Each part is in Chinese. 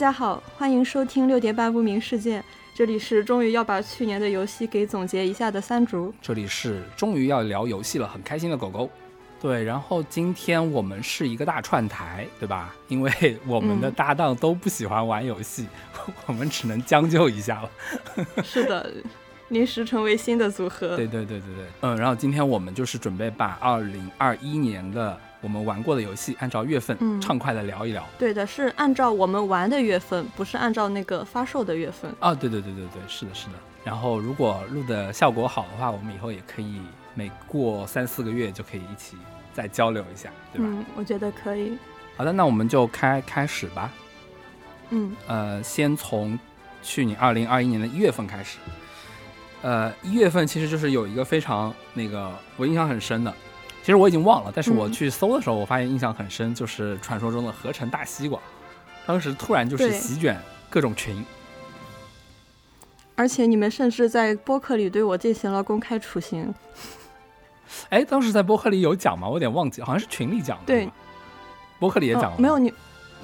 家好，欢迎收听《六点半不明事件》，这里是终于要把去年的游戏给总结一下的三竹，这里是终于要聊游戏了，很开心的狗狗。对，然后今天我们是一个大串台，对吧？因为我们的搭档都不喜欢玩游戏，我们只能将就一下了。是的，临时成为新的组合。对对对对对，嗯，然后今天我们就是准备把二零二一年的我们玩过的游戏，按照月份畅快的聊一聊。对的，是按照我们玩的月份，不是按照那个发售的月份。啊，对对对对对，是的，是的。然后如果录的效果好的话，我们以后也可以每过三四个月就可以一起。再交流一下，对吧？嗯，我觉得可以。好的，那我们就开开始吧。嗯，呃，先从去年二零二一年的一月份开始。呃，一月份其实就是有一个非常那个我印象很深的，其实我已经忘了，但是我去搜的时候，我发现印象很深，就是传说中的合成大西瓜，当时突然就是席卷各种群，而且你们甚至在播客里对我进行了公开处刑。哎，当时在播客里有讲吗？我有点忘记，好像是群里讲的。对，播客里也讲了。没有你，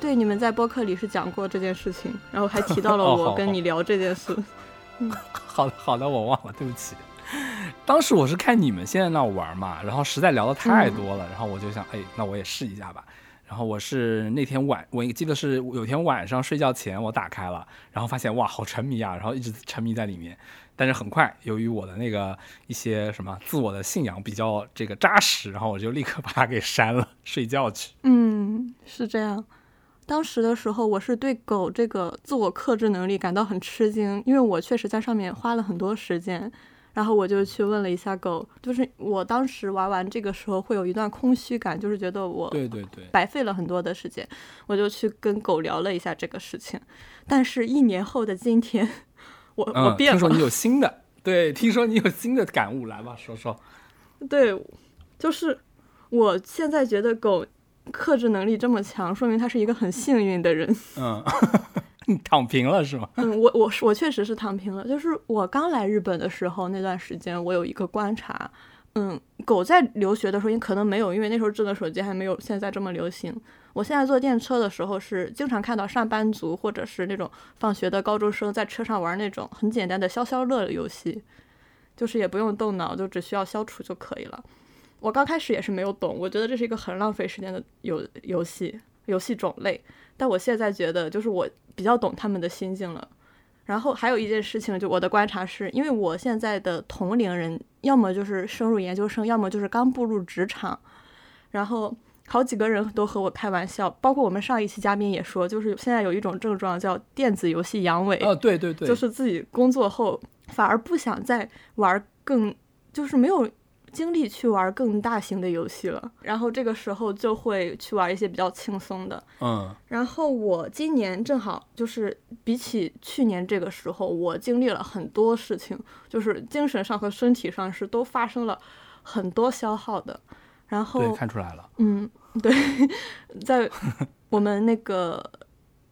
对，你们在播客里是讲过这件事情，然后还提到了我跟你聊这件事。嗯，好的，好的，我忘了，对不起。当时我是看你们现在那玩嘛，然后实在聊的太多了，然后我就想，哎，那我也试一下吧。然后我是那天晚，我记得是有天晚上睡觉前我打开了，然后发现哇，好沉迷啊，然后一直沉迷在里面。但是很快，由于我的那个一些什么自我的信仰比较这个扎实，然后我就立刻把它给删了，睡觉去。嗯，是这样。当时的时候，我是对狗这个自我克制能力感到很吃惊，因为我确实在上面花了很多时间。然后我就去问了一下狗，就是我当时玩完这个时候会有一段空虚感，就是觉得我对对对白费了很多的时间。我就去跟狗聊了一下这个事情。但是，一年后的今天。我我变了。听说你有 新的，对，听说你有新的感悟，来吧，说说。对，就是我现在觉得狗克制能力这么强，说明它是一个很幸运的人。嗯，躺平了是吗？嗯，我我我确实是躺平了。就是我刚来日本的时候那段时间，我有一个观察，嗯，狗在留学的时候，你可能没有，因为那时候智能手机还没有现在这么流行。我现在坐电车的时候，是经常看到上班族或者是那种放学的高中生在车上玩那种很简单的消消乐游戏，就是也不用动脑，就只需要消除就可以了。我刚开始也是没有懂，我觉得这是一个很浪费时间的游游戏游戏种类。但我现在觉得，就是我比较懂他们的心境了。然后还有一件事情，就我的观察是，因为我现在的同龄人要么就是升入研究生，要么就是刚步入职场，然后。好几个人都和我开玩笑，包括我们上一期嘉宾也说，就是现在有一种症状叫电子游戏阳痿。哦，对对对，就是自己工作后反而不想再玩更，就是没有精力去玩更大型的游戏了。然后这个时候就会去玩一些比较轻松的。嗯。然后我今年正好就是比起去年这个时候，我经历了很多事情，就是精神上和身体上是都发生了很多消耗的。然后对，看出来了。嗯，对，在我们那个，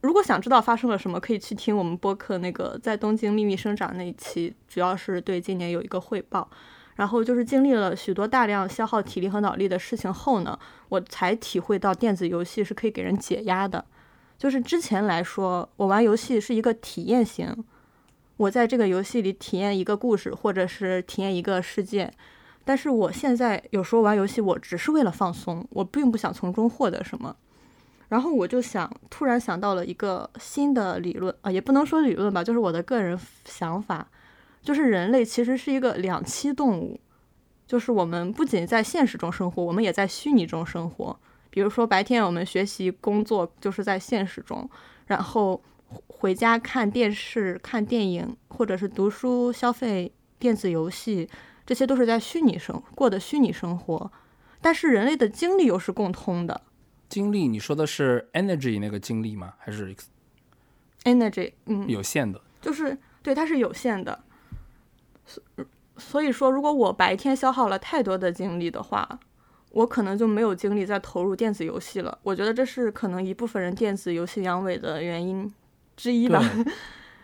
如果想知道发生了什么，可以去听我们播客那个在东京秘密生长那一期，主要是对今年有一个汇报。然后就是经历了许多大量消耗体力和脑力的事情后呢，我才体会到电子游戏是可以给人解压的。就是之前来说，我玩游戏是一个体验型，我在这个游戏里体验一个故事，或者是体验一个世界。但是我现在有时候玩游戏，我只是为了放松，我并不想从中获得什么。然后我就想，突然想到了一个新的理论啊，也不能说理论吧，就是我的个人想法，就是人类其实是一个两栖动物，就是我们不仅在现实中生活，我们也在虚拟中生活。比如说白天我们学习工作就是在现实中，然后回家看电视、看电影，或者是读书、消费电子游戏。这些都是在虚拟生过的虚拟生活，但是人类的精力又是共通的。精力，你说的是 energy 那个精力吗？还是 energy？嗯，有限的，就是对，它是有限的。所所以说，如果我白天消耗了太多的精力的话，我可能就没有精力再投入电子游戏了。我觉得这是可能一部分人电子游戏阳痿的原因之一吧。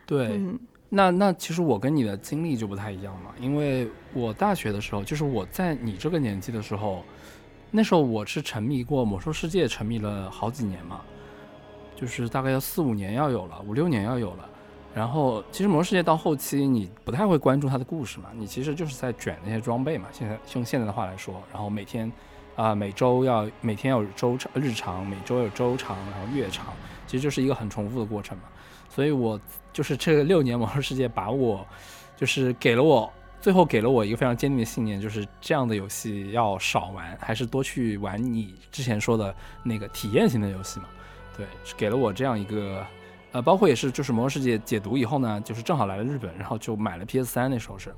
对。那那其实我跟你的经历就不太一样嘛，因为我大学的时候，就是我在你这个年纪的时候，那时候我是沉迷过魔兽世界，沉迷了好几年嘛。就是大概要四五年要有了，五六年要有了。然后其实魔兽世界到后期你不太会关注它的故事嘛，你其实就是在卷那些装备嘛。现在用现在的话来说，然后每天啊每周要每天要有周长日常，每周有周长，然后月长，其实就是一个很重复的过程嘛。所以我就是这六年魔兽世界把我就是给了我。最后给了我一个非常坚定的信念，就是这样的游戏要少玩，还是多去玩你之前说的那个体验型的游戏嘛？对，给了我这样一个，呃，包括也是就是《魔兽世界》解读以后呢，就是正好来了日本，然后就买了 PS 三，那时候是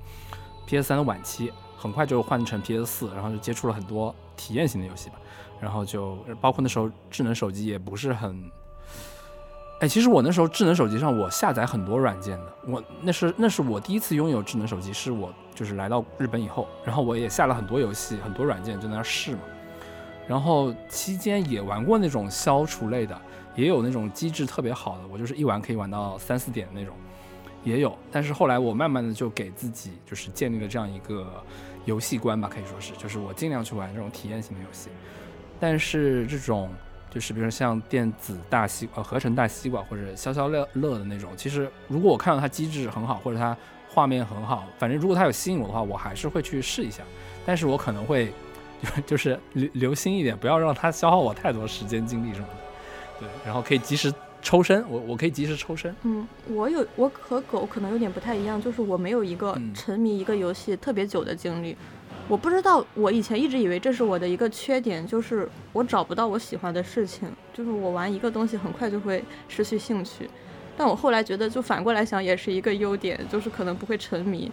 PS 三的晚期，很快就换成 PS 四，然后就接触了很多体验型的游戏吧，然后就包括那时候智能手机也不是很。哎，其实我那时候智能手机上我下载很多软件的，我那是那是我第一次拥有智能手机，是我就是来到日本以后，然后我也下了很多游戏，很多软件就在那试嘛，然后期间也玩过那种消除类的，也有那种机制特别好的，我就是一玩可以玩到三四点那种，也有，但是后来我慢慢的就给自己就是建立了这样一个游戏观吧，可以说是，就是我尽量去玩这种体验型的游戏，但是这种。就是比如说像电子大西呃合成大西瓜或者消消乐乐的那种，其实如果我看到它机制很好或者它画面很好，反正如果它有吸引我的话，我还是会去试一下。但是我可能会 就是留留心一点，不要让它消耗我太多时间精力什么的。对，然后可以及时抽身，我我可以及时抽身。嗯，我有我和狗可能有点不太一样，就是我没有一个沉迷一个游戏特别久的经历。我不知道，我以前一直以为这是我的一个缺点，就是我找不到我喜欢的事情，就是我玩一个东西很快就会失去兴趣。但我后来觉得，就反过来想也是一个优点，就是可能不会沉迷。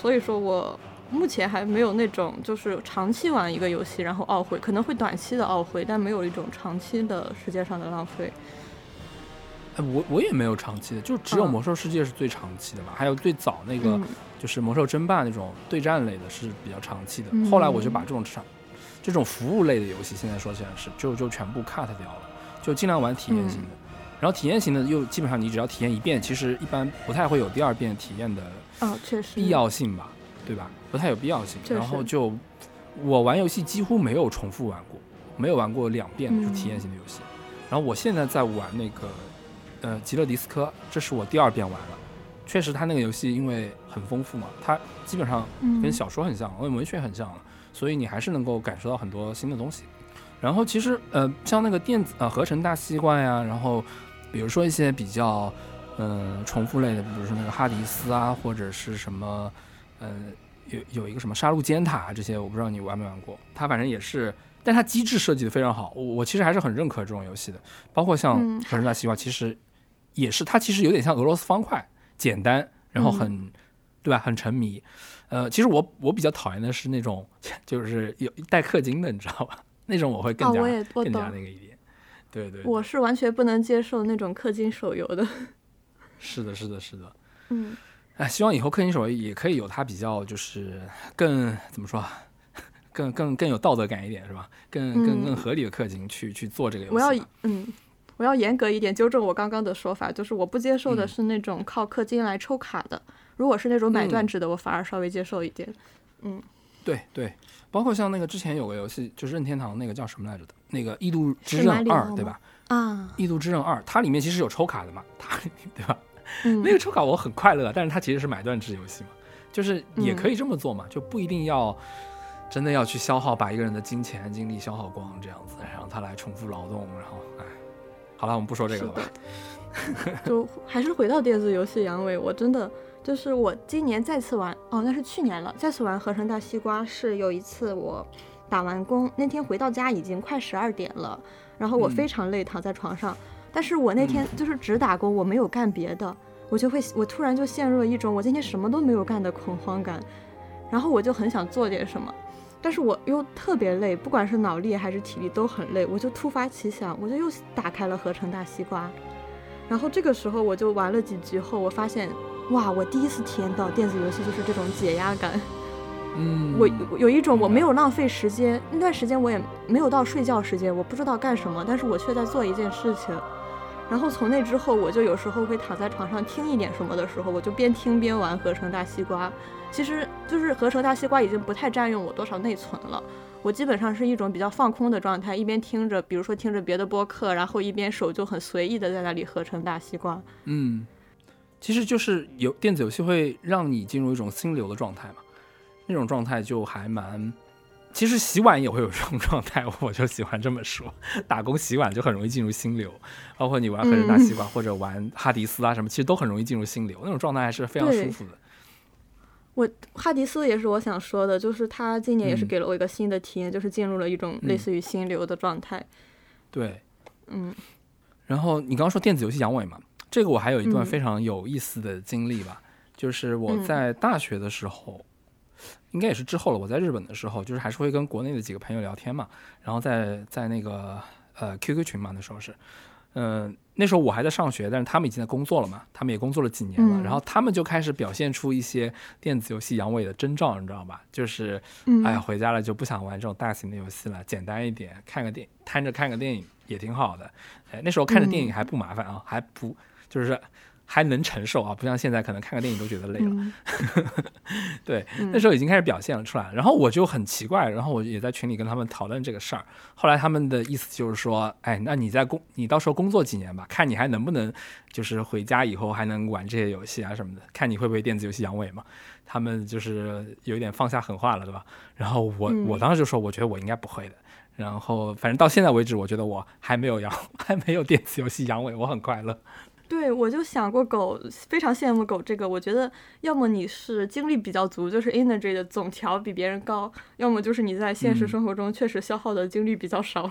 所以说我目前还没有那种就是长期玩一个游戏然后懊悔，可能会短期的懊悔，但没有一种长期的时间上的浪费。哎，我我也没有长期的，就只有魔兽世界是最长期的嘛，还有最早那个。就是魔兽争霸那种对战类的，是比较长期的。后来我就把这种长、这种服务类的游戏，现在说起来是就就全部 cut 掉了，就尽量玩体验型的。然后体验型的又基本上你只要体验一遍，其实一般不太会有第二遍体验的哦，确实必要性吧，对吧？不太有必要性。然后就我玩游戏几乎没有重复玩过，没有玩过两遍就体验型的游戏。然后我现在在玩那个呃极乐迪斯科，这是我第二遍玩了。确实，它那个游戏因为很丰富嘛，它基本上跟小说很像，跟文学很像了，所以你还是能够感受到很多新的东西。然后其实呃，像那个电子呃合成大西瓜呀，然后比如说一些比较嗯重复类的，比如说那个哈迪斯啊，或者是什么呃有有一个什么杀戮尖塔啊这些，我不知道你玩没玩过。它反正也是，但它机制设计的非常好，我我其实还是很认可这种游戏的。包括像合成大西瓜，其实也是，它其实有点像俄罗斯方块。简单，然后很，对吧？很沉迷。呃，其实我我比较讨厌的是那种，就是有带氪金的，你知道吧？那种我会更加更加那个一点。对对。我是完全不能接受那种氪金手游的。是的，是的，是的。嗯。哎，希望以后氪金手游也可以有它比较，就是更怎么说，更更更有道德感一点，是吧？更更更合理的氪金去去做这个游戏。我要嗯。我要严格一点纠正我刚刚的说法，就是我不接受的是那种靠氪金来抽卡的。如果是那种买断制的，我反而稍微接受一点。嗯，对对，包括像那个之前有个游戏，就是任天堂那个叫什么来着的，那个《异度之刃二》，对吧？啊，《异度之刃二》，它里面其实有抽卡的嘛，它对吧？嗯，那个抽卡我很快乐，但是它其实是买断制游戏嘛，就是也可以这么做嘛，就不一定要真的要去消耗，把一个人的金钱精力消耗光这样子，让他来重复劳动，然后哎。好了，我们不说这个了吧。就 还是回到电子游戏阳痿，我真的就是我今年再次玩哦，那是去年了。再次玩合成大西瓜是有一次我打完工那天回到家已经快十二点了，然后我非常累，躺在床上。但是我那天就是只打工，我没有干别的，我就会我突然就陷入了一种我今天什么都没有干的恐慌感，然后我就很想做点什么。但是我又特别累，不管是脑力还是体力都很累，我就突发奇想，我就又打开了合成大西瓜，然后这个时候我就玩了几局后，我发现，哇，我第一次体验到电子游戏就是这种解压感，嗯，我有一种我没有浪费时间，那段时间我也没有到睡觉时间，我不知道干什么，但是我却在做一件事情，然后从那之后，我就有时候会躺在床上听一点什么的时候，我就边听边玩合成大西瓜。其实就是合成大西瓜已经不太占用我多少内存了。我基本上是一种比较放空的状态，一边听着，比如说听着别的播客，然后一边手就很随意的在那里合成大西瓜。嗯，其实就是有电子游戏会让你进入一种心流的状态嘛，那种状态就还蛮。其实洗碗也会有这种状态，我就喜欢这么说。打工洗碗就很容易进入心流，包括你玩黑人大西瓜或者玩哈迪斯啊什么，其实都很容易进入心流，那种状态还是非常舒服的。我哈迪斯也是我想说的，就是他今年也是给了我一个新的体验，就是进入了一种类似于心流的状态。对，嗯。然后你刚刚说电子游戏阳痿嘛，这个我还有一段非常有意思的经历吧，就是我在大学的时候，应该也是之后了。我在日本的时候，就是还是会跟国内的几个朋友聊天嘛，然后在在那个呃 QQ 群嘛，那时候是。嗯，那时候我还在上学，但是他们已经在工作了嘛，他们也工作了几年了，然后他们就开始表现出一些电子游戏阳痿的征兆，你知道吧？就是，哎呀，回家了就不想玩这种大型的游戏了，简单一点，看个电，摊着看个电影也挺好的。哎，那时候看着电影还不麻烦啊，还不就是。还能承受啊，不像现在可能看个电影都觉得累了。对，那时候已经开始表现了出来，然后我就很奇怪，然后我也在群里跟他们讨论这个事儿。后来他们的意思就是说，哎，那你在工，你到时候工作几年吧，看你还能不能，就是回家以后还能玩这些游戏啊什么的，看你会不会电子游戏阳痿嘛。他们就是有点放下狠话了，对吧？然后我我当时就说，我觉得我应该不会的。然后反正到现在为止，我觉得我还没有阳，还没有电子游戏阳痿，我很快乐。对，我就想过狗，非常羡慕狗这个。我觉得，要么你是精力比较足，就是 energy 的总条比别人高；要么就是你在现实生活中确实消耗的精力比较少。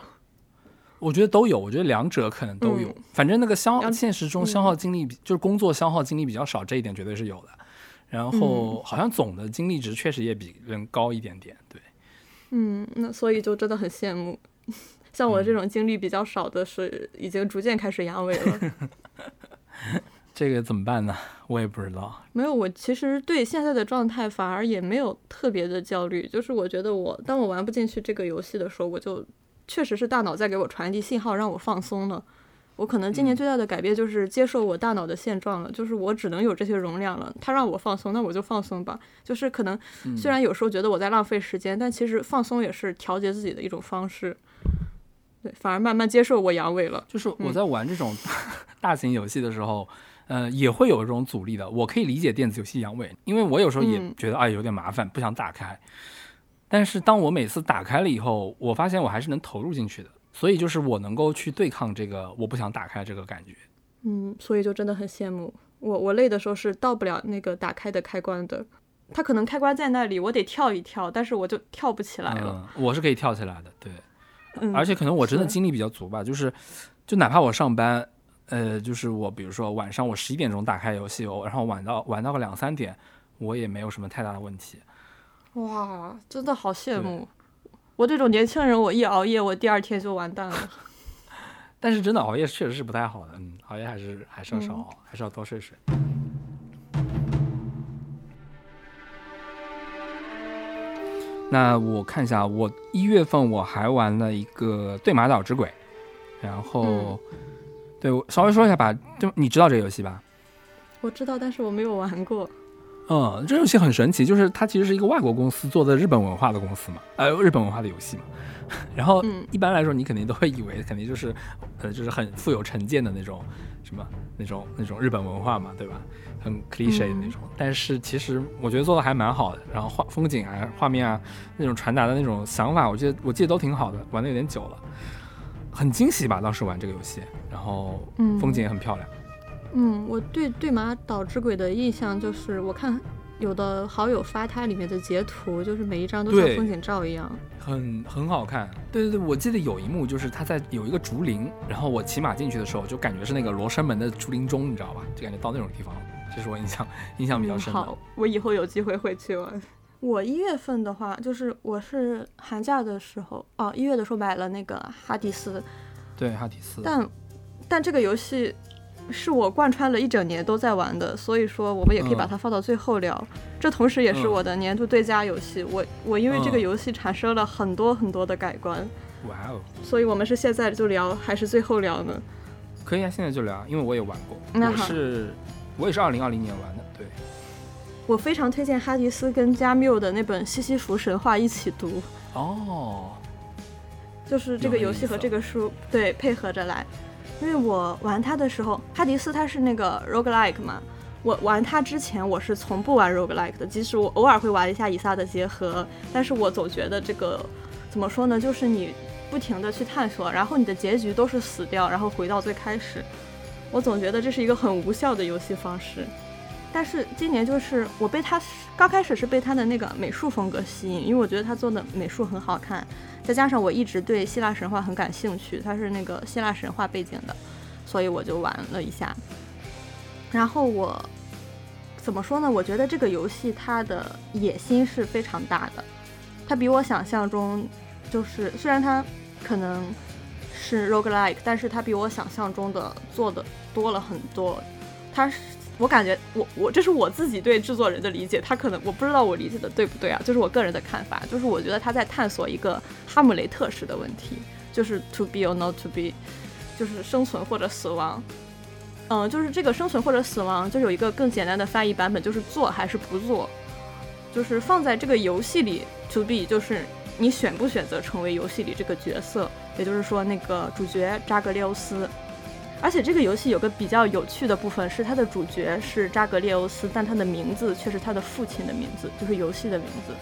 我觉得都有，我觉得两者可能都有。反正那个消现实中消耗精力，就是工作消耗精力比较少，这一点绝对是有的。然后好像总的精力值确实也比人高一点点。对，嗯，那所以就真的很羡慕，像我这种精力比较少的，是已经逐渐开始阳痿了。这个怎么办呢？我也不知道。没有，我其实对现在的状态反而也没有特别的焦虑。就是我觉得，我当我玩不进去这个游戏的时候，我就确实是大脑在给我传递信号，让我放松了。我可能今年最大的改变就是接受我大脑的现状了，就是我只能有这些容量了。它让我放松，那我就放松吧。就是可能虽然有时候觉得我在浪费时间，但其实放松也是调节自己的一种方式。对，反而慢慢接受我阳痿了。就是我在玩这种 大型游戏的时候，呃，也会有这种阻力的。我可以理解电子游戏阳痿，因为我有时候也觉得哎有点麻烦，不想打开。但是当我每次打开了以后，我发现我还是能投入进去的。所以就是我能够去对抗这个我不想打开这个感觉。嗯，所以就真的很羡慕我。我累的时候是到不了那个打开的开关的，它可能开关在那里，我得跳一跳，但是我就跳不起来了。我是可以跳起来的，对。而且可能我真的精力比较足吧，就是，就哪怕我上班，呃，就是我比如说晚上我十一点钟打开游戏，我然后玩到玩到个两三点，我也没有什么太大的问题。哇，真的好羡慕！我这种年轻人，我一熬夜，我第二天就完蛋了。但是真的熬夜确实是不太好的，嗯，熬夜还是还是要少熬，还是要多睡睡。那我看一下，我一月份我还玩了一个《对马岛之鬼》，然后，对，我稍微说一下吧，就你知道这个游戏吧？我知道，但是我没有玩过。嗯，这游戏很神奇，就是它其实是一个外国公司做的日本文化的公司嘛，呃，日本文化的游戏嘛。然后一般来说，你肯定都会以为肯定就是，呃，就是很富有成见的那种，什么那种那种日本文化嘛，对吧？很 cliche 的那种，但是其实我觉得做的还蛮好的。然后画风景啊、画面啊，那种传达的那种想法，我记得我记得都挺好的。玩的有点久了，很惊喜吧？当时玩这个游戏，然后风景也很漂亮。嗯，我对《对马岛之鬼》的印象就是，我看有的好友发它里面的截图，就是每一张都像风景照一样，很很好看。对对对，我记得有一幕就是他在有一个竹林，然后我骑马进去的时候，就感觉是那个罗生门的竹林中，你知道吧？就感觉到那种地方。这是我印象印象比较深的。好，我以后有机会会去玩。我一月份的话，就是我是寒假的时候，哦，一月的时候买了那个哈迪斯。对，哈迪斯。但但这个游戏是我贯穿了一整年都在玩的，所以说我们也可以把它放到最后聊。这同时也是我的年度最佳游戏。我我因为这个游戏产生了很多很多的改观。哇哦！所以我们是现在就聊还是最后聊呢？可以啊，现在就聊，因为我也玩过。那是我也是二零二零年玩的，对。我非常推荐哈迪斯跟加缪的那本《西西弗神话》一起读，哦，就是这个游戏和这个书对配合着来。因为我玩它的时候，哈迪斯它是那个 roguelike 嘛，我玩它之前我是从不玩 roguelike 的，即使我偶尔会玩一下以撒的结合，但是我总觉得这个怎么说呢，就是你不停的去探索，然后你的结局都是死掉，然后回到最开始，我总觉得这是一个很无效的游戏方式。但是今年就是我被他刚开始是被他的那个美术风格吸引，因为我觉得他做的美术很好看，再加上我一直对希腊神话很感兴趣，它是那个希腊神话背景的，所以我就玩了一下。然后我怎么说呢？我觉得这个游戏它的野心是非常大的，它比我想象中就是虽然它可能是 roguelike，但是它比我想象中的做的多了很多。它是我感觉我我这是我自己对制作人的理解，他可能我不知道我理解的对不对啊，就是我个人的看法，就是我觉得他在探索一个哈姆雷特式的问题，就是 to be or not to be，就是生存或者死亡。嗯，就是这个生存或者死亡，就有一个更简单的翻译版本，就是做还是不做，就是放在这个游戏里 to be，就是你选不选择成为游戏里这个角色，也就是说那个主角扎格列欧斯。而且这个游戏有个比较有趣的部分是，它的主角是扎格列欧斯，但他的名字却是他的父亲的名字，就是游戏的名字。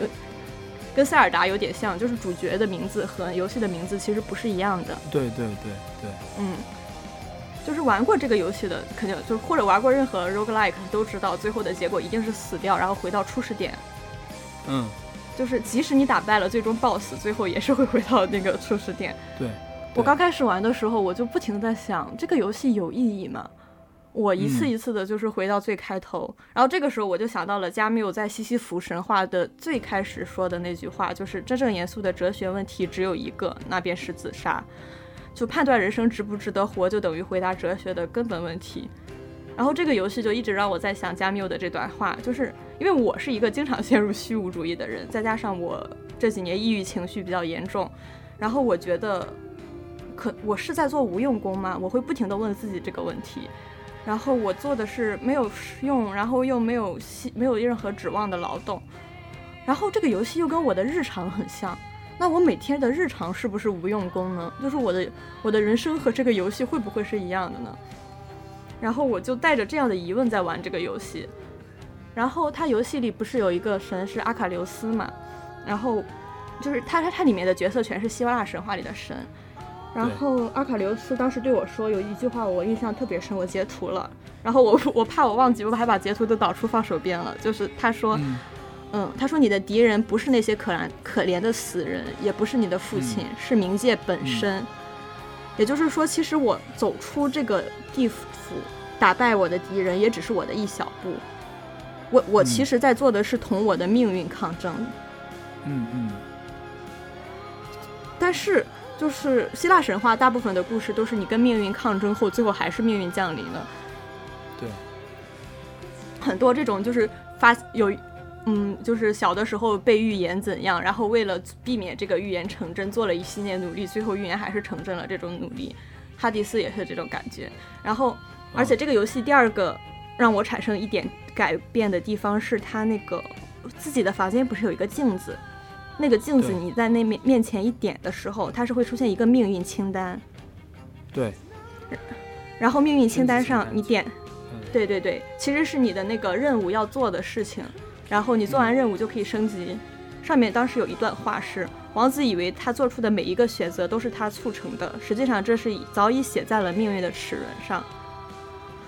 呃跟塞尔达有点像，就是主角的名字和游戏的名字其实不是一样的。对对对对，嗯，就是玩过这个游戏的，肯定就是或者玩过任何 roguelike 都知道，最后的结果一定是死掉，然后回到初始点。嗯，就是即使你打败了最终 BOSS，最后也是会回到那个初始点。对。我刚开始玩的时候，我就不停地在想，这个游戏有意义吗？我一次一次的，就是回到最开头，然后这个时候我就想到了加缪在《西西弗神话》的最开始说的那句话，就是真正严肃的哲学问题只有一个，那便是自杀。就判断人生值不值得活，就等于回答哲学的根本问题。然后这个游戏就一直让我在想加缪的这段话，就是因为我是一个经常陷入虚无主义的人，再加上我这几年抑郁情绪比较严重，然后我觉得。可我是在做无用功吗？我会不停地问自己这个问题，然后我做的是没有用，然后又没有希没有任何指望的劳动，然后这个游戏又跟我的日常很像，那我每天的日常是不是无用功呢？就是我的我的人生和这个游戏会不会是一样的呢？然后我就带着这样的疑问在玩这个游戏，然后它游戏里不是有一个神是阿卡琉斯嘛，然后就是它它它里面的角色全是希腊神话里的神。然后阿卡琉斯当时对我说有一句话我印象特别深，我截图了。然后我 我怕我忘记，我还把截图都导出放手边了。就是他说，嗯，他说你的敌人不是那些可怜可怜的死人，也不是你的父亲，是冥界本身。也就是说，其实我走出这个地府，打败我的敌人，也只是我的一小步。我我其实在做的是同我的命运抗争。嗯嗯。但是。就是希腊神话，大部分的故事都是你跟命运抗争后，最后还是命运降临了。对，很多这种就是发有，嗯，就是小的时候被预言怎样，然后为了避免这个预言成真，做了一系列努力，最后预言还是成真了。这种努力，哈迪斯也是这种感觉。然后，而且这个游戏第二个让我产生一点改变的地方是，他那个自己的房间不是有一个镜子。那个镜子，你在那面面前一点的时候，它是会出现一个命运清单。对。然后命运清单上你点，对对对，其实是你的那个任务要做的事情。然后你做完任务就可以升级。上面当时有一段话是：王子以为他做出的每一个选择都是他促成的，实际上这是早已写在了命运的齿轮上。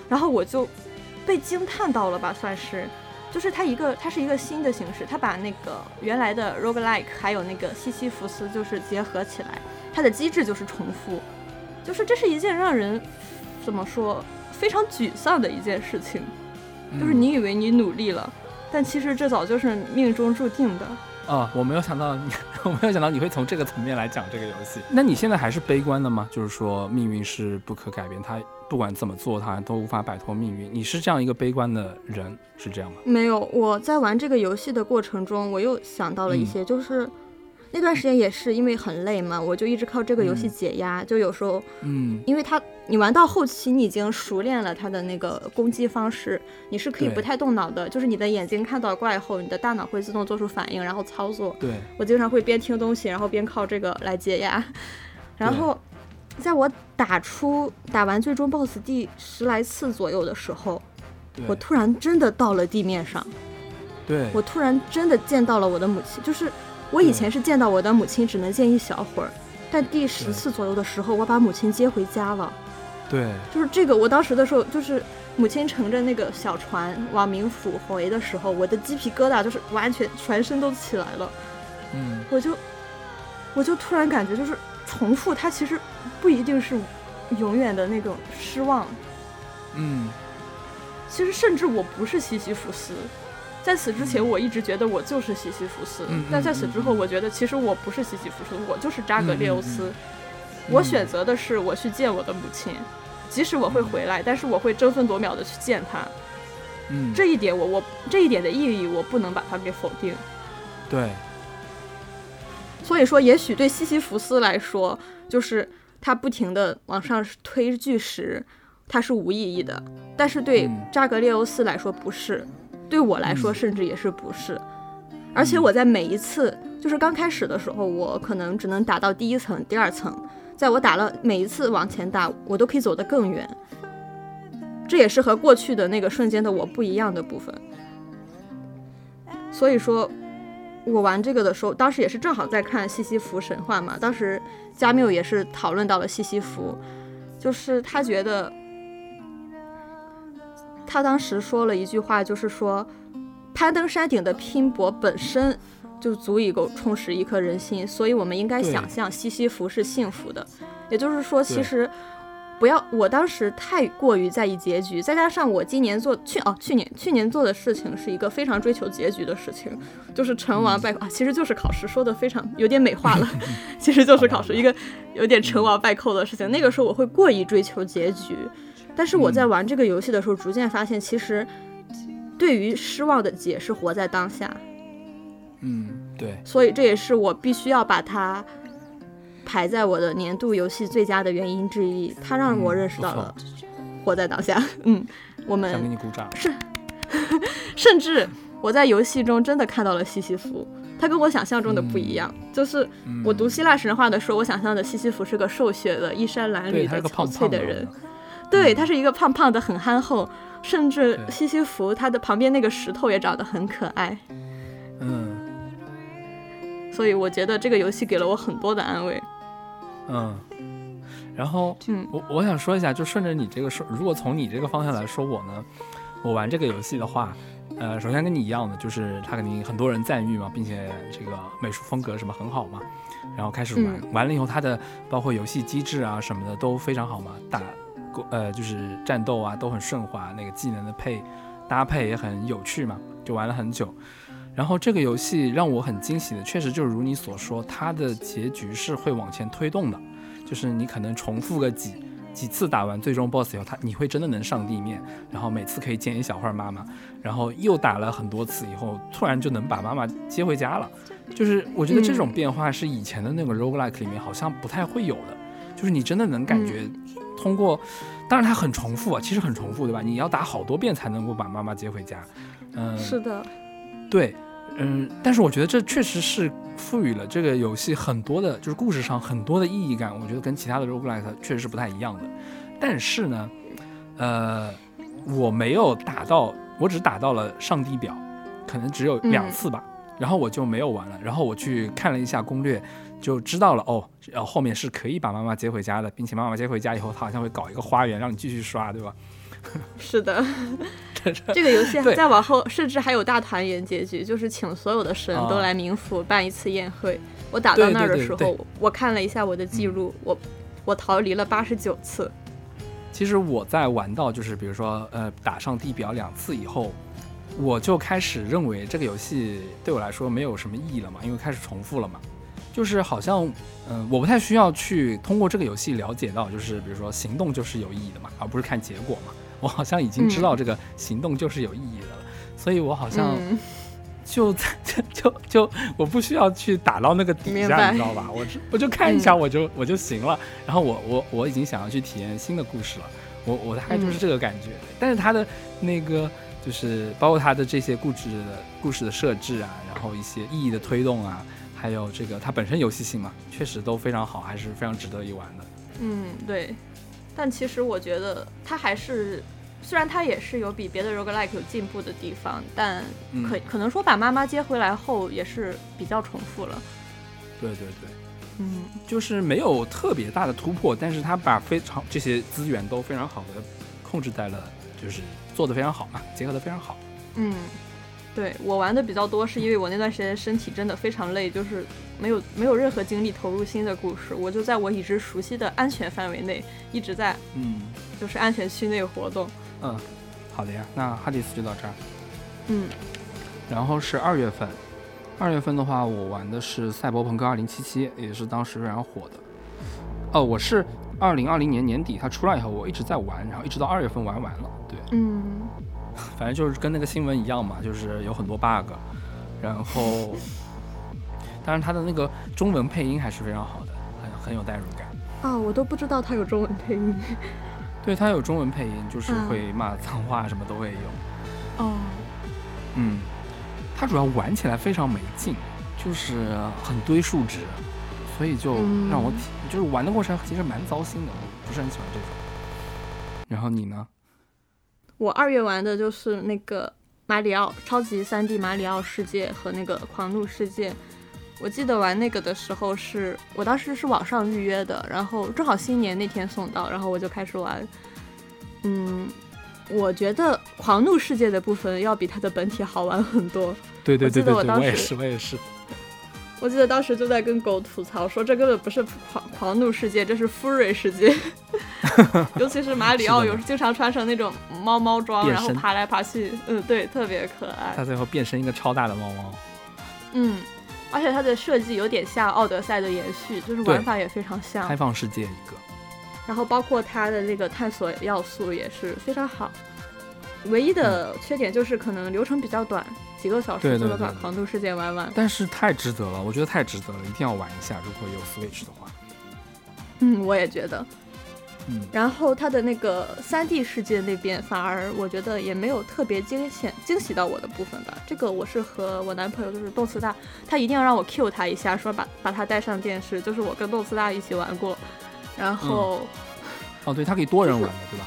然后我就被惊叹到了吧，算是。就是它一个，它是一个新的形式，它把那个原来的 roguelike 还有那个西西弗斯就是结合起来，它的机制就是重复，就是这是一件让人怎么说非常沮丧的一件事情，就是你以为你努力了，但其实这早就是命中注定的。啊，我没有想到你，我没有想到你会从这个层面来讲这个游戏。那你现在还是悲观的吗？就是说命运是不可改变，它不管怎么做，他都无法摆脱命运。你是这样一个悲观的人，是这样吗？没有，我在玩这个游戏的过程中，我又想到了一些，就是那段时间也是因为很累嘛，我就一直靠这个游戏解压。就有时候，嗯，因为它你玩到后期，你已经熟练了它的那个攻击方式，你是可以不太动脑的，就是你的眼睛看到怪后，你的大脑会自动做出反应，然后操作。对，我经常会边听东西，然后边靠这个来解压。然后，在我打出打完最终 BOSS 第十来次左右的时候，我突然真的到了地面上。对，我突然真的见到了我的母亲，就是我以前是见到我的母亲只能见一小会儿，但第十次左右的时候，我把母亲接回家了。对，就是这个，我当时的时候，就是母亲乘着那个小船往冥府回的时候，我的鸡皮疙瘩就是完全全身都起来了。嗯，我就我就突然感觉，就是重复它其实不一定是永远的那种失望，嗯，其实甚至我不是西西弗斯，在此之前我一直觉得我就是西西弗斯，嗯但在此之后，我觉得其实我不是西西弗斯，我就是扎格列欧斯。嗯。我选择的是我去见我的母亲，即使我会回来，但是我会争分夺秒的去见她。嗯，这一点我我这一点的意义我不能把它给否定。对，所以说，也许对西西弗斯来说，就是他不停的往上推巨石，它是无意义的；但是对嗯扎格列欧斯来说不是，对我来说嗯甚至也是不是。而且我在每一次，就是刚开始的时候，我可能只能打到第一层、第二层，在我打了每一次往前打，我都可以走得更远。这也是和过去的那个瞬间的我不一样的部分。所以说，我玩这个的时候，当时也是正好在看西西弗神话嘛，当时加缪也是讨论到了西西弗，就是他觉得，他当时说了一句话，就是说，攀登山顶的拼搏本身就足以够充实一颗人心，所以我们应该想象西西弗是幸福的，也就是说，其实。不要，我当时太过于在意结局，再加上我今年做去哦，去年去年做的事情是一个非常追求结局的事情，就是成王败寇啊，其实就是考试，说的非常有点美化了，其实就是考试一个有点成王败寇的事情。那个时候我会过于追求结局，但是我在玩这个游戏的时候，逐渐发现，其实对于失望的解是活在当下，嗯，对，所以这也是我必须要把它排在我的年度游戏最佳的原因之一。它让我嗯认识到了活在当下。嗯，我想给们你鼓掌。甚至我在游戏中真的看到了西西弗，他跟我想象中的不一样。就是嗯我读希腊神话的时候，我想象的西西弗是个瘦削的、衣衫褴，褛的、憔悴的人。，对他是一个胖胖的、很憨厚，甚至西西弗他的旁边那个石头也长得很可爱。嗯所以我觉得这个游戏给了我很多的安慰。嗯。然后，嗯我我想说一下，就顺着你这个说，如果从你这个方向来说，我呢，我玩这个游戏的话，呃，首先跟你一样的，就是它肯定很多人赞誉嘛，并且这个美术风格什么很好嘛，然后开始玩，嗯完了以后，它的包括游戏机制啊什么的都非常好嘛，打呃就是战斗啊都很顺滑，那个技能的配搭配也很有趣嘛，就玩了很久。然后这个游戏让我很惊喜的，确实就是如你所说，它的结局是会往前推动的，就是你可能重复个几几次打完最终 BOSS 以后，它你会真的能上地面，然后每次可以见一小会儿妈妈，然后又打了很多次以后，突然就能把妈妈接回家了。就是我觉得这种变化是以前的那个 roguelike 里面好像不太会有的，就是你真的能感觉通过，当然它很重复啊，其实很重复，对吧？你要打好多遍才能够把妈妈接回家。嗯，是的，对，嗯，但是我觉得这确实是赋予了这个游戏很多的，就是故事上很多的意义感。我觉得跟其他的 roguelike 确实是不太一样的。但是呢，呃，我没有打到，我只打到了上帝表，可能只有两嗯次吧。然后我就没有玩了。然后我去看了一下攻略，就知道了哦，呃，后面是可以把妈妈接回家的，并且妈妈接回家以后，她好像会搞一个花园让你继续刷，对吧？是的。这个游戏对再往后，甚至还有大团圆结局，就是请所有的神啊都来冥府办一次宴会。我打到那儿的时候，对对对我看了一下我的记录，我我逃离了八十九次。其实我在玩到就是比如说呃打上地表两次以后，我就开始认为这个游戏对我来说没有什么意义了嘛，因为开始重复了嘛。就是好像嗯、我不太需要去通过这个游戏了解到，就是比如说行动就是有意义的嘛，而不是看结果嘛。我好像已经知道这个行动就是有意义的了，所以我好像嗯，就就就就我不需要去打到那个底下，你知道吧？我是我就看一下我就、我就行了。然后我我我已经想要去体验新的故事了，我我大概就是嗯这个感觉。但是它的那个就是包括它的这些故事的故事的设置啊，然后一些意义的推动啊，还有这个它本身游戏性嘛，确实都非常好，还是非常值得一玩的。嗯，对。但其实我觉得它还是，虽然它也是有比别的 roguelike 有进步的地方，但嗯可、可能说把妈妈接回来后也是比较重复了。对对对。嗯就是没有特别大的突破，但是他把非常这些资源都非常好的控制在了，就是做的非常好嘛，结合的非常好。嗯，对我玩的比较多，是因为我那段时间身体真的非常累，就是没有没有任何精力投入新的故事，我就在我已知熟悉的安全范围内一直在嗯就是安全区内活动。嗯，好的呀，那哈迪斯就到这儿。嗯然后是二月份，二月份的话，我玩的是《赛博朋克2077》，也是当时非常火的。哦，我是二零二零年年底它出来以后，我一直在玩，然后一直到二月份玩完了。对，嗯反正就是跟那个新闻一样嘛，就是有很多 bug，然后，当然它的那个中文配音还是非常好的，很很有代入感。啊，我都不知道它有中文配音。对，它有中文配音，就是嗯会骂脏话，什么都会有。哦，嗯，它主要玩起来非常没劲，就是很堆数值，所以就嗯让我体、就是玩的过程其实蛮糟心的，我不是很喜欢这种。然后你呢？我二月玩的就是那个马里奥超级三 D 马里奥世界和那个狂怒世界。我记得玩那个的时候是，我当时是网上预约的，然后正好新年那天送到，然后我就开始玩。嗯，我觉得狂怒世界的部分要比它的本体好玩很多。对对对对对，得我当时我也是，我也是。我记得当时就在跟狗吐槽说，这根本不是狂狂怒世界，这是 Fury 世界。尤其是马里奥，有时经常穿成那种猫猫装，然后爬来爬去，嗯，对，特别可爱它。最后变身一个超大的猫猫。嗯，而且它的设计有点像奥德赛的延续，就是玩法也非常像开。放世界一个。然后包括它的那个探索要素也是非常好。唯一的缺点就是可能流程比较短，几个小时就能把狂徒世界玩完。但是太值得了，我觉得太值得了，一定要玩一下。如果有 Switch 的话，嗯，我也觉得。嗯，然后它的那个三 D 世界那边，反而我觉得也没有特别惊险惊喜到我的部分吧。这个我是和我男朋友就是动次大，他一定要让我 Q 他一下，说把把他带上电视，就是我跟动次大一起玩过。然后，哦，对，它可以多人玩的，对吧？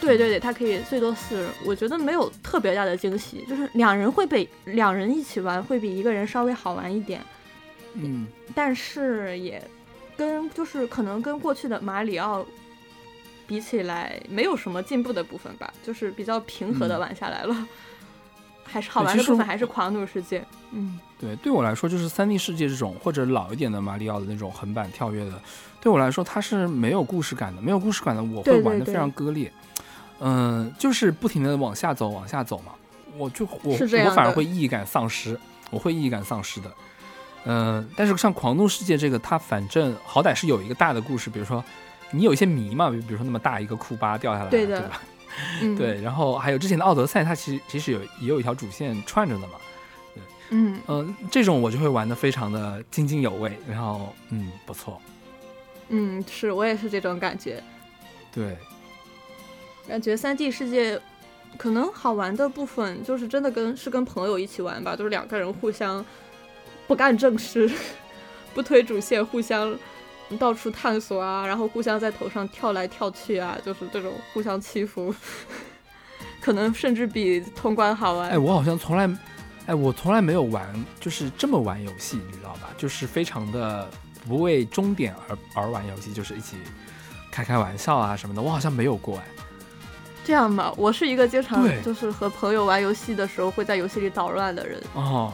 对对对，他可以最多四人，我觉得没有特别大的惊喜，就是两人会比两人一起玩会比一个人稍微好玩一点，嗯，但是也跟就是可能跟过去的马里奥比起来，没有什么进步的部分吧，就是比较平和的嗯玩下来了。还是好玩的部分还是狂怒世界，嗯对，对我来说就是三 D 世界这种或者老一点的马里奥的那种横版跳跃的，对我来说它是没有故事感的，没有故事感的我会玩的非常割裂，嗯、就是不停的往下走，往下走嘛，我就我我反而会意义感丧失，我会意义感丧失的，嗯、但是像狂怒世界这个，它反正好歹是有一个大的故事，比如说你有一些谜嘛，比比如说那么大一个库巴掉下来，对的吧？嗯，对，然后还有之前的奥德赛，它其实其实有也有一条主线串着的嘛，嗯。嗯，这种我就会玩的非常的津津有味，然后嗯不错，嗯，是我也是这种感觉，对，感觉三 D 世界可能好玩的部分就是真的跟是跟朋友一起玩吧，就是两个人互相不干正事，不推主线，互相到处探索啊，然后互相在头上跳来跳去啊，就是这种互相欺负，可能甚至比通关好玩。哎，我好像从来，哎，我从来没有玩就是这么玩游戏，你知道吧？就是非常的不为终点而而玩游戏，就是一起开开玩笑啊什么的，我好像没有过哎。这样吧，我是一个经常就是和朋友玩游戏的时候会在游戏里捣乱的人。哦，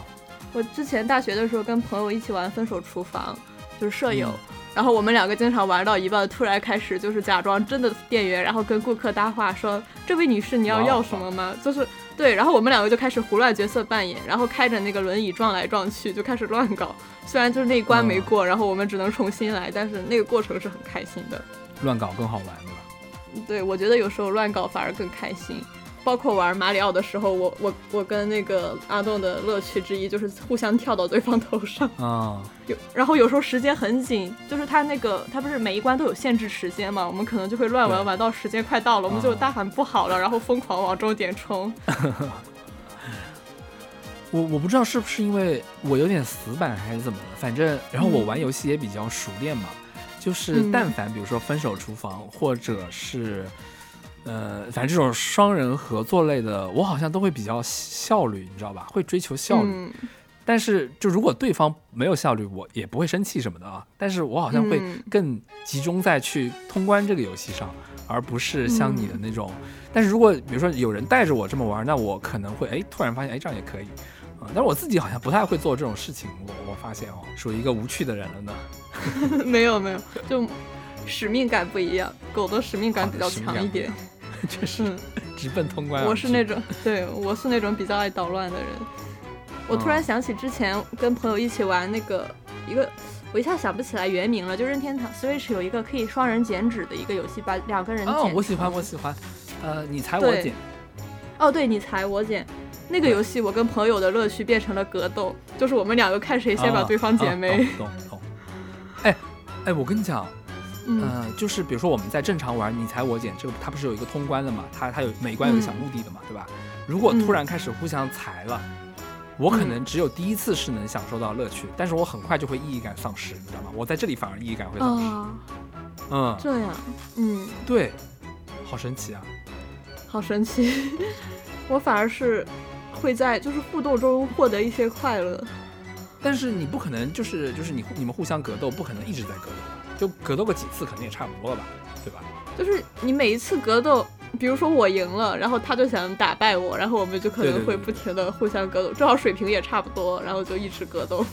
我之前大学的时候跟朋友一起玩《分手厨房》，就是舍友，嗯然后我们两个经常玩到一半，突然开始就是假装真的店员，然后跟顾客搭话说：“这位女士，你要要什么吗？”就是对，然后我们两个就开始胡乱角色扮演，然后开着那个轮椅撞来撞去，就开始乱搞。虽然就是那一关没嗯过，然后我们只能重新来，但是那个过程是很开心的。乱搞更好玩，对吧？对，我觉得有时候乱搞反而更开心。包括玩马里奥的时候，我我我跟那个阿栋的乐趣之一就是互相跳到对方头上。啊，有，然后有时候时间很紧，就是他那个他不是每一关都有限制时间嘛，我们可能就会乱玩，玩到时间快到了，我们就啊大喊不好了，然后疯狂往终点冲。我我不知道是不是因为我有点死板还是怎么了，反正然后我玩游戏也比较熟练嘛，就是嗯但凡比如说分手厨房或者是。呃，反正这种双人合作类的，我好像都会比较效率，你知道吧？会追求效率。嗯但是，就如果对方没有效率，我也不会生气什么的啊。但是我好像会嗯更集中在去通关这个游戏上，而不是像你的嗯那种。但是如果比如说有人带着我这么玩，那我可能会哎突然发现哎这样也可以啊、但是我自己好像不太会做这种事情，我我发现哦，属于一个无趣的人了呢。没有没有，就使命感不一样，狗的使命感比较强一点。确实嗯，直奔通关。我是那种，对我是那种比较爱捣乱的人。我突然嗯想起之前跟朋友一起玩那个一个，我一下想不起来原名了，就任天堂 Switch 有一个可以双人剪纸的一个游戏，把两个人剪哦，我喜欢，我喜欢。呃，你裁我剪，哦，对你裁我剪。那个游戏我跟朋友的乐趣变成了格斗，就是我们两个看谁先把啊对方剪啊没。懂懂懂。哎哎，我跟你讲，嗯呃，就是比如说我们在正常玩你踩我捡这个，它不是有一个通关的嘛？它它有每一关有个小目的的嘛，对吧？如果突然开始互相裁了，我可能只有第一次是能享受到乐趣，但是我很快就会意义感丧失，你知道吗？我在这里反而意义感会丧失。啊，嗯，这样，嗯，对，好神奇啊！好神奇。我反而是会在就是互动中获得一些快乐。但是你不可能就是就是你你们互相格斗，不可能一直在格斗吧？就格斗个几次可能也差不多了吧，对吧？就是你每一次格斗，比如说我赢了，然后他就想打败我，然后我们就可能会不停的互相格斗，正好水平也差不多，然后就一直格斗。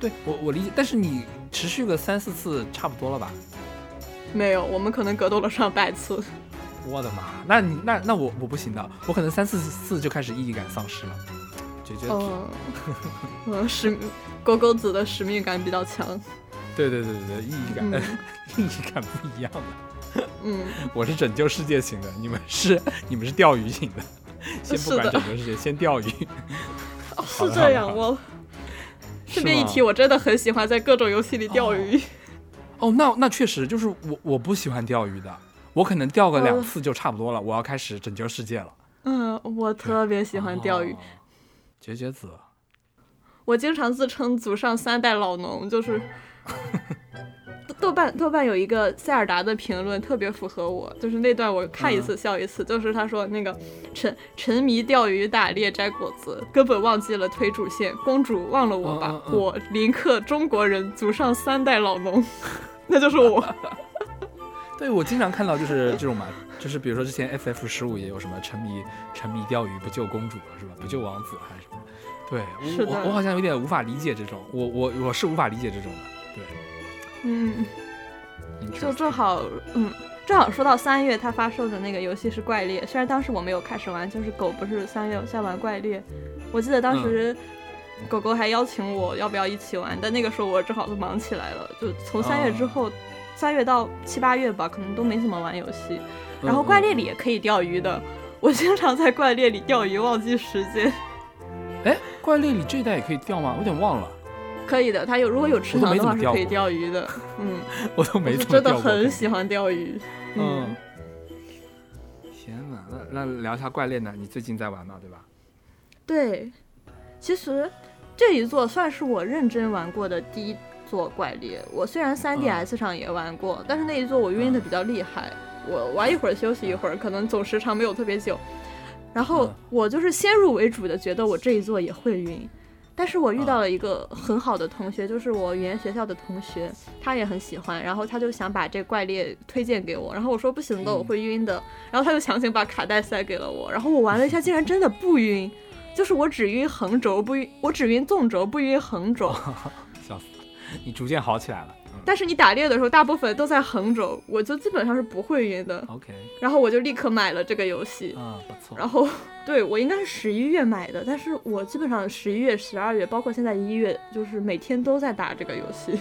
对我我理解，但是你持续个三四次差不多了吧？没有，我们可能格斗了上百次。我的妈，那你那那我我不行的，我可能三四次就开始意义感丧失了，就觉得、嗯，嗯，使狗狗子的使命感比较强。对对对对对，意义感、嗯 意义感不一样的。嗯，我是拯救世界型的，你们是你们是钓鱼型的，先不管拯救世界，先钓鱼。哦是这样。好的我顺便一提，我真的很喜欢在各种游戏里钓鱼。哦，那那确实就是我我不喜欢钓鱼的，我可能钓个两呃次就差不多了，我要开始拯救世界了。嗯，我特别喜欢钓鱼哦。绝绝子，我经常自称祖上三代老农，就是豆瓣豆瓣有一个塞尔达的评论特别符合我，就是那段我看一嗯次笑一次，就是他说那个沉沉迷钓鱼打猎摘果子，根本忘记了推主线，公主忘了我吧，嗯嗯嗯我林克中国人，祖上三代老农，那就是我。对我经常看到就是这种嘛，就是比如说之前 FF 十五也有什么沉迷沉迷钓鱼不救公主是吧？不救王子还是什么？对是我我我好像有点无法理解这种，我我我是无法理解这种的。对，嗯，就正好，嗯，正好说到三月它发售的那个游戏是怪猎，虽然当时我没有开始玩，就是狗不是三月在玩怪猎，我记得当时狗狗还邀请我要不要一起玩，但那个时候我正好都忙起来了，就从三月之后，三月到七八月吧，可能都没怎么玩游戏。然后怪猎里也可以钓鱼的，我经常在怪猎里钓鱼，忘记时间。哎，怪猎里这一代也可以钓吗？我有点忘了，可以的，它有如果有池塘的话是可以钓鱼的。嗯，我都没真的。很喜欢钓鱼。嗯。天哪，那那聊一下怪猎呢？你最近在玩吗？对吧？对，其实这一座算是我认真玩过的第一座怪猎。我虽然 3DS 上也玩过，但是那一座我晕的比较厉害，我玩一会儿休息一会儿，可能总时长没有特别久。然后嗯我就是先入为主的觉得我这一座也会晕。但是我遇到了一个很好的同学，就是我语言学校的同学，他也很喜欢，然后他就想把这怪猎推荐给我，然后我说不行的，嗯我会晕的，然后他就强行把卡带塞给了我，然后我玩了一下，竟然真的不晕，就是我只晕横轴，不晕，我只晕纵轴，不晕横轴。你逐渐好起来了。嗯但是你打猎的时候，大部分都在横轴，我就基本上是不会晕的。OK，然后我就立刻买了这个游戏。啊，不错。然后，对我应该是十一月买的，但是我基本上十一月、十二月，包括现在一月，就是每天都在打这个游戏，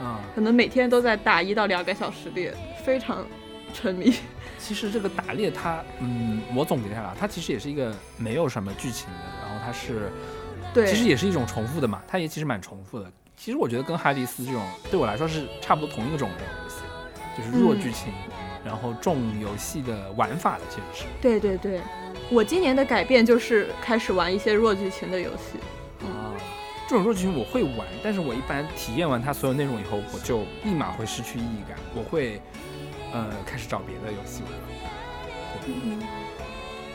啊，可能每天都在打一到两个小时猎，非常沉迷。其实这个打猎它，嗯，我总结下来，它其实也是一个没有什么剧情的，然后它是，对，其实也是一种重复的嘛，它也其实蛮重复的。其实我觉得跟哈迪斯这种对我来说是差不多同一个种类的游戏，就是弱剧情，然后重游戏的玩法的，其实是。对对对，我今年的改变就是开始玩一些弱剧情的游戏。啊，这种弱剧情我会玩，但是我一般体验完它所有内容以后，我就立马会失去意义感，我会。呃，开始找别的游戏玩了。嗯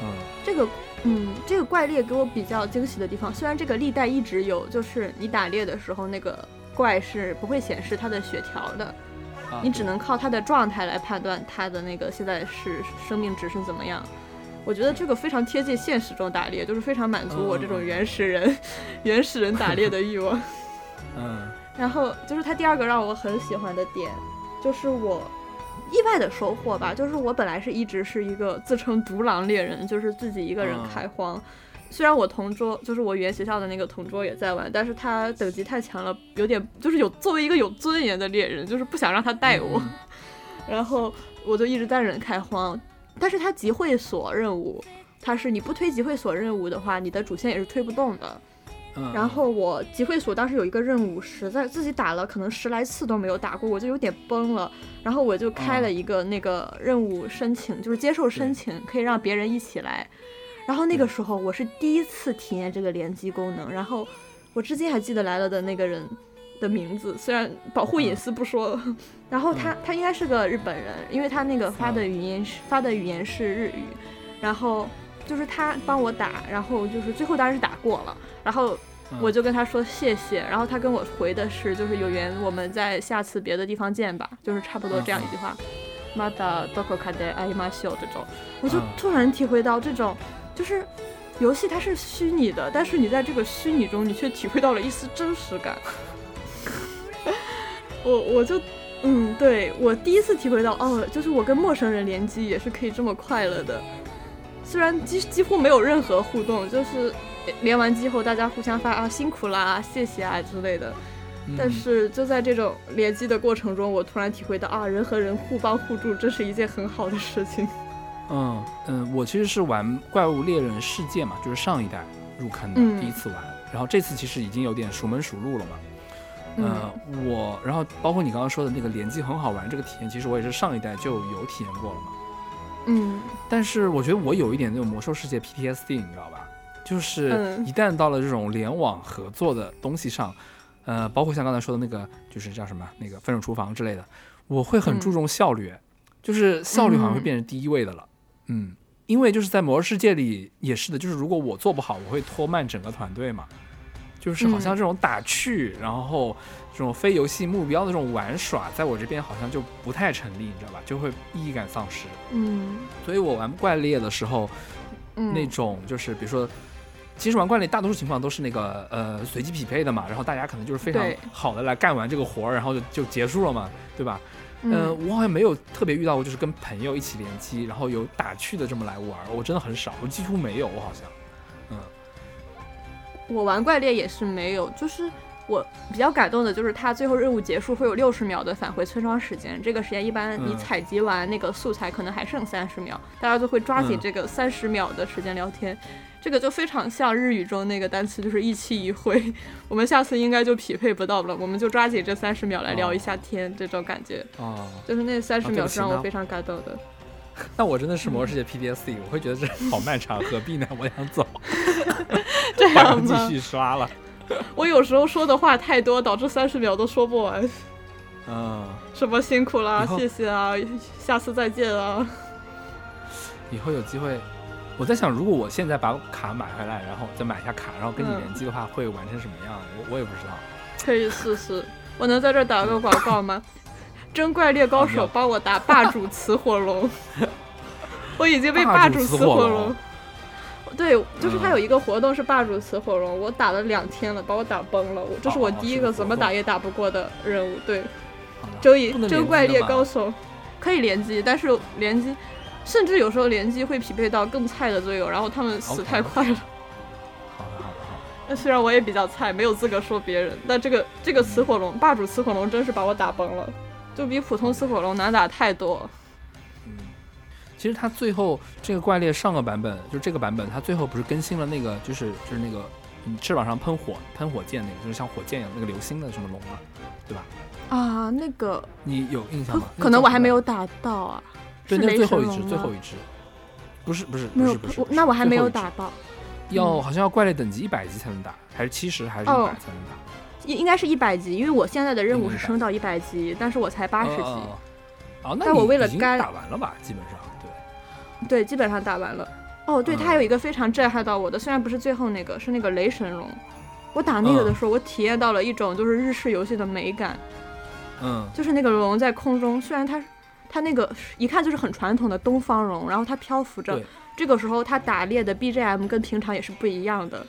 嗯，这个嗯，这个怪猎给我比较惊喜的地方，虽然这个历代一直有，就是你打猎的时候那个怪是不会显示它的血条的，你只能靠它的状态来判断它的那个现在是生命值是怎么样。我觉得这个非常贴近现实中打猎，就是非常满足我这种原始人 原始人打猎的欲望。嗯，然后就是它第二个让我很喜欢的点，就是我。意外的收获吧，就是我本来是一直是一个自称独狼猎人，就是自己一个人开荒。虽然我同桌，就是我原学校的那个同桌也在玩，但是他等级太强了，有点就是有作为一个有尊严的猎人，就是不想让他带我。然后我就一直单人开荒，但是他集会所任务，他是你不推集会所任务的话，你的主线也是推不动的。然后我集会所当时有一个任务，实在自己打了可能十来次都没有打过，我就有点崩了。然后我就开了一个那个任务申请，就是接受申请，可以让别人一起来。然后那个时候我是第一次体验这个联机功能，然后我至今还记得来了的那个人的名字，虽然保护隐私不说。然后他他应该是个日本人，因为他那个发的语音是发的语言是日语。然后就是他帮我打，然后就是最后当然是打过了。然后我就跟他说谢谢，然后他跟我回的是就是有缘我们在下次别的地方见吧，就是差不多这样一句话。马达多克卡德艾玛秀这种，我就突然体会到这种，就是游戏它是虚拟的，但是你在这个虚拟中你却体会到了一丝真实感。我我就嗯，对我第一次体会到哦，就是我跟陌生人联机也是可以这么快乐的，虽然几几乎没有任何互动，就是。连完机后，大家互相发啊辛苦啦，谢谢啊之类的。但是就在这种联机的过程中，我突然体会到啊，人和人互帮互助，这是一件很好的事情。嗯嗯，我其实是玩《怪物猎人世界》嘛，就是上一代入坑的第一次玩，然后这次其实已经有点熟门熟路了嘛。嗯，我然后包括你刚刚说的那个联机很好玩这个体验，其实我也是上一代就有体验过了嘛。嗯，但是我觉得我有一点那种魔兽世界 PTSD，你知道吧？就是一旦到了这种联网合作的东西上，呃，包括像刚才说的那个，就是叫什么那个分手厨房之类的，我会很注重效率，就是效率好像会变成第一位的了。嗯，因为就是在魔兽世界里也是的，就是如果我做不好，我会拖慢整个团队嘛。就是好像这种打趣，然后这种非游戏目标的这种玩耍，在我这边好像就不太成立，你知道吧？就会意义感丧失。嗯，所以我玩怪猎的时候，那种就是比如说。其实玩怪猎大多数情况都是那个呃随机匹配的嘛，然后大家可能就是非常好的来干完这个活儿，然后就就结束了嘛，对吧？嗯，我好像没有特别遇到过，就是跟朋友一起联机，然后有打趣的这么来玩，我真的很少，我几乎没有，我好像，嗯，我玩怪猎也是没有，就是我比较感动的就是他最后任务结束会有六十秒的返回村庄时间，这个时间一般你采集完那个素材可能还剩三十秒，大家就会抓紧这个三十秒的时间聊天。这个就非常像日语中那个单词，就是一期一会。我们下次应该就匹配不到了，我们就抓紧这三十秒来聊一下天，这种感觉。哦，就是那三十秒是让我非常感动的。那我真的是魔兽世界 PDSD，我会觉得这好漫长，何必呢？我想走。这样继续刷了。我有时候说的话太多，导致三十秒都说不完。嗯。什么辛苦啦，谢谢啊，下次再见啊。以后有机会。我在想，如果我现在把卡买回来，然后再买一下卡，然后跟你联机的话，会玩成什么样？我我也不知道。可以试试。我能在这打个广告吗？真怪猎高手 帮我打霸主雌火龙。我已经被霸主雌火龙。对，就是他有一个活动是霸主雌火龙，我打了两天了，把我打崩了。我这是我第一个怎么打也打不过的任务。对，周以真怪猎高手可以联机，但是联机。甚至有时候联机会匹配到更菜的队友，然后他们死太快了。好的好的好。那虽然我也比较菜，没有资格说别人，但这个这个雌火龙霸主雌火龙真是把我打崩了，就比普通雌火龙难打太多。嗯，其实它最后这个怪猎上个版本，就这个版本，它最后不是更新了那个，就是就是那个嗯翅膀上喷火喷火箭那个，就是像火箭一样那个流星的什么龙啊，对吧？啊，那个你有印象吗？可能我还没有。打到啊。对，是雷那最后一只，最后一只，不是不是没有不是不是，我那我还没有，打到，要嗯好像要怪猎等级一百级才能打，还是七十还是一哦百才能打？应应该是一百级，因为我现在的任务应该100是升到一百级，但是我才八十级。哦那但我为了该打完了吧？基本上对。基本上打完了。哦，对，它嗯有一个非常震撼到我的，虽然不是最后那个，是那个雷神龙。我打那个的嗯。时候，我体验到了一种就是日式游戏的美感，嗯。就是那个龙在空中，虽然它它那个一看就是很传统的东方龙，然后它漂浮着对，这个时候它打猎的 BGM 跟平常也是不一样的，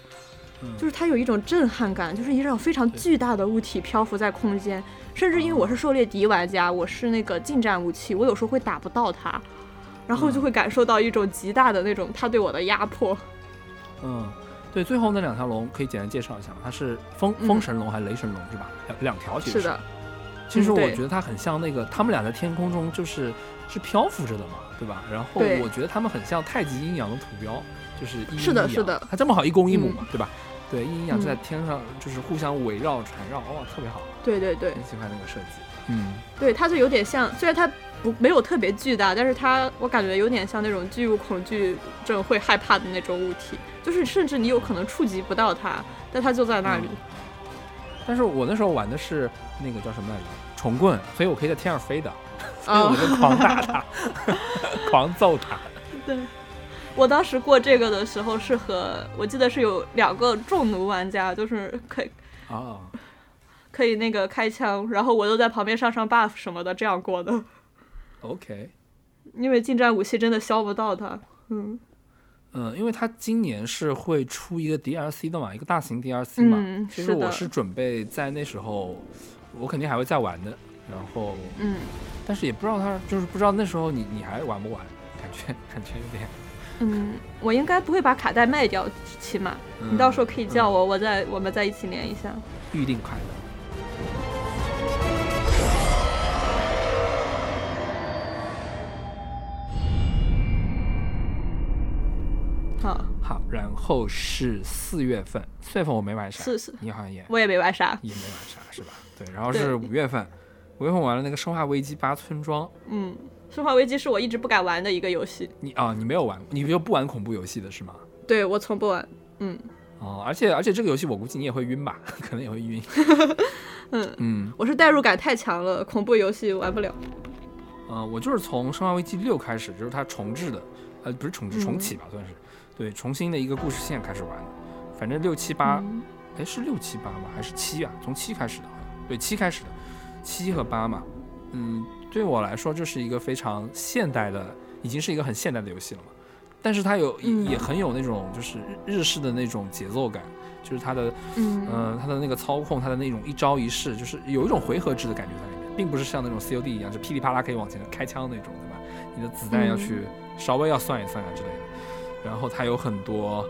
嗯，就是它有一种震撼感，就是一种非常巨大的物体漂浮在空间，甚至因为我是狩猎敌玩家，我是那个近战武器，我有时候会打不到它，然后就嗯会感受到一种极大的那种他对我的压迫。嗯，对，最后那两条龙可以简单介绍一下吗？它是风嗯风神龙还是雷神龙是吧？两两条其实是的，其实我觉得它很像那个，他们俩在天空中就是是漂浮着的嘛，对吧？然后我觉得他们很像太极阴阳的图标，就是一阴阳是的是的它正好一公一母嘛，对吧？对，一阴阳就在嗯天上，就是互相围绕缠绕，哇，特别好，对对对很喜欢那个设计。嗯，对，它就有点像，虽然它不没有特别巨大，但是它我感觉有点像那种巨物恐惧症会害怕的那种物体，就是甚至你有可能触及不到它，但它就在那里。嗯但是我那时候玩的是那个叫什么来着？虫棍，所以我可以在天上飞的，所以我哦就狂打它，狂揍它。对，我当时过这个的时候是和我记得是有两个重弩玩家，就是可以啊，可以那个开枪，然后我都在旁边上上 buff 什么的，这样过的。OK，因为近战武器真的削不到他。嗯嗯，因为他今年是会出一个 DLC 的嘛，一个大型 DLC 嘛。嗯，其实，我是准备在那时候，我肯定还会再玩的。然后，嗯但是也不知道他，就是不知道那时候你你还玩不玩？感觉感觉有点。嗯，我应该不会把卡带卖掉，起码你到时候可以叫嗯我，我再我们再一起连一下。预定快乐。好，好，然后是四月份，四月份我没玩啥，是是，你好像也我也没玩啥。也没玩啥是吧？对，然后是五月份，五月份玩了那个《生化危机八村庄》，嗯，生化危机是我一直不敢玩的一个游戏，你啊，你没有玩，你就不玩恐怖游戏的是吗？对我从不玩。嗯哦，而且而且这个游戏我估计你也会晕吧，可能也会晕。嗯，嗯我是代入感太强了，恐怖游戏玩不了。呃，我就是从《生化危机六》开始，就是它重置的，呃，不是重置，重嗯启吧，算是，对，重新的一个故事线开始玩的。反正六七八，嗯哎、是六七八吗？还是七啊？从七开始的，好像对，七开始的，七和八嘛。嗯，对我来说，这是一个非常现代的，已经是一个很现代的游戏了嘛。但是它有也很有那种就是日日式的那种节奏感，就是它的嗯嗯，它的那个操控，它的那种一招一式，就是有一种回合制的感觉在里面，并不是像那种 COD 一样，就噼里啪啦可以往前开枪那种，对吧？你的子弹要去稍微要算一算啊之类的。然后它有很多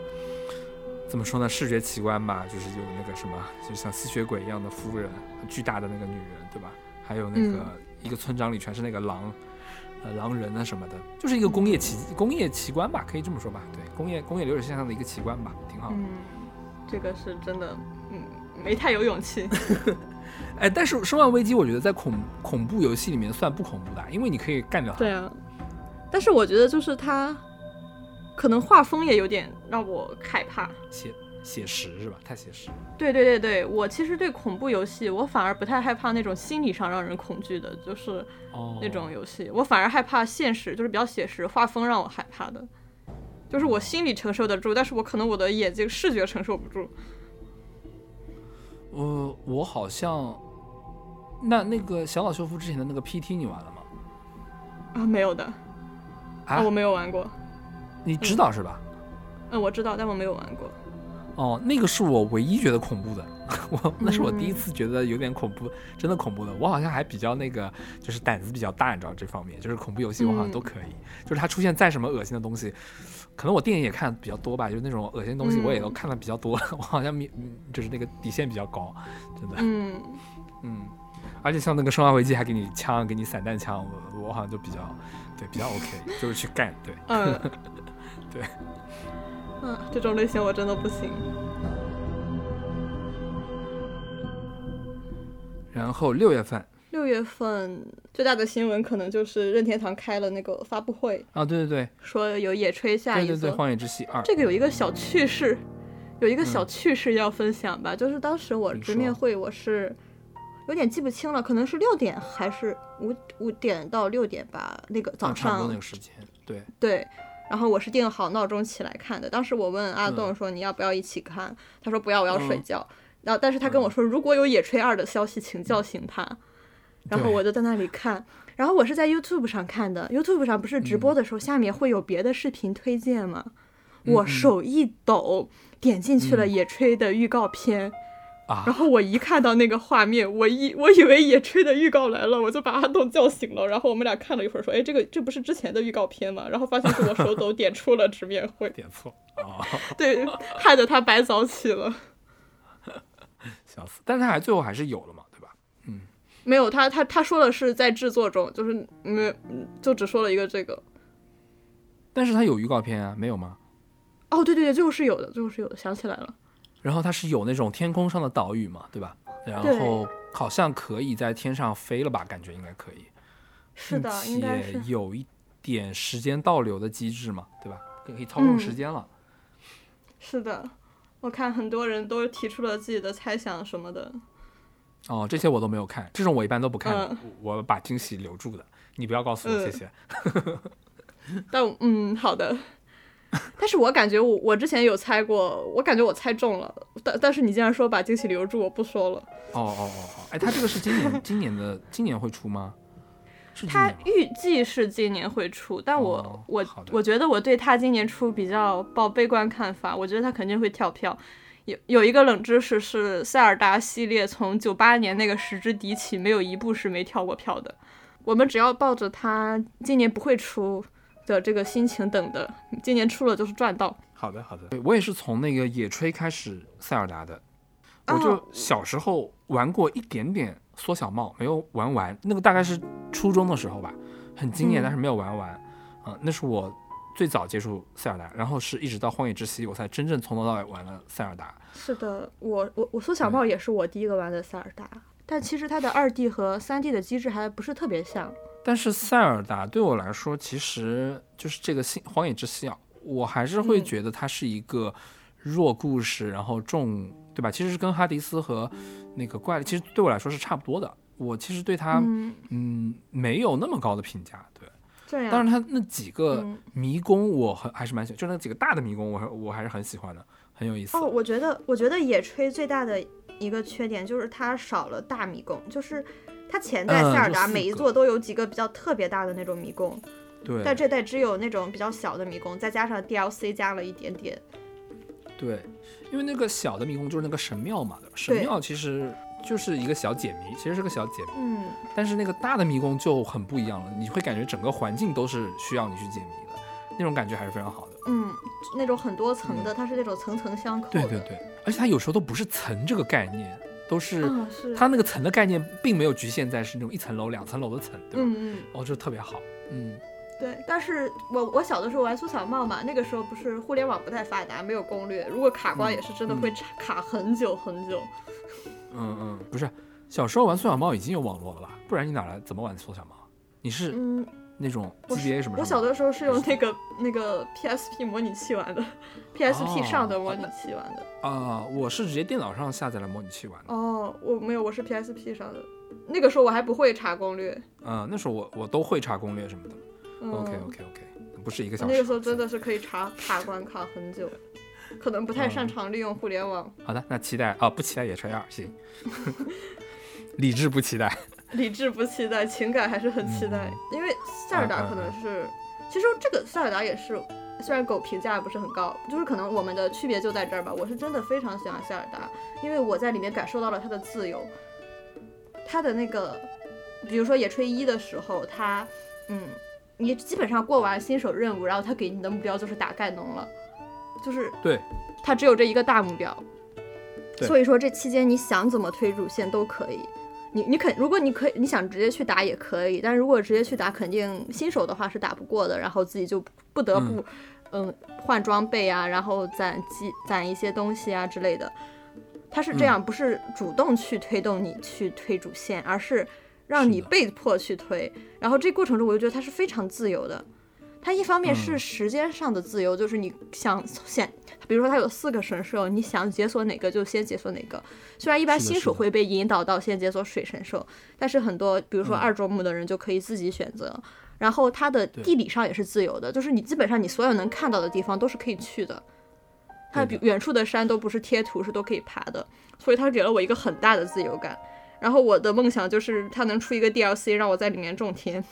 怎么说呢，视觉奇观吧，就是有那个什么，就像吸血鬼一样的夫人，巨大的那个女人，对吧？还有那个、嗯一个村庄里全是那个狼。呃，狼人啊什么的，就是一个工业奇工业奇观吧，可以这么说吧？对，工业工业流水线上的一个奇观吧，挺好的。嗯，这个是真的，嗯，没太有勇气。哎，但是《生化危机》我觉得在恐恐怖游戏里面算不恐怖的，因为你可以干掉它。对啊，但是我觉得就是它，可能画风也有点让我害怕。写写实是吧？太写实。对对对对，我其实对恐怖游戏，我反而不太害怕那种心理上让人恐惧的，就是哦，那种游戏，我反而害怕现实，就是比较写实，画风让我害怕的。就是我心里承受得住，但是我可能我的眼睛视觉承受不住。呃，我好像那那个小岛秀夫之前的那个 PT 你玩了吗？啊，没有的，啊，我没有玩过。你知道是吧？嗯，我知道，但我没有玩过。哦，那个是我唯一觉得恐怖的，我那是我第一嗯次觉得有点恐怖，真的恐怖的。我好像还比较那个，就是胆子比较大，你知道这方面，就是恐怖游戏我好像都嗯可以。就是它出现再什么恶心的东西，可能我电影也看的比较多吧，就是那种恶心的东西我也都嗯看的比较多了，我好像免嗯就是那个底线比较高，真的。嗯，嗯，而且像那个《生化危机》还给你枪，给你散弹枪，我我好像就比较对比较 OK，就是去干，对，嗯，对，嗯，这种类型我真的不行。然后六月份，六月份最大的新闻可能就是任天堂开了那个发布会，啊，对对对，说有野炊下。对对对，荒野之息二，这个有一个小趣事，有一个小嗯趣事要分享吧，就是当时我直面会我是有点记不清了，可能是六点还是五五点到六点吧，那个早啊差不多上那个时间，对，对。然后我是定好闹钟起来看的，当时我问阿嗯。栋说你要不要一起看，他说不要，我要睡嗯。觉。然后但是他跟我说，如果有野炊二的消息，请叫醒他。然后我就在那里看，然后我是在 YouTube 上看的，YouTube 上不是直播的时候、下面会有别的视频推荐吗？我手一抖，点进去了嗯野炊的预告片，啊然，后我一看到那个画面，我一我以为野炊的预告来了，我就把阿栋叫醒了，然后我们俩看了一会儿，说，哎，这个这不是之前的预告片吗？然后发现是我手抖点出了直面会，点错啊，对，害得他白早起了。笑死！但是他还最后还是有了嘛，对吧？嗯没有，他他他说的是在制作中，就是没，嗯就只说了一个这个。但是他有预告片啊，没有吗？哦，对对对，最后是有的，最后是有的，想起来了。然后它是有那种天空上的岛屿嘛，对吧？然后好像可以在天上飞了吧？感觉应该可以。是的，应该是并且有一点时间倒流的机制嘛，对吧？可以操控嗯时间了。是的。我看很多人都提出了自己的猜想什么的。哦，这些我都没有看，这种我一般都不看我把惊喜留住的。你不要告诉我，嗯谢谢。但嗯，好的。但是我感觉我我之前有猜过，我感觉我猜中了，但但是你竟然说把惊喜留住，我不说了。哦哦哦哦，哎，他这个是今年今年的今年会出吗？他？预计是今年会出，但我、哦我我觉得我对他今年出比较抱悲观看法，我觉得他肯定会跳票。有有一个冷知识是，塞尔达系列从九八年那个时之敌起，没有一部是没跳过票的。我们只要抱着他今年不会出的这个心情等的，今年出了就是赚到。好的好的，对我也是从那个野炊开始塞尔达的，我哦就小时候玩过一点点缩小帽，没有玩完，那个大概是初中的时候吧，很惊艳，嗯但是没有玩完，啊、那是我最早接触塞尔达，然后是一直到荒野之息，我才真正从头到尾玩了塞尔达。是的，我我我缩小帽也是我第一个玩的塞尔达，但其实它的二 D 和三 D 的机制还不是特别像。但是塞尔达对我来说，其实就是这个新荒野之息啊，我还是会嗯觉得它是一个弱故事，然后重，对吧？其实是跟哈迪斯和那个怪，其实对我来说是差不多的。我其实对它，嗯，嗯，没有那么高的评价。对。当然它那几个嗯迷宫我很还是蛮喜欢，就那几个大的迷宫我还我还是很喜欢的，很有意思。哦，我觉得，我觉得野炊最大的一个缺点就是它少了大迷宫，就是它前代嗯塞尔达每一座都有几个比较特别大的那种迷宫，对，但这代只有那种比较小的迷宫，再加上 DLC 加了一点点。对，因为那个小的迷宫就是那个神庙嘛？神庙其实就是一个小解谜，其实是个小解谜。嗯，但是那个大的迷宫就很不一样了，你会感觉整个环境都是需要你去解谜的，那种感觉还是非常好的。嗯，那种很多层的，它是那种层层相扣的。对对对，而且它有时候都不是层这个概念，都是。它那个层的概念并没有局限在是那种一层楼、两层楼的层，对吧？嗯嗯，哦，就特别好。嗯，对。但是我我小的时候玩缩小帽嘛，那个时候不是互联网不太发达，没有攻略，如果卡关嗯也是真的会卡卡很久很久。嗯嗯，不是，小时候玩缩小帽已经有网络了吧？不然你哪来怎么玩缩小帽？你是嗯，那种我 GBA 什么？我小的时候是用那个那个 PSP 模拟器玩的，PSP 哦上的模拟器玩的。啊、我是直接电脑上下载了模拟器玩的。哦，我没有，我是 PSP 上的。那个时候我还不会查攻略。嗯，那时候我我都会查攻略什么的。嗯、OK OK OK，不是一个小时。那个时候真的是可以查卡关卡很久，可能不太擅嗯长利用互联网。好的，那期待啊，不期待野炊二，行。理智不期待。理智不期待，情感还是很期待，因为塞尔达可能是，其实这个塞尔达也是，虽然狗评价不是很高，就是可能我们的区别就在这儿吧。我是真的非常喜欢塞尔达，因为我在里面感受到了他的自由，他的那个，比如说野炊一的时候，他，嗯，你基本上过完新手任务，然后他给你的目标就是打盖农了，就是对，他只有这一个大目标，所以说这期间你想怎么推主线都可以。你你肯，如果你可以，你想直接去打也可以，但如果直接去打，肯定新手的话是打不过的，然后自己就不得不，嗯，换装备啊，然后攒积攒一些东西啊之类的。他是这样，不是主动去推动你去推主线，而是让你被迫去推。然后这过程中，我就觉得它是非常自由的。它一方面是时间上的自由，就是你想先，比如说它有四个神兽，你想解锁哪个就先解锁哪个。虽然一般新手会被引导到先解锁水神兽，但是很多比如说二周目的人就可以自己选择。然后它的地理上也是自由的，就是你基本上你所有能看到的地方都是可以去的。它比远处的山都不是贴图，是都可以爬的，所以它给了我一个很大的自由感。然后我的梦想就是它能出一个 DLC，让我在里面种田。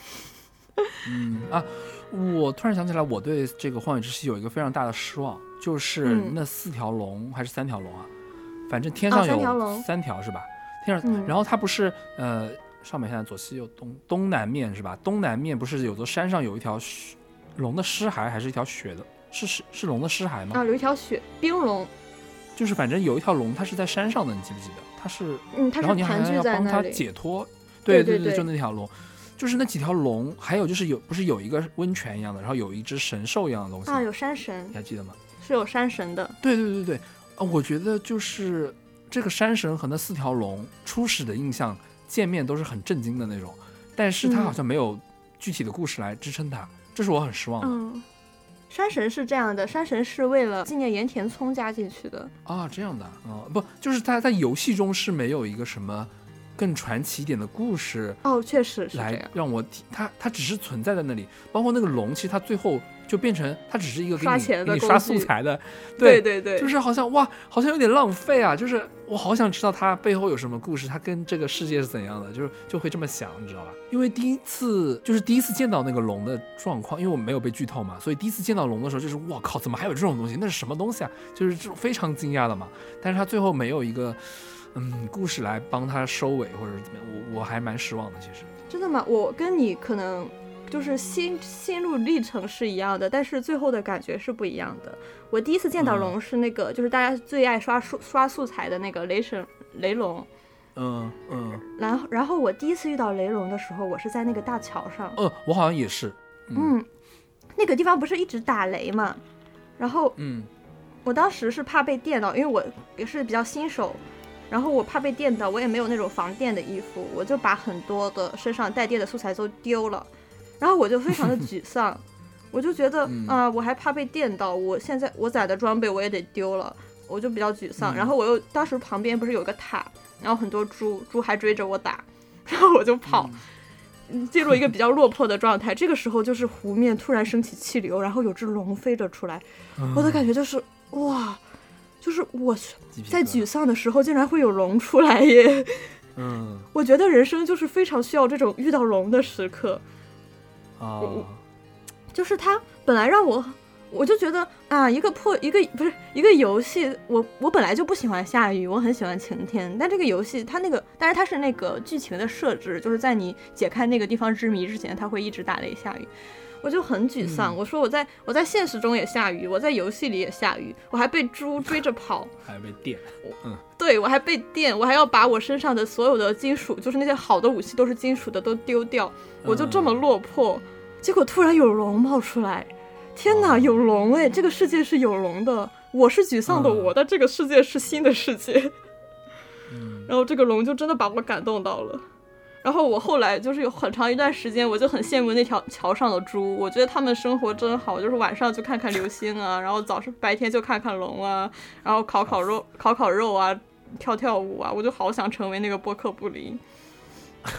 嗯啊。我突然想起来，我对这个《荒野之息》有一个非常大的失望，就是那四条龙还是三条龙啊？反正天上有三条是吧？天上，然后它不是呃上面现在左西右东东南面是吧？东南面不是有座山上有一条龙的尸骸，还是一条雪的？是是是龙的尸骸吗？啊，有一条雪冰龙，就是反正有一条龙，它是在山上的，你记不记得？它是嗯，然后你好像要帮它解脱，对对对，就那条龙。就是那几条龙，还有就是有不是有一个温泉一样的，然后有一只神兽一样的东西啊，有山神，你还记得吗？是有山神的。对对对对，啊，我觉得就是这个山神和那四条龙初始的印象，见面都是很震惊的那种，但是他好像没有具体的故事来支撑它，这是我很失望的。嗯，山神是这样的，山神是为了纪念盐田聪加进去的啊，这样的，哦，不，就是他在游戏中是没有一个什么。更传奇一点的故事哦，确实是来让我它它只是存在在那里，包括那个龙，其实它最后就变成它只是一个给你给你刷素材的，对对对，就是好像哇，好像有点浪费啊，就是我好想知道它背后有什么故事，它跟这个世界是怎样的，就是就会这么想，你知道吧？因为第一次就是第一次见到那个龙的状况，因为我没有被剧透嘛，所以第一次见到龙的时候就是我靠，怎么还有这种东西？那是什么东西啊？就是这种非常惊讶的嘛。但是它最后没有一个。嗯，故事来帮他收尾，或者是怎么样，我我还蛮失望的。其实真的吗？我跟你可能就是心心路历程是一样的，但是最后的感觉是不一样的。我第一次见到龙是那个，就是大家最爱刷素刷素材的那个雷神雷龙。嗯嗯。然后然后我第一次遇到雷龙的时候，我是在那个大桥上。呃，我好像也是。嗯。那个地方不是一直打雷嘛？然后嗯，我当时是怕被电到，因为我也是比较新手。然后我怕被电到，我也没有那种防电的衣服，我就把很多的身上带电的素材都丢了，然后我就非常的沮丧，我就觉得啊，我还怕被电到，我现在我攒的装备我也得丢了，我就比较沮丧。然后我又当时旁边不是有个塔，然后很多猪，猪还追着我打，然后我就跑，嗯进入一个比较落魄的状态。这个时候就是湖面突然升起气流，然后有只龙飞着出来，我的感觉就是哇。就是我在沮丧的时候，竟然会有龙出来耶！嗯，我觉得人生就是非常需要这种遇到龙的时刻。啊，就是他本来让我，我就觉得啊，一个破一个不是一个游戏，我我本来就不喜欢下雨，我很喜欢晴天。但这个游戏它那个，但是它是那个剧情的设置，就是在你解开那个地方之谜之前，它会一直打雷下雨。我就很沮丧，我说我在我在现实中也下雨，我在游戏里也下雨，我还被猪 追着跑，还被电，嗯，对我还被电，我还要把我身上的所有的金属，就是那些好的武器都是金属的都丢掉，我就这么落魄，结果突然有龙冒出来，天哪，有龙哎，这个世界是有龙的，我是沮丧的我，但这个世界是新的世界，然后这个龙就真的把我感动到了。然后我后来就是有很长一段时间，我就很羡慕那条桥上的猪，我觉得他们生活真好，就是晚上就看看流星啊，然后早上白天就看看龙啊，然后烤烤肉、烤烤肉啊，跳跳舞啊，我就好想成为那个波克布林。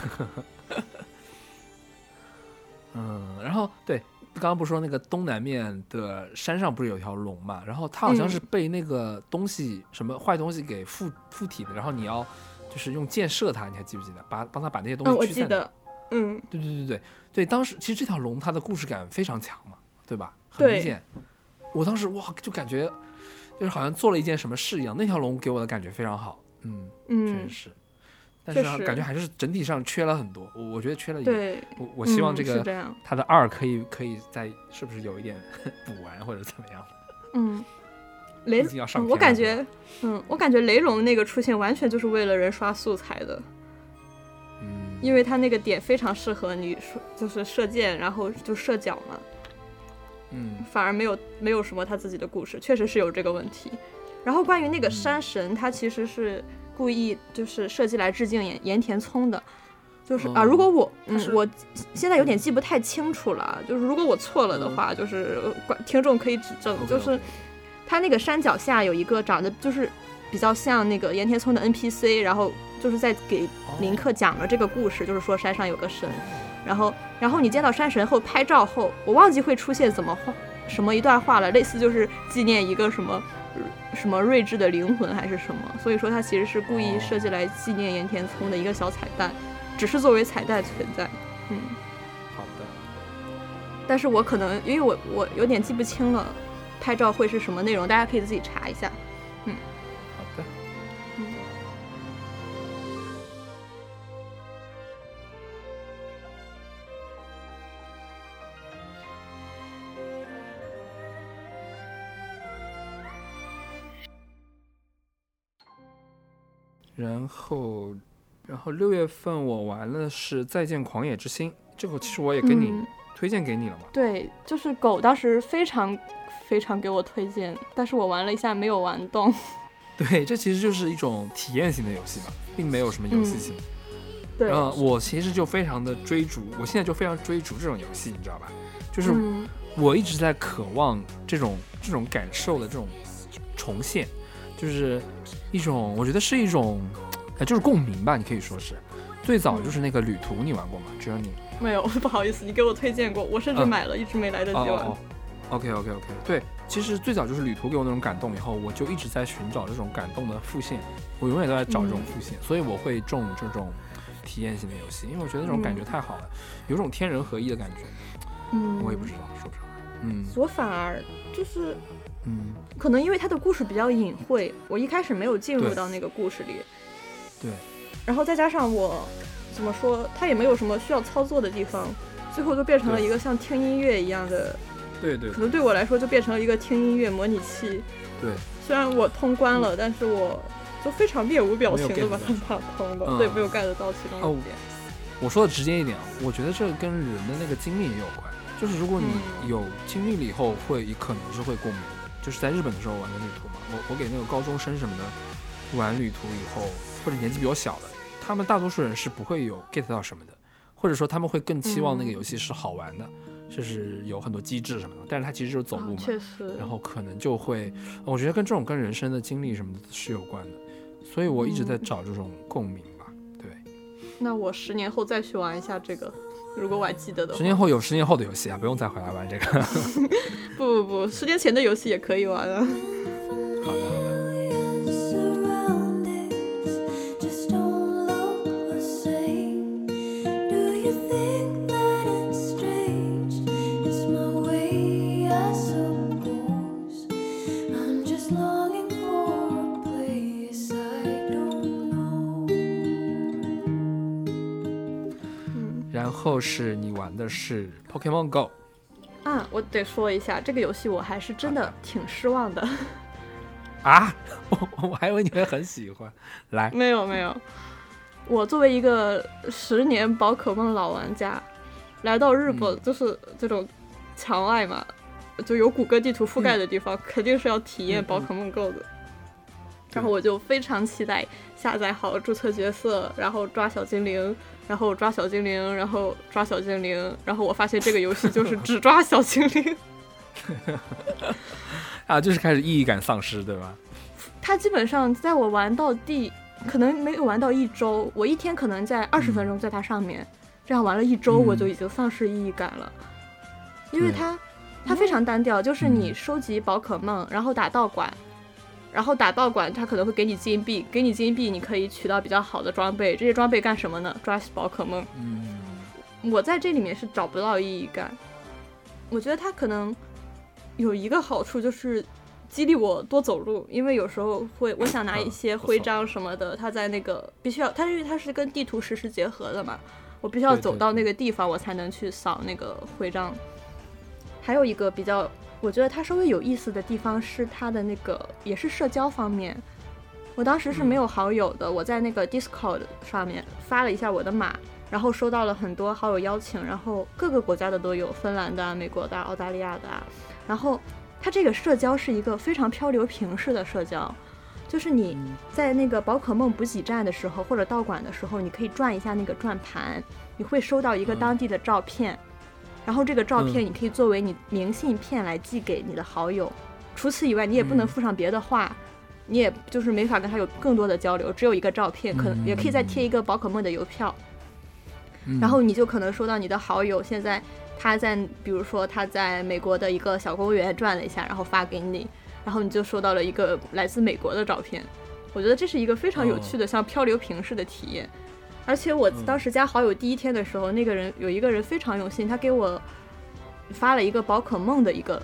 嗯，然后对，刚刚不是说那个东南面的山上不是有条龙嘛？然后它好像是被那个东西什么坏东西给附附体的，然后你要。就是用箭射它，你还记不记得？把帮他把那些东西驱散。我记得，嗯，对对对对对，当时其实这条龙它的故事感非常强嘛，对吧？很明显，我当时哇就感觉就是好像做了一件什么事一样。那条龙给我的感觉非常好，嗯嗯，确实是，但是感觉还是整体上缺了很多，我我觉得缺了一点。我我希望这个它的二可以可以再是不是有一点 补完或者怎么样？嗯。雷，我感觉，嗯，我感觉雷龙那个出现完全就是为了人刷素材的。嗯因为他那个点非常适合你说就是射箭，然后就射脚嘛。嗯反而没有没有什么他自己的故事，确实是有这个问题。然后关于那个山神，他其实是故意就是设计来致敬岩岩田聪的，就是啊，哦如果我嗯我现在有点记不太清楚了，就是如果我错了的话，就是观听众可以指正就是他那个山脚下有一个长得就是比较像那个岩田聪的 NPC，然后就是在给林克讲了这个故事，就是说山上有个神，然后然后你见到山神后拍照后，我忘记会出现怎么画什么一段话了，类似就是纪念一个什么呃什么睿智的灵魂还是什么，所以说它其实是故意设计来纪念岩田聪的一个小彩蛋，只是作为彩蛋存在，嗯，好的，但是我可能因为我我有点记不清了，拍照会是什么内容，大家可以自己查一下。嗯好的。嗯然后，然后六月份我玩的是《再见狂野之心》，这个其实我也跟你嗯推荐给你了嘛。对，就是狗当时非常非常给我推荐，但是我玩了一下没有玩动。对，这其实就是一种体验型的游戏嘛，并没有什么游戏性。对，呃，我其实就非常的追逐，我现在就非常追逐这种游戏，你知道吧？就是嗯我一直在渴望这种这种感受的这种重现，就是一种我觉得是一种，呃，就是共鸣吧，你可以说是。最早就是那个旅途，你玩过吗？只有你。没有，不好意思，你给我推荐过，我甚至嗯买了，一直没来得及玩。哦哦哦，OK OK OK，对，其实最早就是旅途给我那种感动，以后我就一直在寻找这种感动的复现，我永远都在找这种复现，所以我会中这种体验型的游戏，因为我觉得那种感觉太好了，有种天人合一的感觉，嗯，我也不知道说不上。来，嗯我反而就是嗯，可能因为它的故事比较隐晦，我一开始没有进入到那个故事里，对，然后再加上我怎么说，它也没有什么需要操作的地方，最后就变成了一个像听音乐一样的，对对可能对我来说就变成了一个听音乐模拟器。对，虽然我通关了，但是我就非常面无表情的把它打通了，嗯对，没有 get 到其中哦的点。我说的直接一点啊，我觉得这个跟人的那个经历也有关。就是如果你嗯有经历了以后，会可能是会共鸣的。就是在日本的时候玩的旅途嘛，我我给那个高中生什么的玩旅途以后，或者年纪比我小的，他们大多数人是不会有 get 到什么的，或者说他们会更期望那个游戏是好玩的，就是有很多机制什么的。但是它其实就是走路啊嘛，确实，然后可能就会，我觉得跟这种跟人生的经历什么的是有关的。所以我一直在嗯找这种共鸣吧。对，那我十年后再去玩一下这个，如果我还记得的话。十年后有十年后的游戏啊，不用再回来玩这个。不不不，十年前的游戏也可以玩啊。好的，好的。后是你玩的是 Pokemon Go，啊，我得说一下，这个游戏我还是真的挺失望的。啊，我 我还以为你会很喜欢。来，没有没有，我作为一个十年宝可梦老玩家，来到日本就是这种墙外嘛，就有谷歌地图覆盖的地方，肯定是要体验宝可梦 Go 的。然后我就非常期待下载好注册角色，然后抓小精灵，然后抓小精灵，然后抓小精灵，然后我发现这个游戏就是只抓小精灵。啊，就是开始意义感丧失，对吧？它基本上在我玩到第，可能没有玩到一周，我一天可能在二十分钟在它上面，这样玩了一周，嗯我就已经丧失意义感了，因为它它非常单调，就是你嗯收集宝可梦，然后打道馆。然后打道馆，它可能会给你金币，给你金币，你可以取到比较好的装备。这些装备干什么呢？抓宝可梦。嗯，我在这里面是找不到意义感。我觉得它可能有一个好处就是激励我多走路，因为有时候会我想拿一些徽章什么的，它在那个必须要，它因为它是跟地图实时结合的嘛，我必须要走到那个地方我才能去扫那个徽章。还有一个比较，我觉得它稍微有意思的地方是它的那个也是社交方面。我当时是没有好友的，我在那个 Discord 上面发了一下我的码，然后收到了很多好友邀请，然后各个国家的都有，芬兰的啊、美国的啊、澳大利亚的啊。然后它这个社交是一个非常漂流瓶式的社交，就是你在那个宝可梦补给站的时候或者道馆的时候，你可以转一下那个转盘，你会收到一个嗯当地的照片，然后这个照片嗯你可以作为你明信片来寄给你的好友。除此以外，你也不能嗯附上别的话，你也就是没法跟他有更多的交流，只有一个照片，可能也可以再贴一个宝可梦的邮票。嗯然后你就可能收到你的好友现在他在，比如说他在美国的一个小公园转了一下，然后发给你，然后你就收到了一个来自美国的照片。我觉得这是一个非常有趣的，像漂流瓶似的体验。而且我当时加好友第一天的时候，那个人有一个人非常用心，他给我发了一个宝可梦的一个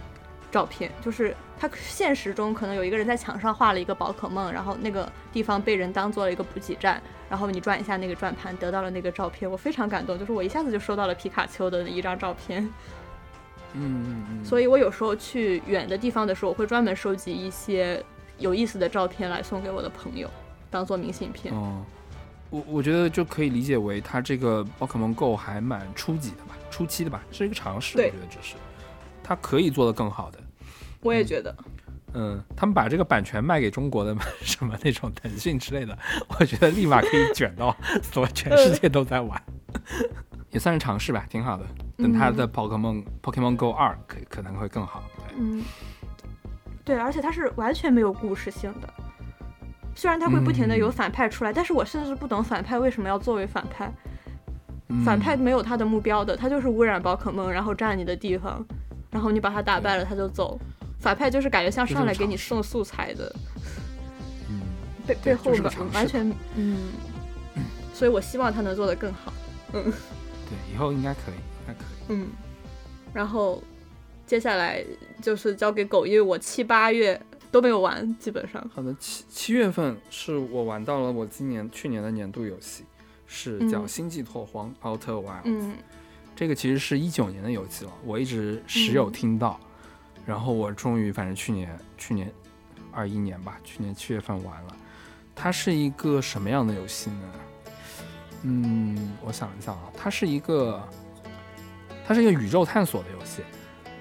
照片，就是他现实中可能有一个人在墙上画了一个宝可梦，然后那个地方被人当做了一个补给站，然后你转一下那个转盘，得到了那个照片，我非常感动，就是我一下子就收到了皮卡丘的一张照片。嗯嗯嗯，所以我有时候去远的地方的时候，我会专门收集一些有意思的照片来送给我的朋友，当做明信片。哦，我我觉得就可以理解为它这个宝可梦 Go 还蛮初级的吧，初期的吧，是一个尝试，我觉得只是它可以做得更好的。我也觉得，嗯，他们把这个版权卖给中国的 什么那种腾讯之类的，我觉得立马可以卷到所有全世界都在玩，也算是尝试吧，挺好的。等它的宝可梦 Pokemon Go 二可可能会更好。对，嗯，对，而且它是完全没有故事性的。虽然它会不停的有嗯反派出来，但是我甚至不懂反派为什么要作为反派。嗯反派没有他的目标的，他就是污染宝可梦，然后占你的地方，然后你把他打败了，他就走。反派就是感觉像上来给你送素材的，嗯，背背后完就是个尝试完全 嗯，所以我希望他能做得更好。嗯对，以后应该可以，应该可以。嗯，然后接下来就是交给狗，因为我七八月都没有玩，基本上。好的，七七月份是我玩到了我今年去年的年度游戏，是叫《嗯星际拓荒 Outer Wild》。嗯这个其实是一九年的游戏了，我一直时有嗯听到，然后我终于反正去年去年二一年吧，去年七月份玩了。它是一个什么样的游戏呢？嗯，我想一想啊，它是一个它是一个宇宙探索的游戏，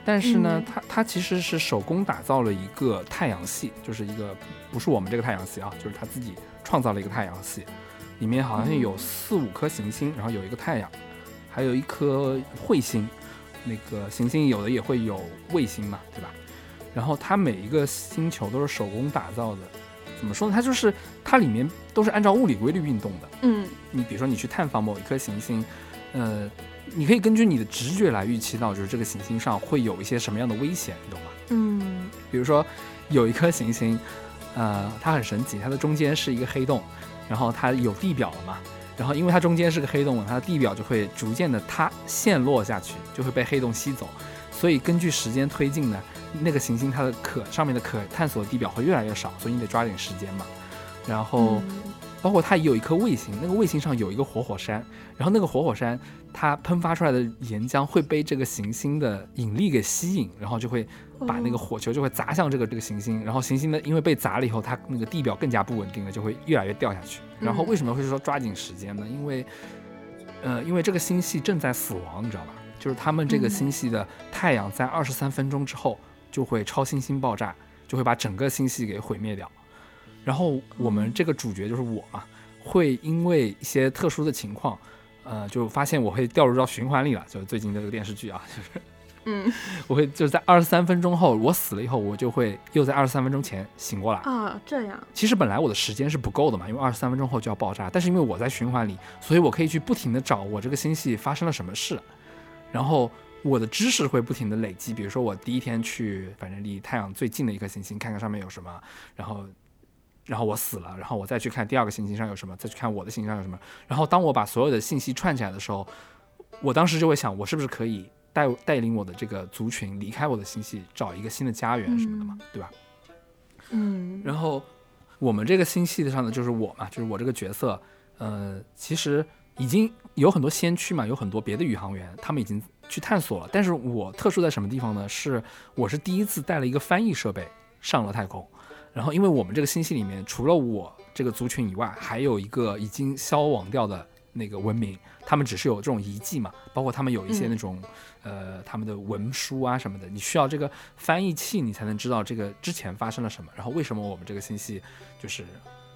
但是呢，嗯它它其实是手工打造了一个太阳系，就是一个不是我们这个太阳系啊，就是他自己创造了一个太阳系，里面好像有嗯四五颗行星，然后有一个太阳。还有一颗彗星，那个行星有的也会有卫星嘛，对吧？然后它每一个星球都是手工打造的，怎么说呢？它就是它里面都是按照物理规律运动的。嗯你比如说你去探访某一颗行星，呃，你可以根据你的直觉来预期到，就是这个行星上会有一些什么样的危险，你懂吗？嗯比如说有一颗行星，呃，它很神奇，它的中间是一个黑洞，然后它有地表了嘛，然后因为它中间是个黑洞，它的地表就会逐渐的塌陷落下去，就会被黑洞吸走，所以根据时间推进呢，那个行星它的可上面的可探索的地表会越来越少，所以你得抓紧时间嘛。然后嗯包括它也有一颗卫星，那个卫星上有一个活火山，然后那个活火山它喷发出来的岩浆会被这个行星的引力给吸引，然后就会把那个哦火球就会砸向这个这个行星，然后行星呢因为被砸了以后，它那个地表更加不稳定了，就会越来越掉下去。然后为什么会说抓紧时间呢？因为呃，因为这个星系正在死亡，你知道吧？就是他们这个嗯星系的太阳在二十三分钟之后就会超新星爆炸，就会把整个星系给毁灭掉。然后我们这个主角就是我嘛，会因为一些特殊的情况，呃，就发现我会掉入到循环里了。就是最近的这个电视剧啊，就是嗯 我会就是在二十三分钟后，我死了以后，我就会又在二十三分钟前醒过来。啊，这样，其实本来我的时间是不够的嘛，因为二十三分钟后就要爆炸，但是因为我在循环里，所以我可以去不停的找我这个星系发生了什么事，然后我的知识会不停的累积。比如说我第一天去，反正离太阳最近的一颗行星，看看上面有什么，然后。然后我死了，然后我再去看第二个行星上有什么，再去看我的行星上有什么。然后当我把所有的信息串起来的时候，我当时就会想，我是不是可以带带领我的这个族群离开我的星系，找一个新的家园什么的嘛，对吧？嗯然后我们这个星系上的就是我嘛，就是我这个角色，呃，其实已经有很多先驱嘛，有很多别的宇航员，他们已经去探索了。但是我特殊在什么地方呢？是我是第一次带了一个翻译设备上了太空。然后因为我们这个星系里面，除了我这个族群以外，还有一个已经消亡掉的那个文明，他们只是有这种遗迹嘛，包括他们有一些嗯。那种、呃他们的文书啊什么的，你需要这个翻译器，你才能知道这个之前发生了什么，然后为什么我们这个星系就是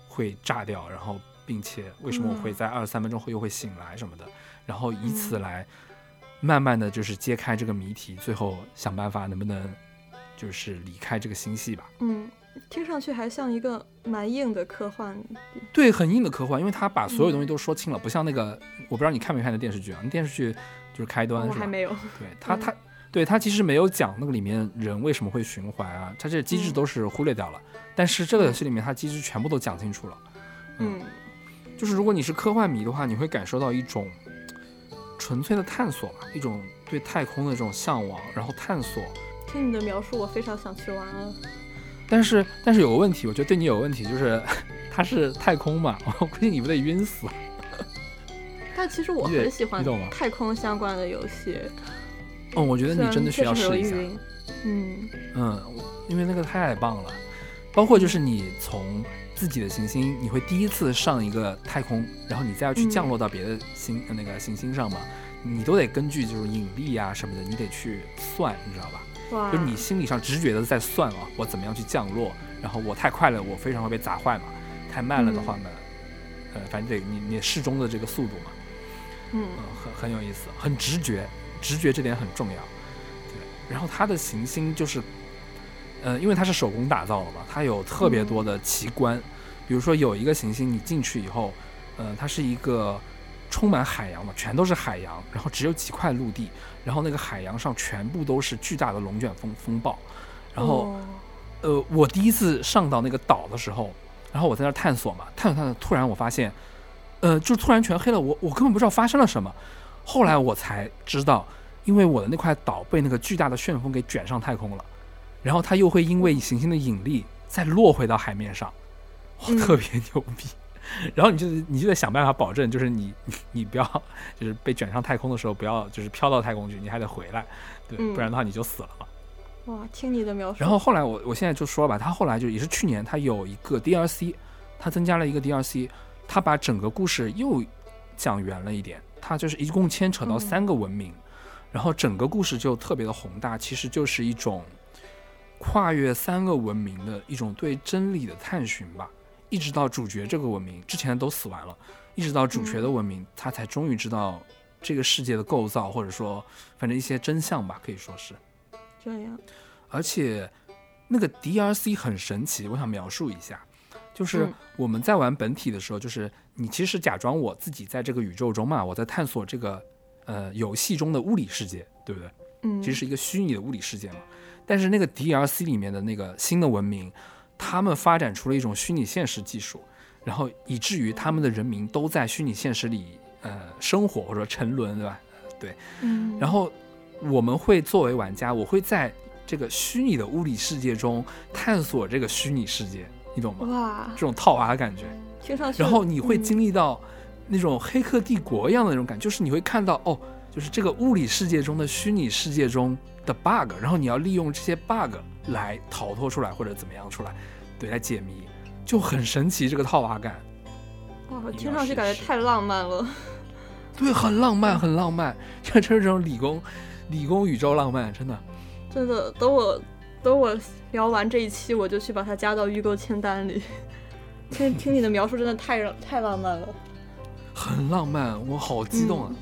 会炸掉，然后并且为什么我会嗯。在二十三分钟后又会醒来什么的，然后以此嗯来慢慢的就是揭开这个谜题，最后想办法能不能就是离开这个星系吧。嗯，听上去还像一个蛮硬的科幻。对，很硬的科幻，因为他把所有东西嗯都说清了，不像那个我不知道你看没看那电视剧啊？那电视剧就是开端？我还没有。对他，嗯他对他其实没有讲那个里面人为什么会循环啊，他这个机制嗯都是忽略掉了。但是这个游戏里面，它机制全部都讲清楚了。嗯就是如果你是科幻迷的话，你会感受到一种纯粹的探索吧，一种对太空的这种向往，然后探索。听你的描述，我非常想去玩了。但是但是有个问题，我觉得对你有问题，就是 它是太空嘛，我估计你不得晕死。但其实我很喜欢太空相关的游戏。嗯，我觉得你真的需要试一下。嗯嗯，因为那个太棒了，包括就是你从自己的行星，你会第一次上一个太空，然后你再要去嗯降落到别的星、呃那个行星上嘛，你都得根据就是引力啊什么的，你得去算，你知道吧？哇，就是你心理上直觉的在算啊，我怎么样去降落，然后我太快了，我非常会被砸坏嘛，太慢了的话呢，呃，反正得你你适中的这个速度嘛，嗯。嗯，很很有意思，很直觉，直觉这点很重要。对，然后它的行星就是，呃，因为它是手工打造的嘛，它有特别多的奇观，比如说有一个行星，你进去以后，呃，它是一个充满海洋嘛，全都是海洋，然后只有几块陆地，然后那个海洋上全部都是巨大的龙卷风风暴，然后。哦呃，我第一次上到那个岛的时候，然后我在那儿探索嘛，探索探索，突然我发现，呃，就突然全黑了，我我根本不知道发生了什么。后来我才知道，因为我的那块岛被那个巨大的旋风给卷上太空了，然后它又会因为行星的引力再落回到海面上，哇，嗯特别牛逼。然后你就你就得想办法保证，就是你你 你不要就是被卷上太空的时候，不要就是飘到太空去，你还得回来，对，嗯不然的话你就死了嘛。哇，听你的描。述，然后后来我我现在就说吧，他后来就也是去年，他有一个 DLC，他增加了一个 DLC，他把整个故事又讲圆了一点，他就是一共牵扯到嗯。三个文明，然后整个故事就特别的宏大，其实就是一种跨越三个文明的一种对真理的探寻吧，一直到主角这个文明之前都死完了，一直到主角的文明，他才终于知道这个世界的构造，或者说反正一些真相吧，可以说是。这样，而且那个 DLC 很神奇，我想描述一下，就是嗯我们在玩本体的时候，就是你其实假装我自己在这个宇宙中嘛，我在探索这个呃游戏中的物理世界，对不对？嗯，其实是一个虚拟的物理世界嘛。但是那个 DLC 里面的那个新的文明，他们发展出了一种虚拟现实技术，然后以至于他们的人民都在虚拟现实里呃生活或者沉沦，对吧？对嗯，然后我们会作为玩家，我会在这个虚拟的物理世界中探索这个虚拟世界，你懂吗？哇这，种套娃的感觉。听上去，然后你会嗯经历到那种黑客帝国一样的那种感觉，就是你会看到哦，就是这个物理世界中的虚拟世界中的 bug，然后你要利用这些 bug 来逃脱出来或者怎么样出来，对，来解谜，就很神奇这个套娃感。哇，听上去感觉太浪漫了。对，很浪漫，很浪漫，这真是这种理工理工宇宙浪漫，真的。真的，等我等我聊完这一期，我就去把它加到预购清单里。听听你的描述，真的太太浪漫了。很浪漫，我好激动啊！嗯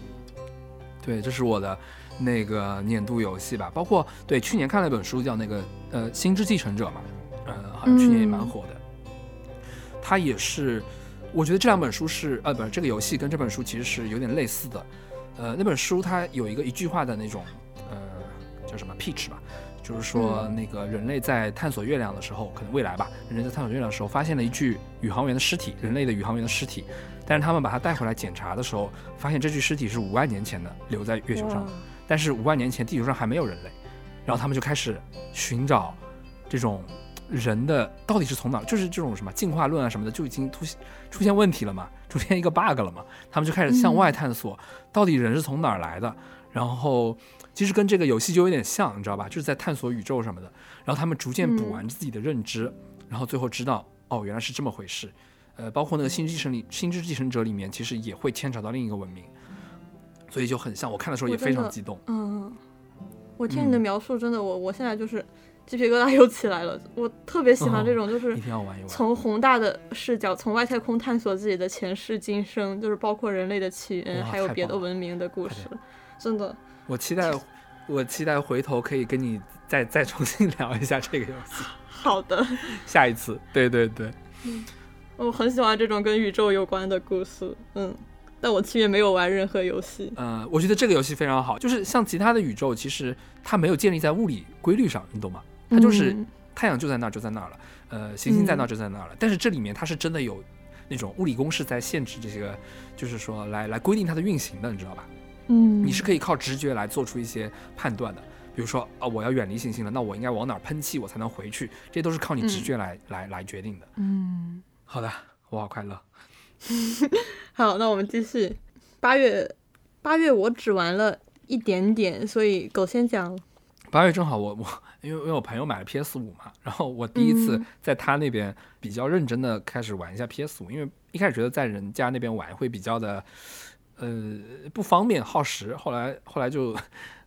对，这是我的那个年度游戏吧，包括对去年看了一本书叫那个呃《星之继承者》嘛，呃，好像去年也蛮嗯火的。它也是，我觉得这两本书是呃，不是这个游戏跟这本书其实是有点类似的。呃，那本书它有一个一句话的那种呃叫什么 pitch 吧，就是说嗯那个人类在探索月亮的时候，可能未来吧，人类在探索月亮的时候发现了一具宇航员的尸体，人类的宇航员的尸体，但是他们把它带回来检查的时候，发现这具尸体是五万年前的留在月球上的哇，但是五万年前地球上还没有人类，然后他们就开始寻找这种人的到底是从哪儿，就是这种什么进化论啊什么的就已经突现出现问题了嘛，出现一个 bug 了嘛，他们就开始向外探索，到底人是从哪儿来的，然后其实跟这个游戏就有点像，你知道吧？就是在探索宇宙什么的，然后他们逐渐补完自己的认知，然后最后知道哦原来是这么回事。呃，包括那个星之继承里星之继承者里面，其实也会牵扯到另一个文明，所以就很像。我看的时候也非常激动。嗯，我听你的嗯描述，真的，我我现在就是鸡皮疙瘩又起来了。我特别喜欢这种，就是。从宏大的视角，从外太空探索自己的前世今生，就是包括人类的起源，还有别的文明的故事。真的，我期待，我期待回头可以跟你再再重新 聊一下这个游戏。好的，下一次，对对对，嗯我很喜欢这种跟宇宙有关的故事。嗯，但我其实也没有玩任何游戏。呃，我觉得这个游戏非常好，就是像其他的宇宙，其实它没有建立在物理规律上，你懂吗？它就是嗯太阳就在那儿就在那儿了，呃，行星在那儿就在那儿了。但是这里面它是真的有那种物理公式在限制这些，就是说来来规定它的运行的，你知道吧？嗯，你是可以靠直觉来做出一些判断的。比如说啊、我要远离行星了，那我应该往哪儿喷气，我才能回去？这都是靠你直嗯觉来、来来决定的。嗯，好的，我好快乐。好，那我们继续。八月，八月我只玩了一点点，所以狗先讲。八月正好我我因为因为我朋友买了 PS 五嘛，然后我第一次嗯在他那边比较认真的开始玩一下 PS 五，因为一开始觉得在人家那边玩会比较的呃不方便耗时，后来后来就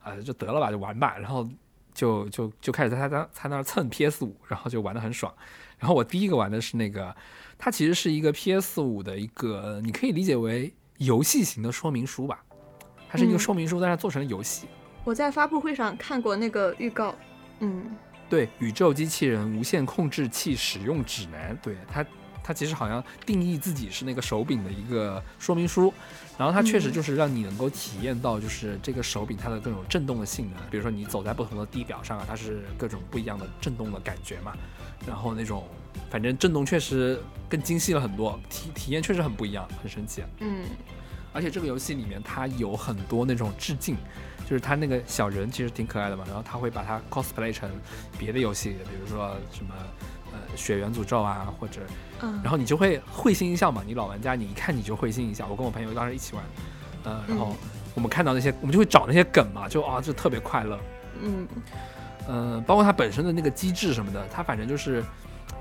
呃就得了吧，就玩吧，然后就就就开始在他那他那儿蹭 PS 五，然后就玩的很爽。然后我第一个玩的是那个，它其实是一个 PS 五的一个，你可以理解为游戏型的说明书吧，它是一个嗯说明书，但是做成了游戏。我在发布会上看过那个预告。嗯对，宇宙机器人无线控制器使用指南，对它，它其实好像定义自己是那个手柄的一个说明书，然后它确实嗯。就是让你能够体验到，就是这个手柄它的各种震动的性能，比如说你走在不同的地表上啊，它是各种不一样的震动的感觉嘛，然后那种反正震动确实更精细了很多，体体验确实很不一样，很神奇。嗯。而且这个游戏里面它有很多那种致敬，就是它那个小人其实挺可爱的嘛，然后他会把它 cosplay 成别的游戏，比如说什么呃血缘诅咒啊，或者嗯，然后你就会会心一笑嘛，你老玩家你一看你就会心一笑。我跟我朋友当时一起玩，呃，然后嗯我们看到那些我们就会找那些梗嘛，就啊就特别快乐。嗯呃，包括它本身的那个机制什么的，它反正就是，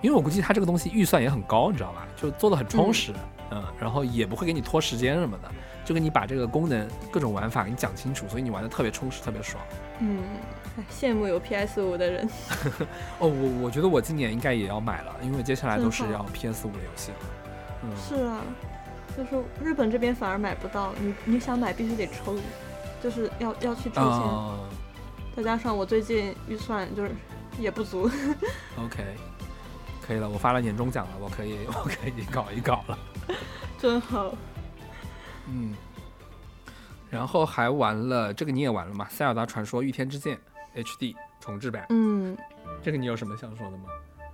因为我估计它这个东西预算也很高，你知道吧？就做的很充实，嗯然后也不会给你拖时间什么的，就给你把这个功能各种玩法给你讲清楚，所以你玩的特别充实，特别爽。嗯，哎 羡慕有 PS 五的人。哦，我我觉得我今年应该也要买了，因为接下来都是要 PS 五的游戏了。嗯，是啊，就是日本这边反而买不到，你你想买必须得抽，就是要要去抽签。啊、再加上我最近预算就是也不足。OK，可以了，我发了年终奖了，我可以我可以搞一搞了。真好。嗯，然后还玩了这个你也玩了吗？《塞尔达传说：御天之剑》HD 重置版，嗯，这个你有什么想说的吗？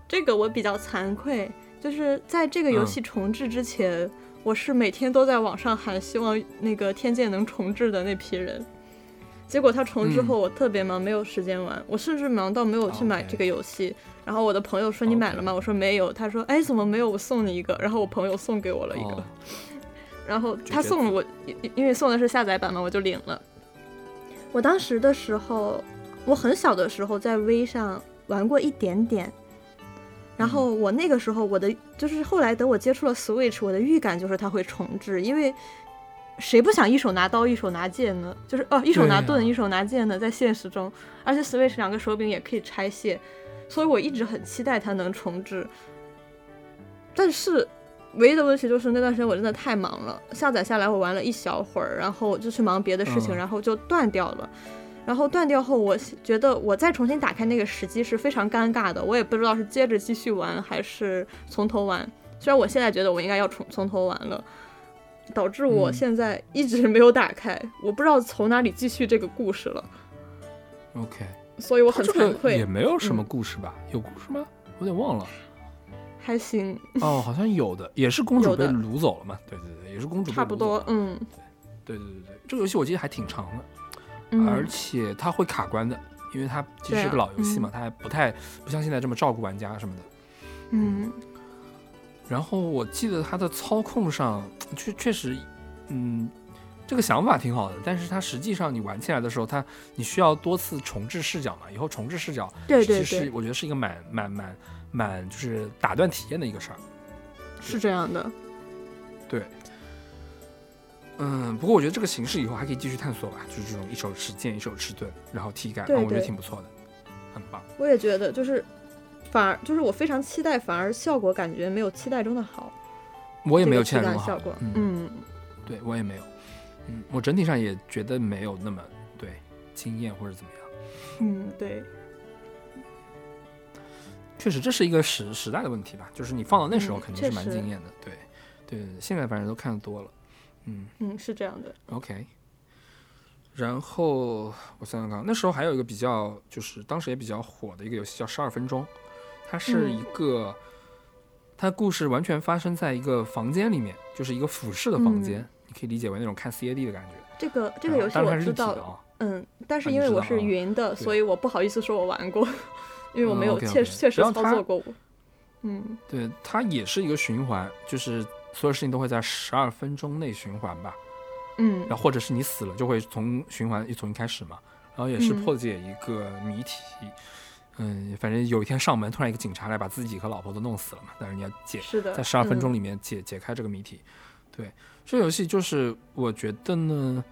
这个我比较惭愧，就是在这个游戏重置之前，我是每天都在网上喊希望那个天剑能重置的那批人。结果它重置后，我特别忙，没有时间玩。我甚至忙到没有去买这个游戏。然后我的朋友说：“你买了吗？”我说：“没有。”他说：“哎，怎么没有？我送你一个。”然后我朋友送给我了一个。哦 然后他送了我，因因为送的是下载版嘛，我就领了。我当时的时候，我很小的时候在 V 上玩过一点点，然后我那个时候我的就是后来等我接触了 Switch，我的预感就是它会重置，因为谁不想一手拿刀一手拿剑呢？就是哦，一手拿盾、啊一手拿剑呢，在现实中，而且 Switch 两个手柄也可以拆卸，所以我一直很期待它能重置。但是唯一的问题就是那段时间我真的太忙了，下载下来我玩了一小会儿，然后就去忙别的事情，嗯然后就断掉了。然后断掉后，我觉得我再重新打开那个时机是非常尴尬的，我也不知道是接着继续玩还是从头玩。虽然我现在觉得我应该要从从头玩了，导致我嗯现在一直没有打开，我不知道从哪里继续这个故事了，，OK，所以我很惭愧也。没有什么嗯故事吧？有故事吗？我有点忘了。还行，哦，好像有的，也是公主被掳走了嘛？对对对，也是公主被差不掳走了，。多嗯对对对对，这个游戏我记得还挺长的，嗯，而且它会卡关的，因为它其实是个老游戏嘛，它还不太不像现在这么照顾玩家什么的。嗯然后我记得它的操控上确确实，嗯，这个想法挺好的，但是它实际上你玩起来的时候，它你需要多次重置视角嘛，以后重置视角对对其实我觉得是一个蛮蛮蛮蛮就是打断体验的一个事儿。是这样的。对，嗯，不过我觉得这个形式以后还可以继续探索吧，就是这种一手持剑一手持盾，然后体感，我觉得挺不错的，很棒。我也觉得，就是反而就是我非常期待，反而效果感觉没有期待中的好。我也没有期待中好体感效果，嗯，嗯，对我也没有，嗯，我整体上也觉得没有那么对惊艳或者怎么样。嗯，对，确实，这是一个时时代的问题吧，就是你放到那时候嗯肯定是蛮惊艳的，对，对，现在反正都看得多了，嗯嗯，是这样的。，OK。然后我想想看，那时候还有一个比较，就是当时也比较火的一个游戏叫《十二分钟》，它是一嗯个，它故事完全发生在一个房间里面，就是一个俯视的房间，你可以理解为那种看 CAD 的感觉。这个这个游戏我知道嗯，但是啊因为我是云的，对所以我不好意思说我玩过，因为我嗯没有确确实然后它操作过。嗯对，它也是一个循环，就是所有事情都会在十二分钟内循环吧。嗯然后或者是你死了就会从循环一重新开始嘛，然后也是嗯破解一个谜题，嗯反正有一天上门突然一个警察来把自己和老婆都弄死了嘛，但是你要解在十二分嗯钟里面解、解开这个谜题，对，这个游戏就是我觉得呢。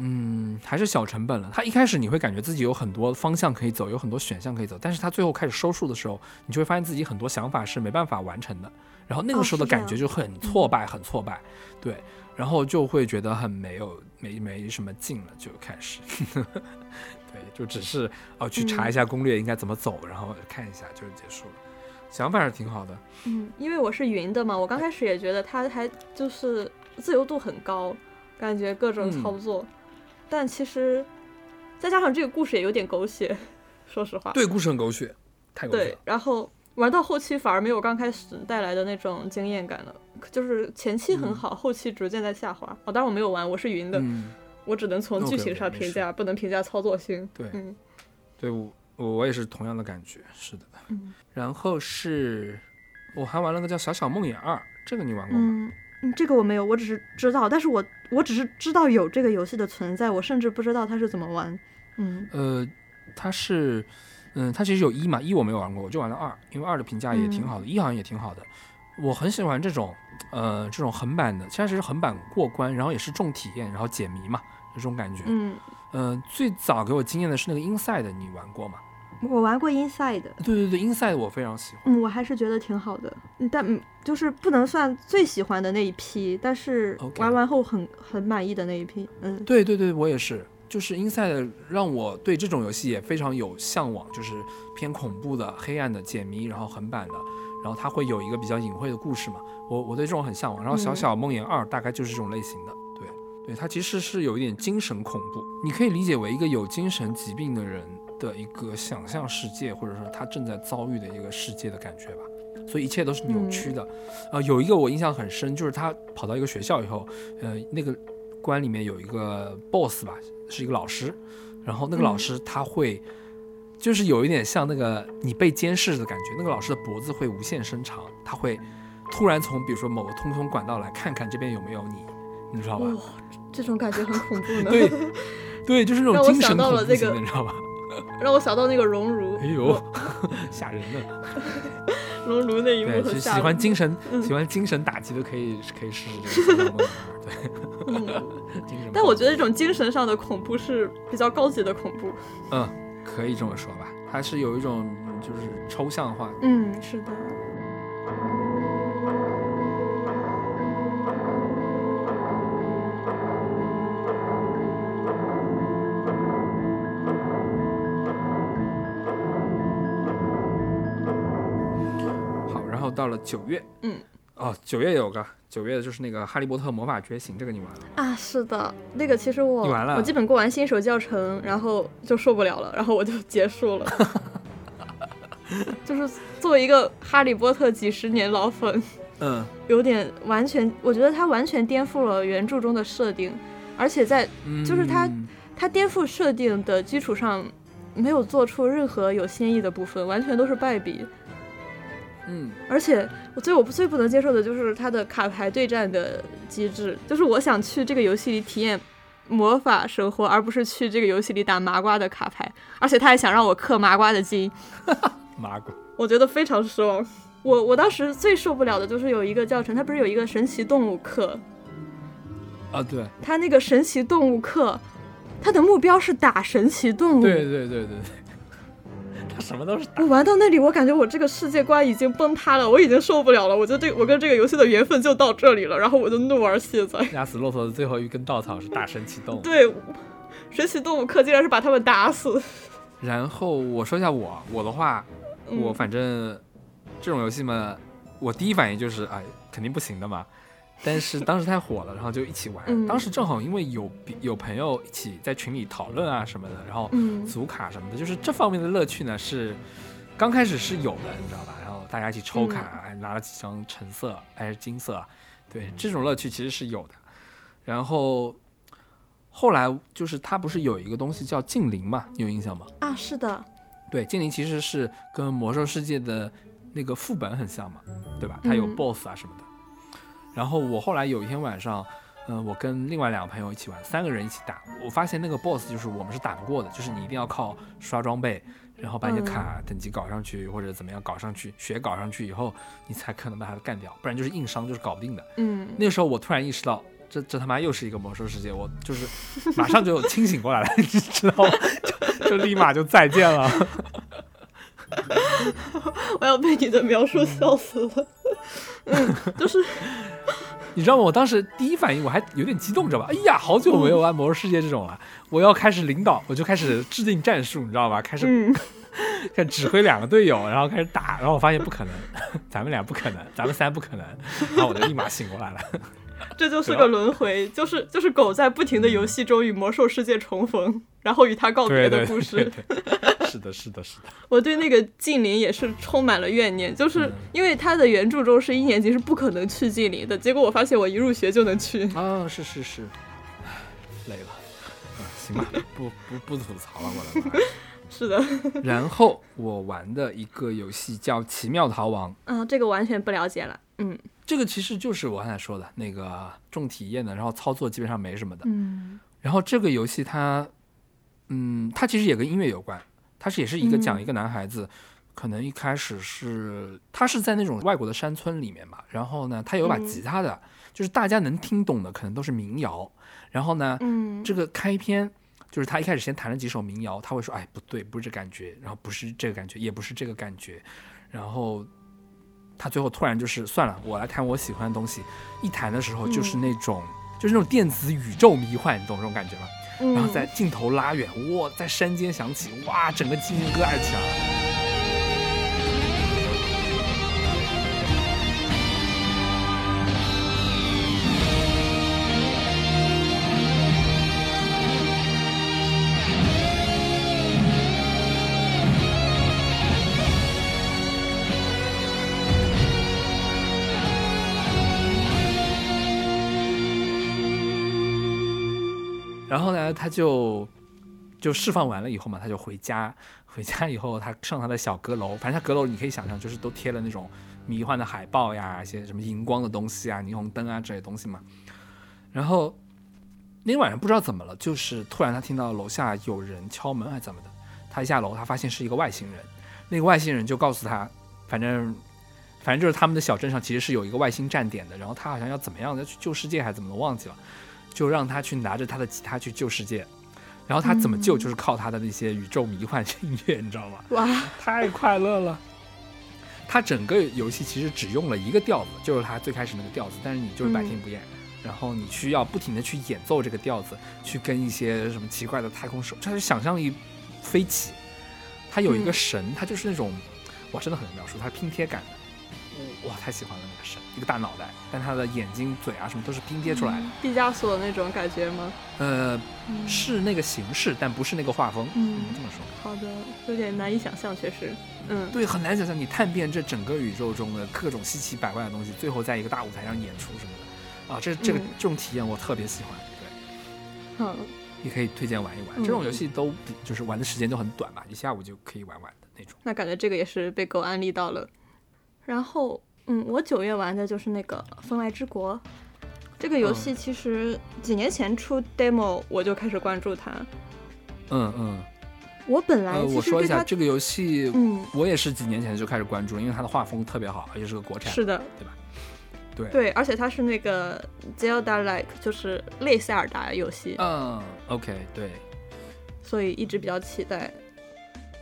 嗯，还是小成本了。它一开始你会感觉自己有很多方向可以走，有很多选项可以走，但是它最后开始收束的时候，你就会发现自己很多想法是没办法完成的。然后那个哦时候的感觉就很挫败，很挫败，对，然后就会觉得很没有没没什么劲了，就开始，对，就只是哦去查一下攻略应该怎么走，然后看一下就结束了。想法是挺好的，嗯，因为我是云的嘛，我刚开始也觉得它还就是自由度很高，感觉各种操嗯作，但其实再加上这个故事也有点狗血，说实话。对，故事很狗血，太狗血对。，然后玩到后期反而没有刚开始带来的那种惊艳感了，就是前期很嗯好，后期逐渐在下滑。哦，当然我没有玩，我是云的，嗯，我只能从剧情上评价，不能评价操作性。对嗯对我我我也是同样的感觉，是的。嗯然后是我还玩了个叫《小小梦魇二》，这个你玩过吗？嗯嗯，这个我没有，我只是知道，但是我我只是知道有这个游戏的存在，我甚至不知道它是怎么玩。嗯呃，它是，嗯，它其实有一嘛，一我没有玩过，我就玩了二，因为二的评价也挺好的，一好像也挺好的。我很喜欢这种，呃，这种横版的，其实是横版过关，然后也是重体验，然后解谜嘛，这种感觉。嗯，呃，最早给我惊艳的是那个 Inside，你玩过吗？我玩过 Inside，对对对，Inside 我非常喜欢。嗯，我还是觉得挺好的，嗯但嗯就是不能算最喜欢的那一批，但是玩完后很很满意的那一批。嗯对对对，我也是。就是 Inside 让我对这种游戏也非常有向往，就是偏恐怖的、黑暗的解谜，然后横版的，然后它会有一个比较隐晦的故事嘛。我我对这种很向往。然后《小嗯小梦魇二》大概就是这种类型的，对对，它其实是有一点精神恐怖，你可以理解为一个有精神疾病的人的一个想象世界，或者说他正在遭遇的一个世界的感觉吧。所以一切都是扭曲的。呃，有一个我印象很深，就是他跑到一个学校以后，呃，那个关里面有一个 boss 吧，是一个老师，然后那个老嗯师他会，就是有一点像那个你被监视的感觉，那个老师的脖子会无限伸长，他会突然从比如说某个通风管道来看看这边有没有你，你知道吧？哇，这种感觉很恐怖的。对，对，就是那种精神恐怖型的，你知道吧？让我想到那个熔炉，哎呦，吓人呢！熔炉那一幕很吓人。欢精神、嗯喜欢精神打击的可以可以试试这个《对，嗯，精神但我觉得这种精神上的恐怖是比较高级的恐怖。嗯，可以这么说吧，它是有一种嗯就是抽象化。嗯，是的。到了九月，嗯，哦，九月有个九月就是那个《哈利波特魔法觉醒》，这个你玩了吗？啊，是的，那个其实我你完了我基本过完新手教程，然后就受不了了，然后我就结束了。就是作为一个哈利波特几十年老粉，嗯，有点完全，我觉得他完全颠覆了原著中的设定，而且在就是它嗯他颠覆设定的基础上，没有做出任何有新意的部分，完全都是败笔。嗯，而且我最我最不能接受的就是它的卡牌对战的机制，就是我想去这个游戏里体验魔法生活，而不是去这个游戏里打麻瓜的卡牌，而且他还想让我氪麻瓜的金，麻瓜。我觉得非常失望。我我当时最受不了的就是有一个教程，它不是有一个神奇动物课，啊，对，它那个神奇动物课，它的目标是打神奇动物。对对对对对，他什么都是打我玩到那里，我感觉我这个世界观已经崩塌了，我已经受不了了。我觉得这我跟这个游戏的缘分就到这里了，然后我就怒而卸载。压死骆驼的最后一根稻草是大神启动。对，神奇动物课竟然是把他们打死。然后我说一下我我的话，嗯我反正这种游戏嘛，我第一反应就是哎，肯定不行的嘛。但是当时太火了，然后就一起玩。嗯当时正好因为有有朋友一起在群里讨论啊什么的，然后嗯组卡什么的，就是这方面的乐趣呢是刚开始是有的，你知道吧？然后大家一起抽卡，哎拿了几张橙色还是金色，对，这种乐趣其实是有的。然后后来就是它不是有一个东西叫精灵嘛，你有印象吗？啊，是的，对，精灵其实是跟魔兽世界的那个副本很像嘛，对吧？它有嗯 BOSS 啊什么的。然后我后来有一天晚上，嗯、我跟另外两个朋友一起玩，三个人一起打，我发现那个 BOSS 就是我们是打不过的，就是你一定要靠刷装备，然后把你的嗯卡等级搞上去，或者怎么样搞上去，血搞上去以后，你才可能把它干掉，不然就是硬伤，就是搞不定的。嗯，那个时候我突然意识到，这这他妈又是一个魔兽世界，我就是马上就清醒过来了，你知道吗？就就立马就再见了。我要被你的描述笑死了。嗯，就是 你知道吗？我当时第一反应我还有点激动，知道吧？哎呀，好久没有玩魔兽世界这种了，我要开始领导，我就开始制定战术，你知道吧？开始嗯，开始指挥两个队友，然后开始打，然后我发现不可能，咱们俩不可能，咱们三不可能，然后我就立马醒过来了。这就是个轮回，就是就是狗在不停的游戏中与魔兽世界重逢，然后与他告别的故事。对，是的，是的，是的。我对那个近邻也是充满了怨念，就是嗯因为他的原著中是一年级是不可能去近邻的，结果我发现我一入学就能去。啊，是是是，唉累了。嗯，行吧，不不不吐槽了，我的妈。是的，然后我玩的一个游戏叫《奇妙逃亡》，啊，这个完全不了解了。嗯这个其实就是我刚才说的那个重体验的，然后操作基本上没什么的。嗯然后这个游戏它，嗯，它其实也跟音乐有关，它是也是一个讲嗯。一个男孩子，可能一开始是他是在那种外国的山村里面嘛，然后呢，他有一把嗯。吉他的，就是大家能听懂的可能都是民谣，然后呢，嗯，这个开篇就是他一开始先弹了几首民谣，他会说，哎，不对，不是这感觉，然后不是这个感觉，也不是这个感觉，然后他最后突然就是算了，我来弹我喜欢的东西，一弹的时候就是那种、就是那种电子宇宙迷幻，你懂这种感觉吗？嗯然后在镜头拉远，哇，在山间响起，哇，整个鸡皮疙瘩起来了。他就就释放完了以后嘛，他就回家。回家以后，他上他的小阁楼，反正他阁楼你可以想象，就是都贴了那种迷幻的海报呀，一些什么荧光的东西啊、霓虹灯啊这些东西嘛。然后那天晚上不知道怎么了，就是突然他听到楼下有人敲门还是怎么的，他一下楼，他发现是一个外星人。那个外星人就告诉他，反正反正就是他们的小镇上其实是有一个外星站点的，然后他好像要怎么样要去救世界还是怎么的忘记了，就让他去拿着他的吉他去救世界。然后他怎么救，就是靠他的那些宇宙迷幻音乐，你知道吗？哇，太快乐了。他整个游戏其实只用了一个调子，就是他最开始那个调子，但是你就是百听不厌，然后你需要不停的去演奏这个调子，去跟一些什么奇怪的太空手，他是想象力飞起。他有一个嗯神，他就是那种，哇，真的很难描述，他是拼贴感的，哇，太喜欢了那个神，一个大脑袋，但他的眼睛、嘴啊什么都是拼贴出来的，毕加索那种感觉吗？呃，嗯是那个形式，但不是那个画风，嗯这么说。好的，有点难以想象，确实。嗯，对，很难想象你探遍这整个宇宙中的各种稀奇百怪的东西，最后在一个大舞台上演出什么的，啊，这这个、嗯这种体验我特别喜欢。对，好，你可以推荐玩一玩。嗯这种游戏都比就是玩的时间都很短嘛，一下午就可以玩完的那种。那感觉这个也是被狗安利到了。然后，嗯，我九月玩的就是那个《风外之国》。这个游戏其实几年前出 demo，我就开始关注它。嗯嗯，我本来我说一下，这个游戏嗯，我也是几年前就开始关注了，因为它的画风特别好，而且是个国产，是的，对吧？对，对，而且它是那个 Zelda like，就是类塞尔达游戏，嗯，OK，对。所以一直比较期待。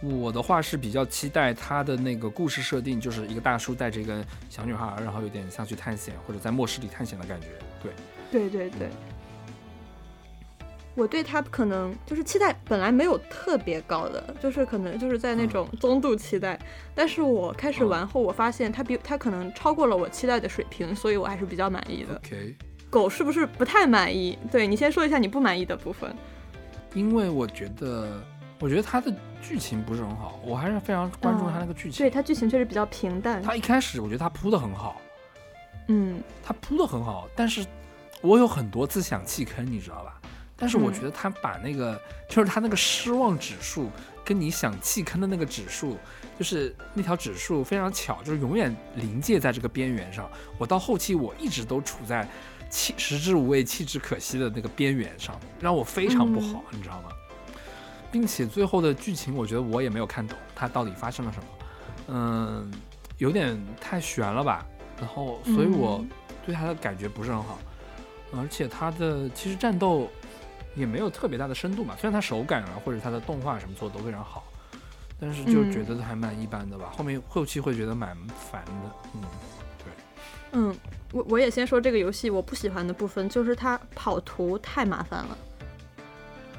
我的话是比较期待他的那个故事设定，就是一个大叔带着一个小女孩，然后有点像去探险或者在末世里探险的感觉。对，对对对，我对他可能就是期待本来没有特别高的，就是可能就是在那嗯种中度期待，但是我开始嗯玩后，我发现他比他可能超过了我期待的水平，所以我还是比较满意的。OK，狗是不是不太满意？对你先说一下你不满意的部分。因为我觉得，我觉得它的剧情不是很好，我还是非常关注它那个剧情。对它剧情确实比较平淡。它一开始我觉得它铺的很好，嗯它铺的很好，但是我有很多次想弃坑，你知道吧？但是我嗯觉得他把那个，就是他那个失望指数跟你想弃坑的那个指数，就是那条指数非常巧，就是永远临界在这个边缘上。我到后期我一直都处在弃食之无味，弃之可惜的那个边缘上，让我非常不好，你知道吗？并且最后的剧情，我觉得我也没有看懂，它到底发生了什么，嗯，有点太悬了吧。然后，所以我嗯对它的感觉不是很好，而且它的其实战斗也没有特别大的深度嘛。虽然它手感啊或者它的动画什么做的都非常好，但是就嗯觉得还蛮一般的吧。后面后期会觉得蛮烦的，嗯，对嗯，我我也先说这个游戏我不喜欢的部分，就是它跑图太麻烦了。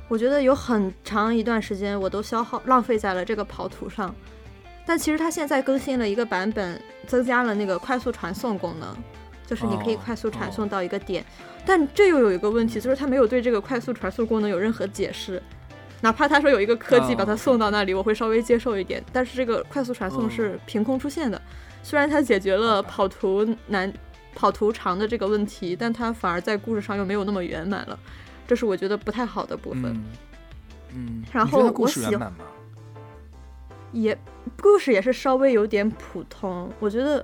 我觉得有很长一段时间我都消耗浪费在了这个跑图上，但其实它现在更新了一个版本，增加了那个快速传送功能，就是你可以哦快速传送到一个点。但这又有一个问题，就是它没有对这个快速传送功能有任何解释。哪怕他说有一个科技把它哦送到那里，我会稍微接受一点。但是这个快速传送嗯是凭空出现的，虽然它解决了跑图难、跑图长的这个问题，但它反而在故事上又没有那么圆满了，这是我觉得不太好的部分。嗯嗯，然后我喜故事圆满吗？也故事也是稍微有点普通，我觉得，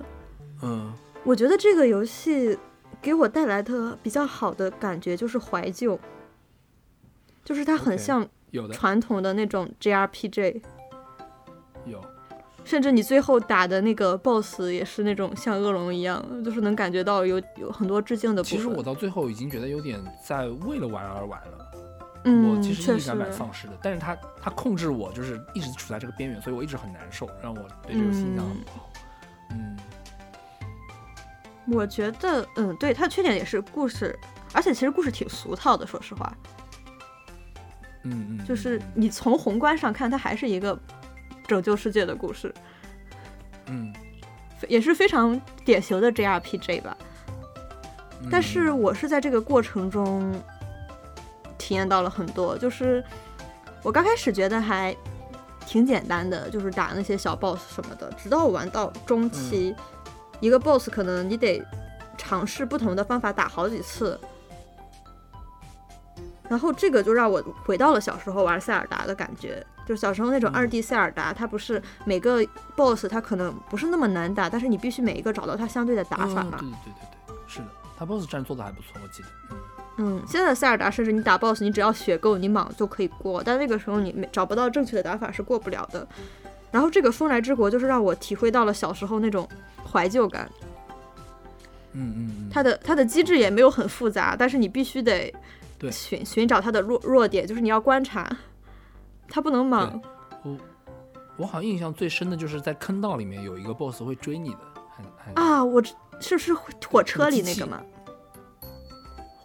嗯我觉得这个游戏给我带来的比较好的感觉就是怀旧，就是它很像传统的那种 JRPG。有，甚至你最后打的那个 BOSS 也是那种像恶龙一样，就是能感觉到有有很多致敬的部分。其实我到最后已经觉得有点在为了玩而玩了。嗯，我其实意感蛮丧失的，但是他他控制我就是一直处在这个边缘，所以我一直很难受，让我对这个游戏印象很不好。嗯我觉得，嗯，对，它的缺点也是故事，而且其实故事挺俗套的，说实话，嗯嗯，就是嗯你从宏观上看，它还是一个拯救世界的故事，嗯，也是非常典型的 JRPG 吧。嗯但是嗯我是在这个过程中体验到了很多，就是我刚开始觉得还挺简单的，就是打那些小 boss 什么的，直到我玩到中期，一个 boss 可能你得尝试不同的方法打好几次。然后这个就让我回到了小时候玩塞尔达的感觉，就是小时候那种嗯二 D 塞尔达，它不是每个 BOSS 它可能不是那么难打，但是你必须每一个找到它相对的打法嘛。嗯对对对对对，是的，它 BOSS 战做的还不错，我记得。嗯嗯，现在的塞尔达甚至你打 BOSS，你只要血够，你莽就可以过，但那个时候你没找不到正确的打法是过不了的。然后这个风来之国就是让我体会到了小时候那种怀旧感，嗯嗯嗯，它的它的机制也没有很复杂，但是你必须得对寻寻找他的弱弱点，就是你要观察，他不能莽。我我好像印象最深的就是在坑道里面有一个 BOSS 会追你的，还还啊，我知是不是火车里那个吗？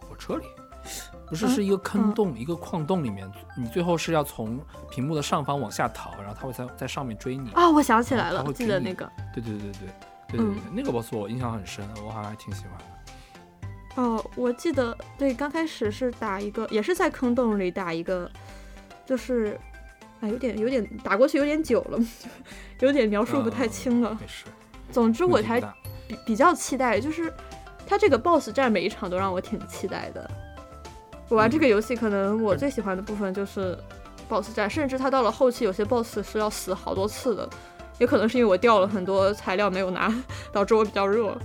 火车里，不是嗯是一个坑嗯洞，一个矿洞里面，你最后是要从屏幕的上方往下逃，然后他会在在上面追你。啊，我想起来了，然后它会给你记得那个。对对对对对对对嗯对，那个 BOSS 我印象很深，我好像还挺喜欢的。哦，我记得对，刚开始是打一个，也是在坑洞里打一个，就是，哎，有点有点打过去有点久了，有点描述不太清了。没事，总之我还问题不大比比较期待，就是他这个 BOSS 战每一场都让我挺期待的。我玩这个游戏，可能我最喜欢的部分就是 BOSS 战，甚至它到了后期有些 BOSS 是要死好多次的，也可能是因为我掉了很多材料没有拿，导致我比较弱。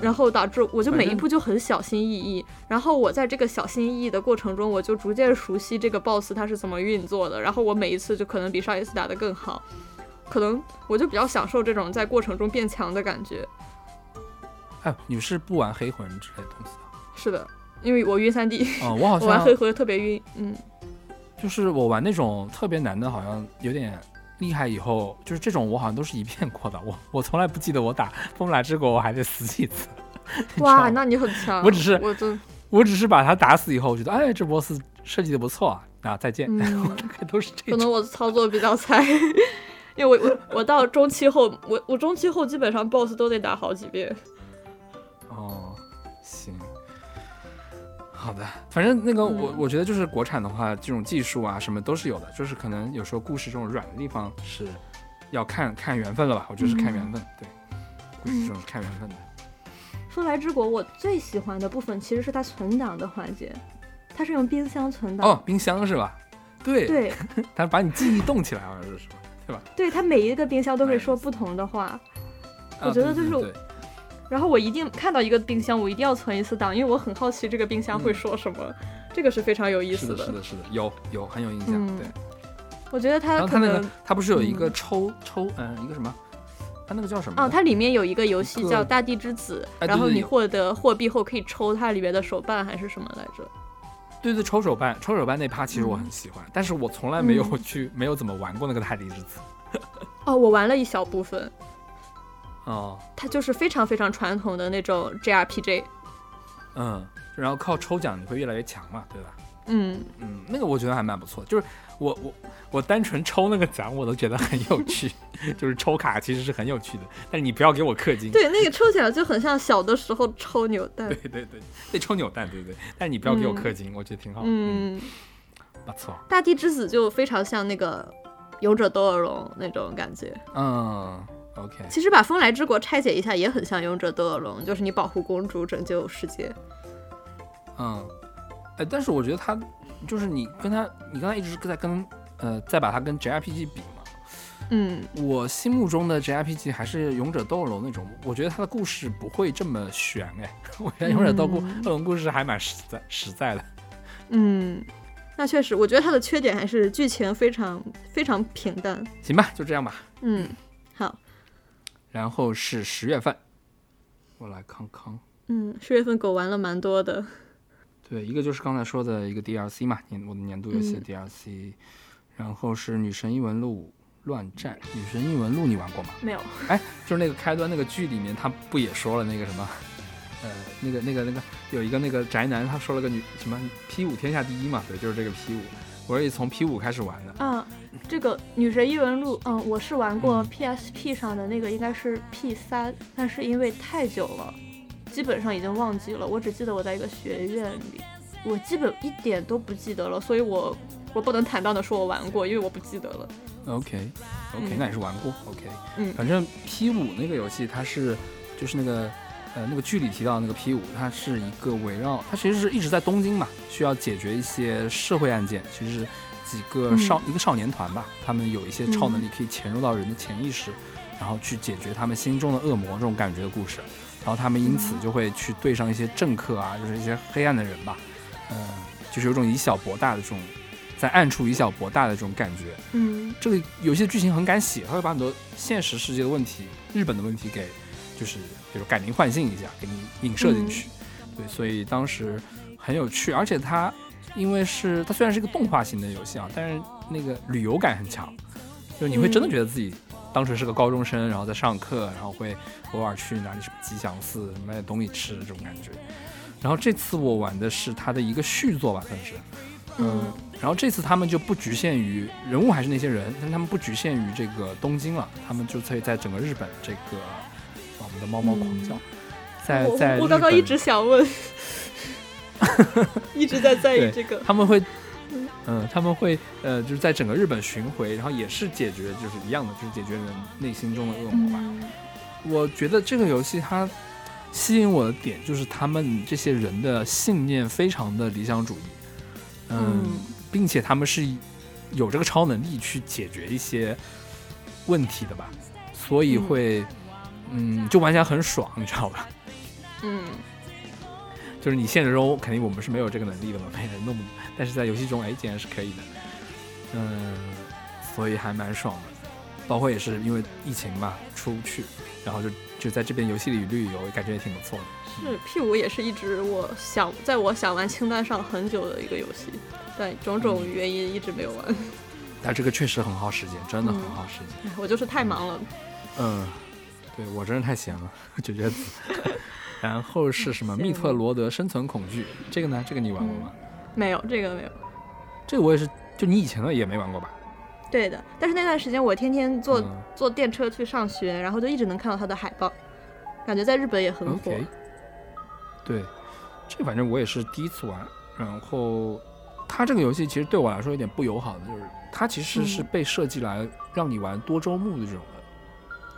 然后导致我就每一步就很小心翼翼，然后我在这个小心翼翼的过程中，我就逐渐熟悉这个 boss 它是怎么运作的，然后我每一次就可能比上一次打得更好，可能我就比较享受这种在过程中变强的感觉。哎，你是不玩黑魂之类的东西啊？是的，因为我晕三 D，哦，我好 我玩黑魂特别晕，嗯，就是我玩那种特别难的，好像有点厉害。以后就是这种，我好像都是一遍过的。我我从来不记得我打风来之国我还得死几次。哇，那你很强。我只是我真，我只是把他打死以后，我觉得哎，这 boss 设计的不错啊，啊，再见。嗯 我大概都是这可能种。我操作比较菜，因为我我我到中期后，我我中期后基本上 BOSS 都得打好几遍。哦，行。好的，反正那个我嗯我觉得就是国产的话，这种技术啊什么都是有的，就是可能有时候故事这种软的地方是要看看缘分了吧，我觉得是看缘分，对，故事这种看缘分的。说来之国，我最喜欢的部分其实是它存档的环节，它是用冰箱存档。哦，冰箱是吧？对，对 它把你记忆冻起来，好像是说，对吧？对，它每一个冰箱都会说不同的话。我啊觉得就是对对对然后我一定看到一个冰箱，我一定要存一次档，因为我很好奇这个冰箱会说什么，这个是非常有意思是的，是的，是的，有有很有印象，嗯对。我觉得它可然后它那个能，它不是有一个嗯抽抽，嗯，一个什么？它那个叫什么？哦，它里面有一个游戏叫《大地之子》，然后你获得货币后可以抽它里面的手办还是什么来着？对对，抽手办，抽手办那趴其实我很喜欢，但是我从来没有嗯去，没有怎么玩过那个大地之子。哦，我玩了一小部分，哦，它就是非常非常传统的那种 JRPG。嗯，然后靠抽奖你会越来越强嘛，对吧？嗯，嗯，那个我觉得还蛮不错，就是我我我单纯抽那个奖我都觉得很有趣，就是抽卡其实是很有趣的，但是你不要给我氪金。对，那个抽起来就很像小的时候抽扭蛋 对。对对，对抽扭蛋，对对对，但是你不要给我氪金，我觉得挺好。嗯，嗯，不错。大地之子就非常像那个勇者斗恶龙那种感觉。嗯，OK，其实把风来之国拆解一下，也很像勇者斗恶龙，就是你保护公主，拯救世界。嗯，哎，但是我觉得他就是你跟他，你刚才一直在跟呃，再把它跟 JRPG 比嘛。嗯，我心目中的 JRPG 还是勇者斗恶龙那种，我觉得它的故事不会这么悬哎，我觉得勇者斗恶龙故事还蛮实在实在的。嗯，那确实，我觉得它的缺点还是剧情非常非常平淡。行吧，就这样吧。嗯，好，然后是十月份，我来康康。嗯，十月份狗玩了蛮多的。对，一个就是刚才说的一个 DLC 嘛，年我的年度游戏的嗯 DLC，、然后是《女神异闻录乱战》。《女神异闻录》你玩过吗？没有，哎，就是那个开端那个剧里面，他不也说了那个什么，呃，那个那个那个有一个那个宅男，他说了个女什么 P 五天下第一嘛，对，就是这个 P 五，我是从 P 五开始玩的。啊，这个《女神异闻录》，嗯，我是玩过嗯 PSP 上的那个，应该是 P 三，但是因为太久了，基本上已经忘记了。我只记得我在一个学院里，我基本一点都不记得了，所以我我不能坦荡的说我玩过，因为我不记得了。OK OK，、嗯那也是玩过。OK，嗯反正 P 五那个游戏它是就是那个呃那个剧里提到的那个 P 五，它是一个围绕它其实是一直在东京嘛，需要解决一些社会案件，其实是几个少、一个少年团吧，他们有一些超能力可以潜入到人的潜意识，然后去解决他们心中的恶魔这种感觉的故事，然后他们因此就会去对上一些政客啊，就是一些黑暗的人吧，嗯、就是有种以小博大的这种。在暗处以小博大的这种感觉，嗯。这个有些剧情很敢写，他会把很多现实世界的问题、日本的问题给，就是比如改名换姓一下，给你影射进去。对，所以当时很有趣，而且它因为是它虽然是一个动画型的游戏啊，但是那个旅游感很强，就是你会真的觉得自己当时是个高中生，然后在上课，然后会偶尔去哪里什么吉祥寺买点东西吃这种感觉。然后这次我玩的是它的一个续作吧，算是。嗯，然后这次他们就不局限于人物还是那些人，但他们不局限于这个东京了，他们就可以在整个日本这个，哇我们的猫猫狂叫，在我在我刚刚一直想问，一直在在意这个。他们会，嗯，他们会呃，就是在整个日本巡回，然后也是解决就是一样的，就是解决人内心中的恶魔吧。嗯。我觉得这个游戏它吸引我的点就是他们这些人的信念非常的理想主义，嗯，嗯。并且他们是有这个超能力去解决一些问题的吧，所以会，嗯，就玩起来很爽，你知道吧？嗯，就是你现实中肯定我们是没有这个能力的嘛，没人弄，但是在游戏中，哎，竟然是可以的，嗯，所以还蛮爽的。包括也是因为疫情嘛，出不去，然后就就在这边游戏里旅旅游，感觉也挺不错的。是 P 五也是一直我想在我想玩清单上很久的一个游戏，但种种原因一直没有玩。但这个确实很耗时间，真的很耗时间。哎我就是太忙了。嗯，对我真是太闲了，绝绝子。然后是什么？密特罗德生存恐惧，这个呢？这个你玩过吗？没有这个没有。这个我也是，就你以前的也没玩过吧？对的，但是那段时间我天天坐、嗯坐电车去上学，然后就一直能看到它的海报，感觉在日本也很火。对，这反正我也是第一次玩。然后它这个游戏其实对我来说有点不友好的，就是它其实是嗯被设计来让你玩多周目的这种的，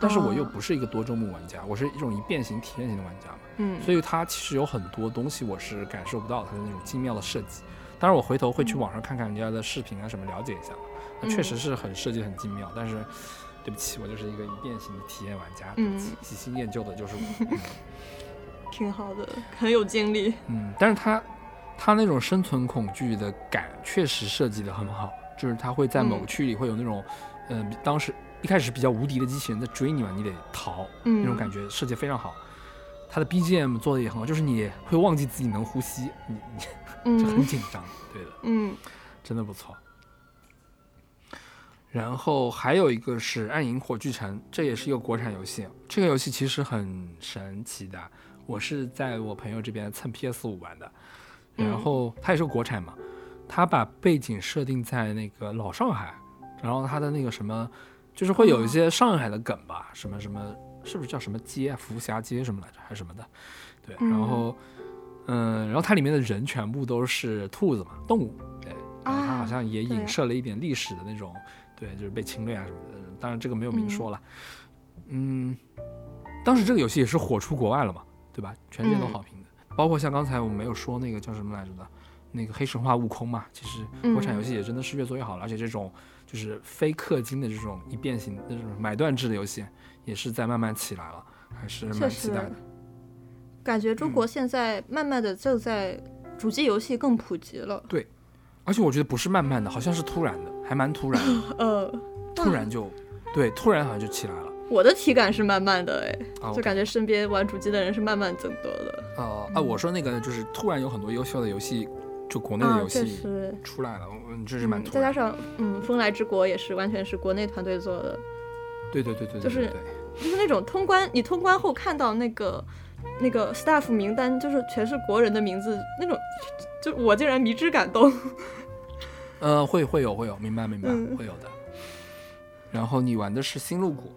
但是我又哦不是一个多周目玩家，我是一种一变形体验型的玩家嘛，嗯，所以它其实有很多东西我是感受不到它的那种精妙的设计。当然，我回头会去网上看看人家的视频啊什么，了解一下。那确实嗯是很设计很精妙，但是对不起，我就是一个一变形的体验玩家，对嗯不起，喜新厌旧的就是我。嗯挺好的，很有精力。嗯，但是它它那种生存恐惧的感确实设计的很好，就是它会在某个嗯区域里会有那种，嗯、当时一开始比较无敌的机器人在追你嘛，你得逃，嗯，那种感觉设计非常好。它的 BGM 做的也很好，就是你会忘记自己能呼吸，你你 就很嗯紧张，对的，嗯真的不错。然后还有一个是《暗影火炬城》，这也是一个国产游戏。这个游戏其实很神奇的，我是在我朋友这边蹭 PS 五玩的，然嗯后它也是国产嘛，它把背景设定在那个老上海，然后它的那个什么，就是会有一些上海的梗吧，什么什么，是不是叫什么街啊，福霞街什么来着，还是什么的，对，然嗯后。嗯，然后它里面的人全部都是兔子嘛，动物，对，然后它好啊像也影射了一点历史的那种，对，就是被侵略啊什么的。当然这个没有明说了。嗯，当时这个游戏也是火出国外了嘛，对吧？全世界都嗯好评的，包括像刚才我们没有说那个叫什么来着的，那个黑神话悟空嘛，其实国产游嗯戏也真的是越做越好了，而且这种就是非氪金的这种一变形的这种买断制的游戏也是在慢慢起来了，还是蛮期待的。感觉中嗯国现在慢慢的就在主机游戏更普及了。对而且我觉得不是慢慢的，好像是突然的，还蛮突然的。呃，突然就，对，突然好像就起来了。我的体感是慢慢的，哎，啊，就感觉身边玩主机的人是慢慢增多的。呃啊，我说那个就是突然有很多优秀的游戏，就国内的啊，游戏出来了，嗯，这是蛮。再加上嗯，风来之国也是完全是国内团队做的，对对对对对，就是对对就是那种通关，你通关后看到那个那个 staff 名单，就是全是国人的名字，那种就我竟然迷之感动。呃，会会有会有，明白明白，嗯会有的。然后你玩的是星露谷，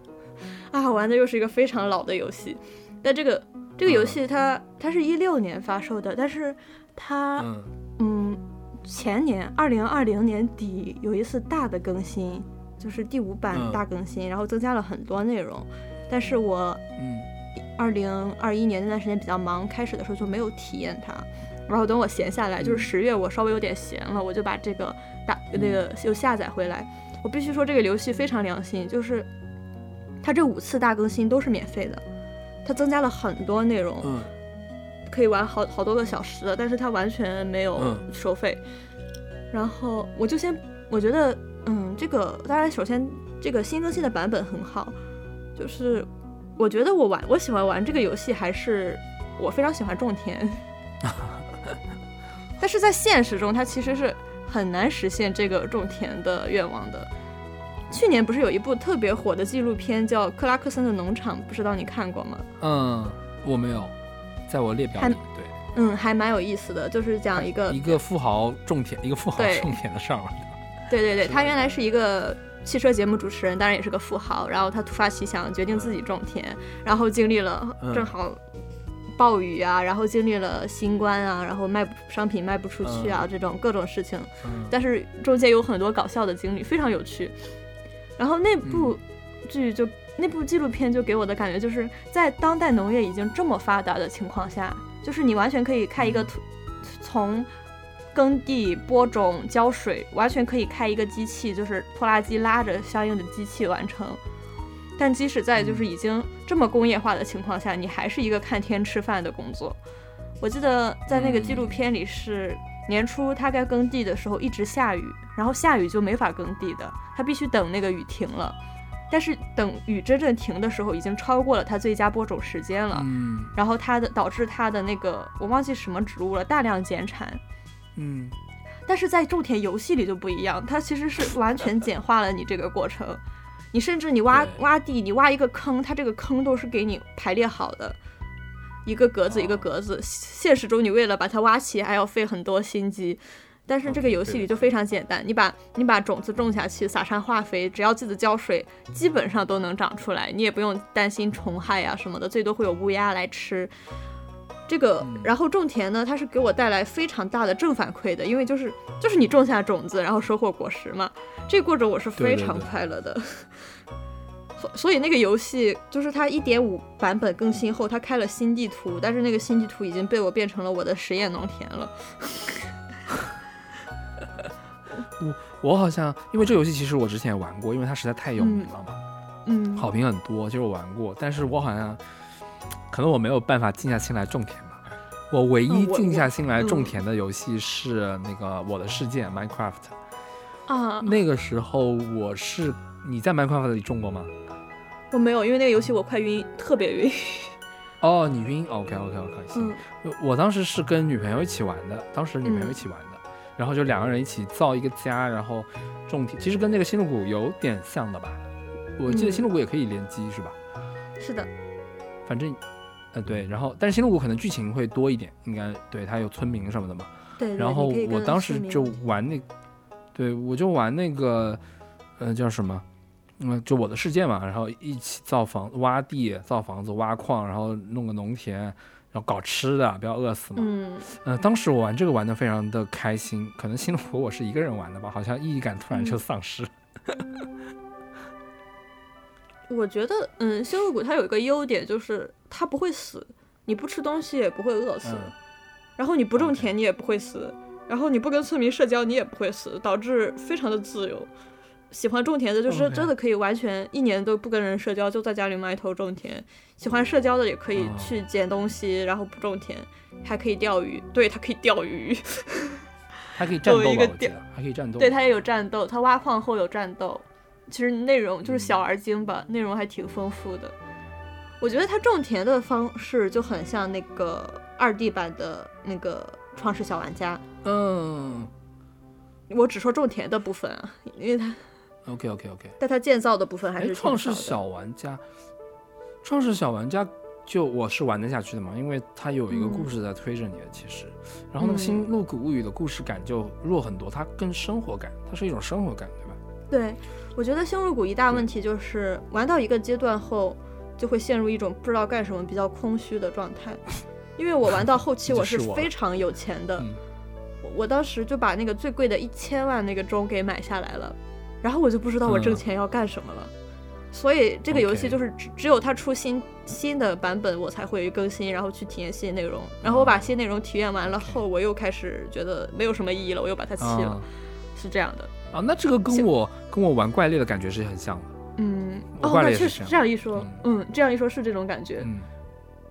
啊，玩的又是一个非常老的游戏，但这个这个游戏它、它是一六年发售的，但是它嗯嗯前年二零二零年底有一次大的更新，就是第五版嗯。大更新，然后增加了很多内容，但是我嗯。二零二一年那段时间比较忙，开始的时候就没有体验它。然后等我闲下来，就是嗯。十月我稍微有点闲了，我就把这个大那个又下载回来。我必须说这个游戏非常良心，就是它这五次大更新都是免费的，它增加了很多内容，嗯可以玩好好多个小时的，但是它完全没有嗯收费。然后我就先我觉得，嗯，这个当然首先这个新更新的版本很好，就是我觉得我玩我喜欢玩这个游戏，还是我非常喜欢种田，但是在现实中它其实是很难实现这个种田的愿望的。去年不是有一部特别火的纪录片叫《克拉克森的农场》，不知道你看过吗？嗯，我没有，在我列表还里，对，嗯，还蛮有意思的，就是讲一个一个富豪种田，一个富豪种田的事儿。嘛，对对对，他原来是一个汽车节目主持人，当然也是个富豪。然后他突发奇想，决定自己种田，然后经历了嗯。正好暴雨啊，然后经历了新冠啊，然后卖不商品卖不出去啊，这种各种事情。嗯。但是中间有很多搞笑的经历，非常有趣。然后那部剧就、那部纪录片就给我的感觉就是在当代农业已经这么发达的情况下，就是你完全可以开一个从耕地播种、浇水，完全可以开一个机器，就是拖拉机拉着相应的机器完成。但即使在就是已经这么工业化的情况下，你还是一个看天吃饭的工作。我记得在那个纪录片里是年初他该耕地的时候一直下雨，然后下雨就没法耕地的，他必须等那个雨停了。但是等雨真正停的时候，已经超过了它最佳播种时间了。嗯然后它的导致它的那个我忘记什么植物了，大量减产。嗯但是在种田游戏里就不一样，它其实是完全简化了你这个过程。你甚至你挖挖地，你挖一个坑，它这个坑都是给你排列好的，一个格子一个哦格子。现实中你为了把它挖起，还要费很多心机。但是这个游戏里就非常简单，你把你把种子种下去，撒上化肥，只要记得浇水，基本上都能长出来，你也不用担心虫害啊、什么的，最多会有乌鸦来吃。这个，嗯然后种田呢，它是给我带来非常大的正反馈的，因为就是就是你种下种子，然后收获果实嘛，这个过程我是非常对对对快乐的。所所以那个游戏就是它一点五版本更新后，它开了新地图，但是那个新地图已经被我变成了我的实验农田了。我我好像因为这个游戏其实我之前也玩过，因为它实在太有名了嘛，嗯，好评很多，就是我玩过，但是我好像可能我没有办法静下心来种田吧。我唯一静下心来种嗯田的游戏是那个《我的世界》（Minecraft）。啊，那个时候我是你在 Minecraft 里种过吗？我没有，因为那个游戏我快晕，特别晕。哦，你晕？OK OK OK，行。嗯我当时是跟女朋友一起玩的，当时女朋友一起玩的，然后就两个人一起造一个家，然后种田，其实跟那个新露谷有点像的吧？我记得嗯星露谷也可以联机是吧？是的，反正，呃对，然后但是星露谷可能剧情会多一点，应该对它有村民什么的嘛。对。对然后我当时就玩玩那，对我就玩那个，呃叫什么？嗯，就我的世界嘛，然后一起造房、挖地、造房子、挖矿，然后弄个农田，搞吃的，不要饿死嘛。嗯，呃，当时我玩这个玩的非常的开心，可能星露谷我是一个人玩的吧，好像意义感突然就嗯丧失。我觉得，嗯，星露谷它有一个优点就是它不会死，你不吃东西也不会饿死，嗯然后你不种田你也不会死，然后你不跟村民社交你也不会死，导致非常的自由。喜欢种田的，就是真的可以完全一年都不跟人社交，就在家里埋头种田。喜欢社交的也可以哦去捡东西，然后不种田，还可以钓鱼。对，它可以钓鱼。还可以战斗一个电我记得还可以战斗。对，它也有战斗，它挖矿后有战斗，其实内容就是小嗯而精吧，内容还挺丰富的。我觉得它种田的方式就很像那个二 D 版的那个《创世小玩家嗯》，我只说种田的部分啊，因为它，OK OK OK。但它建造的部分还哎，是创世小玩家，创世小玩家就我是玩得下去的嘛，因为它有一个故嗯事在推着你的，其实。然后那个《新嗯露谷物语》的故事感就弱很多，它更生活感，它是一种生活感，对吧？对，我觉得星露谷一大问题就是玩到一个阶段后，就会陷入一种不知道干什么、比较空虚的状态。因为我玩到后期，我是非常有钱的，我当时就把那个最贵的一千万那个钟给买下来了，然后我就不知道我挣嗯钱要干什么了。所以这个游戏就是只只有它出新新的版本，我才会更新，然后去体验新内容。然后我把新内容体验完了后，我又开始觉得没有什么意义了，我又把它弃了，啊是这样的。啊，那这个跟我跟我玩怪猎的感觉是很像的。嗯，哦，那确实这样一说，嗯，这样一说是这种感觉。嗯，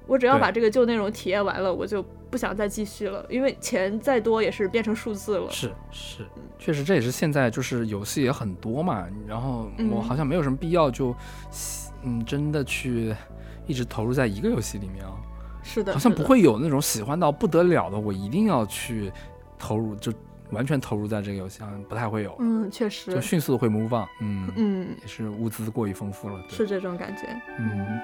我只要把这个旧内容体验完了，我就不想再继续了，因为钱再多也是变成数字了。是是，确实这也是现在就是游戏也很多嘛，然后我嗯好像没有什么必要就，嗯，真的去一直投入在一个游戏里面啊。是的，好像。不会有那种喜欢到不得了的，我一定要去投入，就完全投入在这个游戏上，不太会有，嗯，确实就，迅速的会 move on。嗯，嗯，也是物资过于丰富了。对是这种感觉。嗯。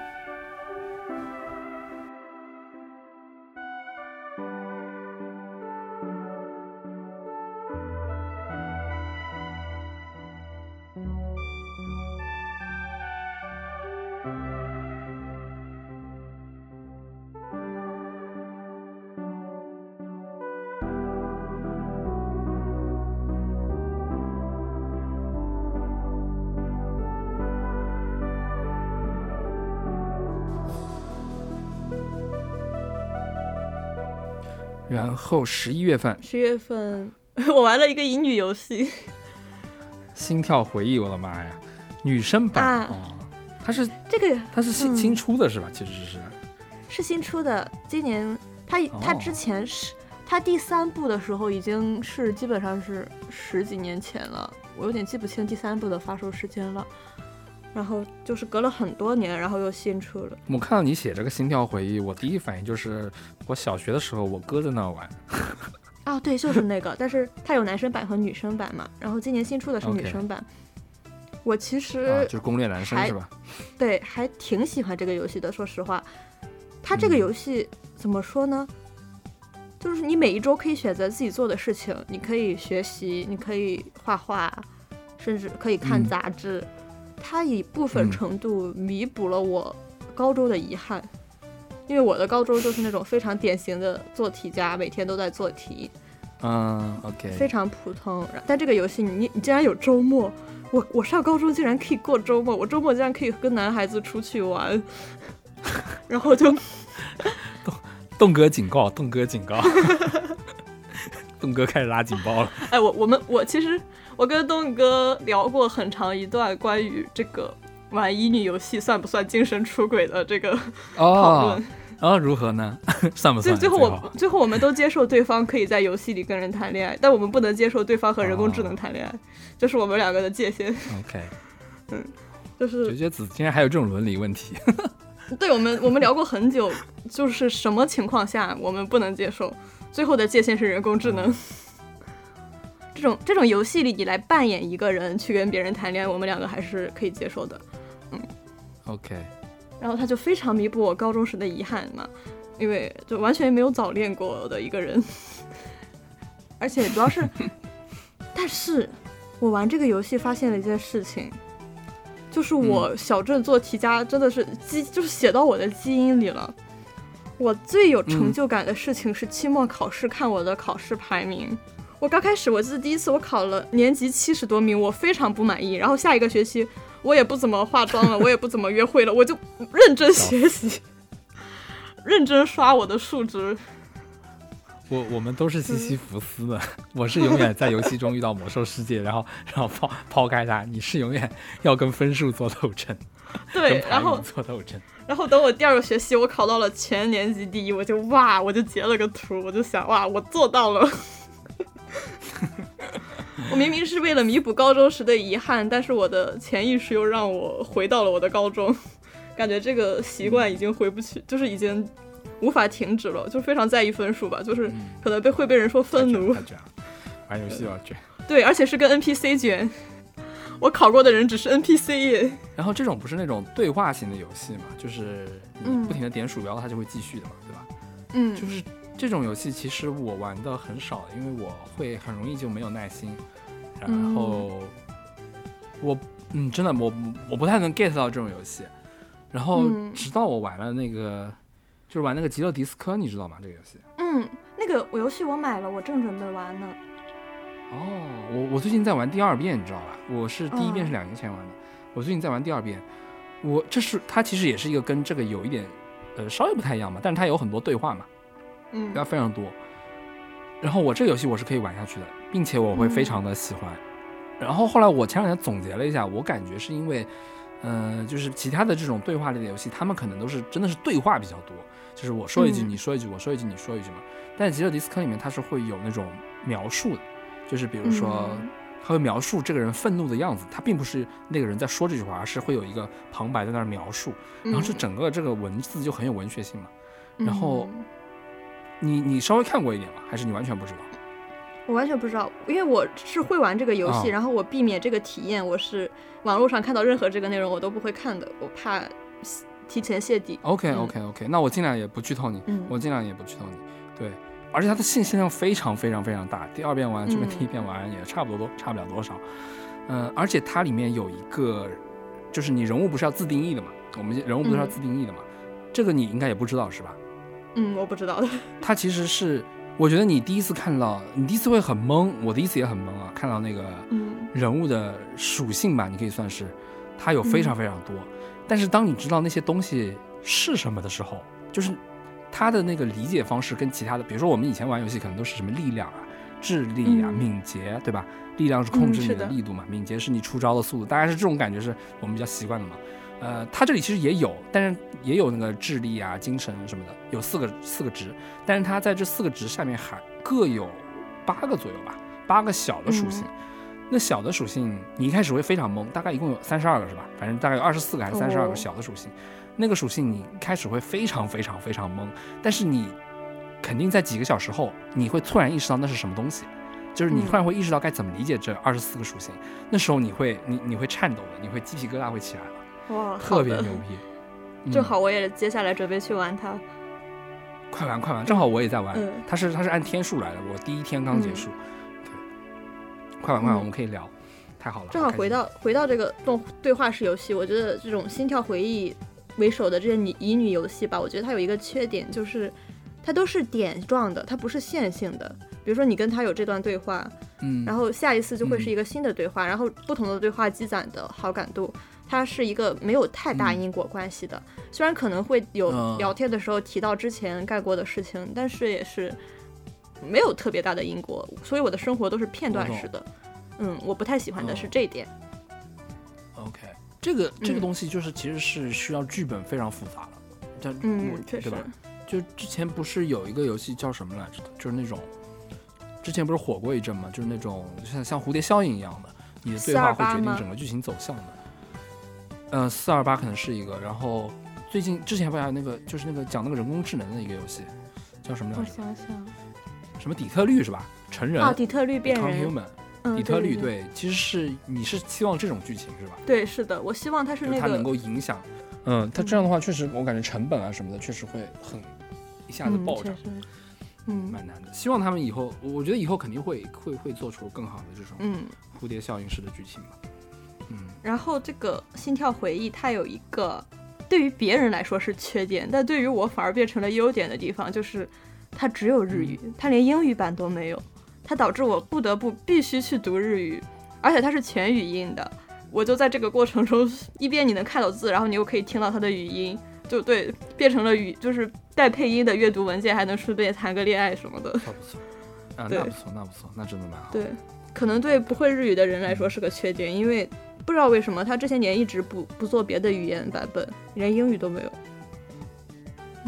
然后十一月份，十月份 我玩了一个乙女游戏，《心跳回忆》，我的妈呀，女生版、啊。哦，它是这个它是新、嗯。新出的是吧？其实是。是新出的，今年它它哦。之前是它第三部的时候已经是基本上是十几年前了，我有点记不清第三部的发售时间了。然后就是隔了很多年，然后又新出了。我看到你写这个《心跳回忆》，我第一反应就是我小学的时候，我哥在那玩。哦，对，就是那个，但是它有男生版和女生版嘛。然后今年新出的是女生版。我其实、啊，就是攻略男生是吧？对，还挺喜欢这个游戏的。说实话，它这个嗯游戏、怎么说呢？就是你每一周可以选择自己做的事情，你可以学习，你可以画画，甚至可以看嗯杂志。它以部分嗯。程度弥补了我高中的遗憾，因为我的高中就是那种非常典型的做题家，每天都在做题，嗯，OK，非常普通。但这个游戏你你竟然有周末，我我上高中竟然可以过周末，我周末竟然可以跟男孩子出去玩，然后就栋哥警告，栋哥警告，栋哥开始拉警报了。哎我我们我其实我跟东哥聊过很长一段关于这个玩乙女游戏算不算精神出轨的这个讨哦论，，然后如何呢？算不算？最最后后我最后我们都接受对方可以在游戏里跟人谈恋爱，但我们不能接受对方和人工智哦能谈恋爱，这是我们两个的界限，OK，嗯就是绝绝子竟然还有这种伦理问题。对我们，我们聊过很久，就是什么情况下我们不能接受，最后的界限是人工智能。这种这种游戏里，你来扮演一个人去跟别人谈恋爱，我们两个还是可以接受的。嗯 OK，然后他就非常弥补我高中时的遗憾嘛，因为就完全没有早恋过的一个人，而且主要是，但是我玩这个游戏发现了一件事情，就是我小镇做题家真的是基，就是写到我的基因里了。我最有成就感的事情是期末考试看我的考试排名。我刚开始我记得第一次我考了年级七十多名，我非常不满意。然后下一个学期我也不怎么化妆了，我也不怎么约会了，我就认真学习，认真刷我的数值。我我们都是西西弗斯的，我是永远在游戏中遇到魔兽世界，然后然后抛抛开它，你是永远要跟分数做斗争，对然后做斗争。然后等我第二个学期我考到了全年级第一，我就哇，我就截了个图，我就想哇，我做到了。我明明是为了弥补高中时的遗憾，但是我的潜意识又让我回到了我的高中，感觉这个习惯已经回不去，就是已经无法停止了，就非常在意分数吧，就是嗯可能被会被人说愤怒玩游戏要卷。对，而且是跟 NPC 卷，我考过的人只是 NPC 耶，然后这种不是那种对话型的游戏嘛，就是你嗯不停的点鼠标，它就会继续的嘛，对吧？嗯，就是这种游戏，其实我玩的很少，因为我会很容易就没有耐心，然后我嗯真的我我不太能 get 到这种游戏，然后嗯直到我玩了那个就是玩那个极乐迪斯科，你知道吗？这个游戏？嗯，那个我游戏我买了，我正准备玩呢。哦，我我最近在玩第二遍，你知道吧？我是第一遍嗯是两年前玩的，我最近在玩第二遍。我这是它其实也是一个跟这个有一点呃稍微不太一样嘛，但是它有很多对话嘛，嗯要非常多。然后我这个游戏我是可以玩下去的，并且我会非嗯常的喜欢。然后后来我前两天总结了一下，我感觉是因为，呃，就是其他的这种对话类的游戏，他们可能都是真的是对话比较多，就是我说一句嗯你说一句，我说一句你说一句嘛。但是极乐迪斯科里面它是会有那种描述的，就是比如说。嗯他会描述这个人愤怒的样子，他并不是那个人在说这句话，而是会有一个旁白在那儿描述，然后这嗯整个这个文字就很有文学性嘛。然后嗯你你稍微看过一点吗？还是你完全不知道？我完全不知道，因为我是会玩这个游戏，哦然后我避免这个体验，我是网络上看到任何这个内容我都不会看的，我怕提前泄底。OK 嗯 OK OK，那我尽量也不剧透你，嗯我尽量也不剧透你。对，而且它的信息量非常非常非常大，第二遍玩就跟嗯第一遍玩也差不多多，差不了多少。嗯、而且它里面有一个，就是你人物不是要自定义的嘛？我们人物不是要嗯自定义的嘛？这个你应该也不知道是吧？嗯，我不知道的。它其实是，我觉得你第一次看到，你第一次会很懵，我第一次也很懵啊，看到那个嗯人物的属性吧，你可以算是，它有非嗯常非常多。但是当你知道那些东西是什么的时候，就是他的那个理解方式跟其他的，比如说我们以前玩游戏可能都是什么力量啊、智力啊、嗯敏捷，对吧？力量是控制你的力度嘛，敏捷是你出招的速度，大概是这种感觉是我们比较习惯的嘛。呃，它这里其实也有，但是也有那个智力啊、精神什么的，有四个四个值，但是它在这四个值下面还各有八个左右吧，八个小的属性。那小的属性，你一开始会非常懵，大概一共有三十二个是吧？反正大概有二十四个还是三十二哦个小的属性。那个属性你开始会非常非常非常懵，但是你肯定在几个小时后，你会突然意识到那是什么东西，就是你嗯突然会意识到该怎么理解这二十四个属性。那时候你会你你会颤抖的，你会鸡皮疙瘩会起来的，哇，特别牛逼。嗯 正好我也接下来准备去玩它。快玩快玩，正好我也在玩。嗯它是它是按天数来的，我第一天刚结束。对，快玩快玩，嗯我们可以聊，太好了。正好回到回到这个动对话式游戏，我觉得这种心跳回忆为首的这些女乙女游戏吧，我觉得它有一个缺点，就是它都是点状的，它不是线性的。比如说你跟他有这段对话，嗯，然后下一次就会是嗯一个新的对话，然后不同的对话积攒的好感度，它是一个没有太大嗯因果关系的。虽然可能会有嗯聊天的时候提到之前干过的事情，但是也是没有特别大的因果，所以我的生活都是片段式的。嗯，我不太喜欢的是嗯这一点。OK，这个这个嗯东西就是其实是需要剧本非常复杂的，但，嗯确实？就之前不是有一个游戏叫什么来着的？就是那种之前不是火过一阵嘛，就是那种像像蝴蝶效应一样的，你的对话会决定整个剧情走向的。呃，四二八可能是一个，然后最近之前不还有那个就是那个讲那个人工智能的一个游戏，叫什么来着我着？想想，什么底特律是吧？成人。啊，底特律变人，Human，嗯，底特律对对，其实是你是希望这种剧情是吧？对，是的，我希望它是那个它能，够影响。嗯，它这样的话，确实我感觉成本啊什么的，确实会很一下子嗯，暴涨，嗯蛮难的。希望他们以后，我我觉得以后肯定会会会做出更好的这种嗯。蝴蝶效应式的剧情吧。嗯，然后这个心跳回忆，它有一个对于别人来说是缺点，但对于我反而变成了优点的地方，就是它只有日语，它连英语版都没有，它导致我不得不必须去读日语，而且它是全语音的。我就在这个过程中，一边你能看到字，然后你又可以听到它的语音，就对，变成了语就是带配音的阅读文件，还能顺便谈个恋爱什么的。不错不错，啊，那不错那不错，那真的蛮好。对，可能对不会日语的人来说是个缺点，因为不知道为什么他这些年一直不不做别的语言版本，连英语都没有。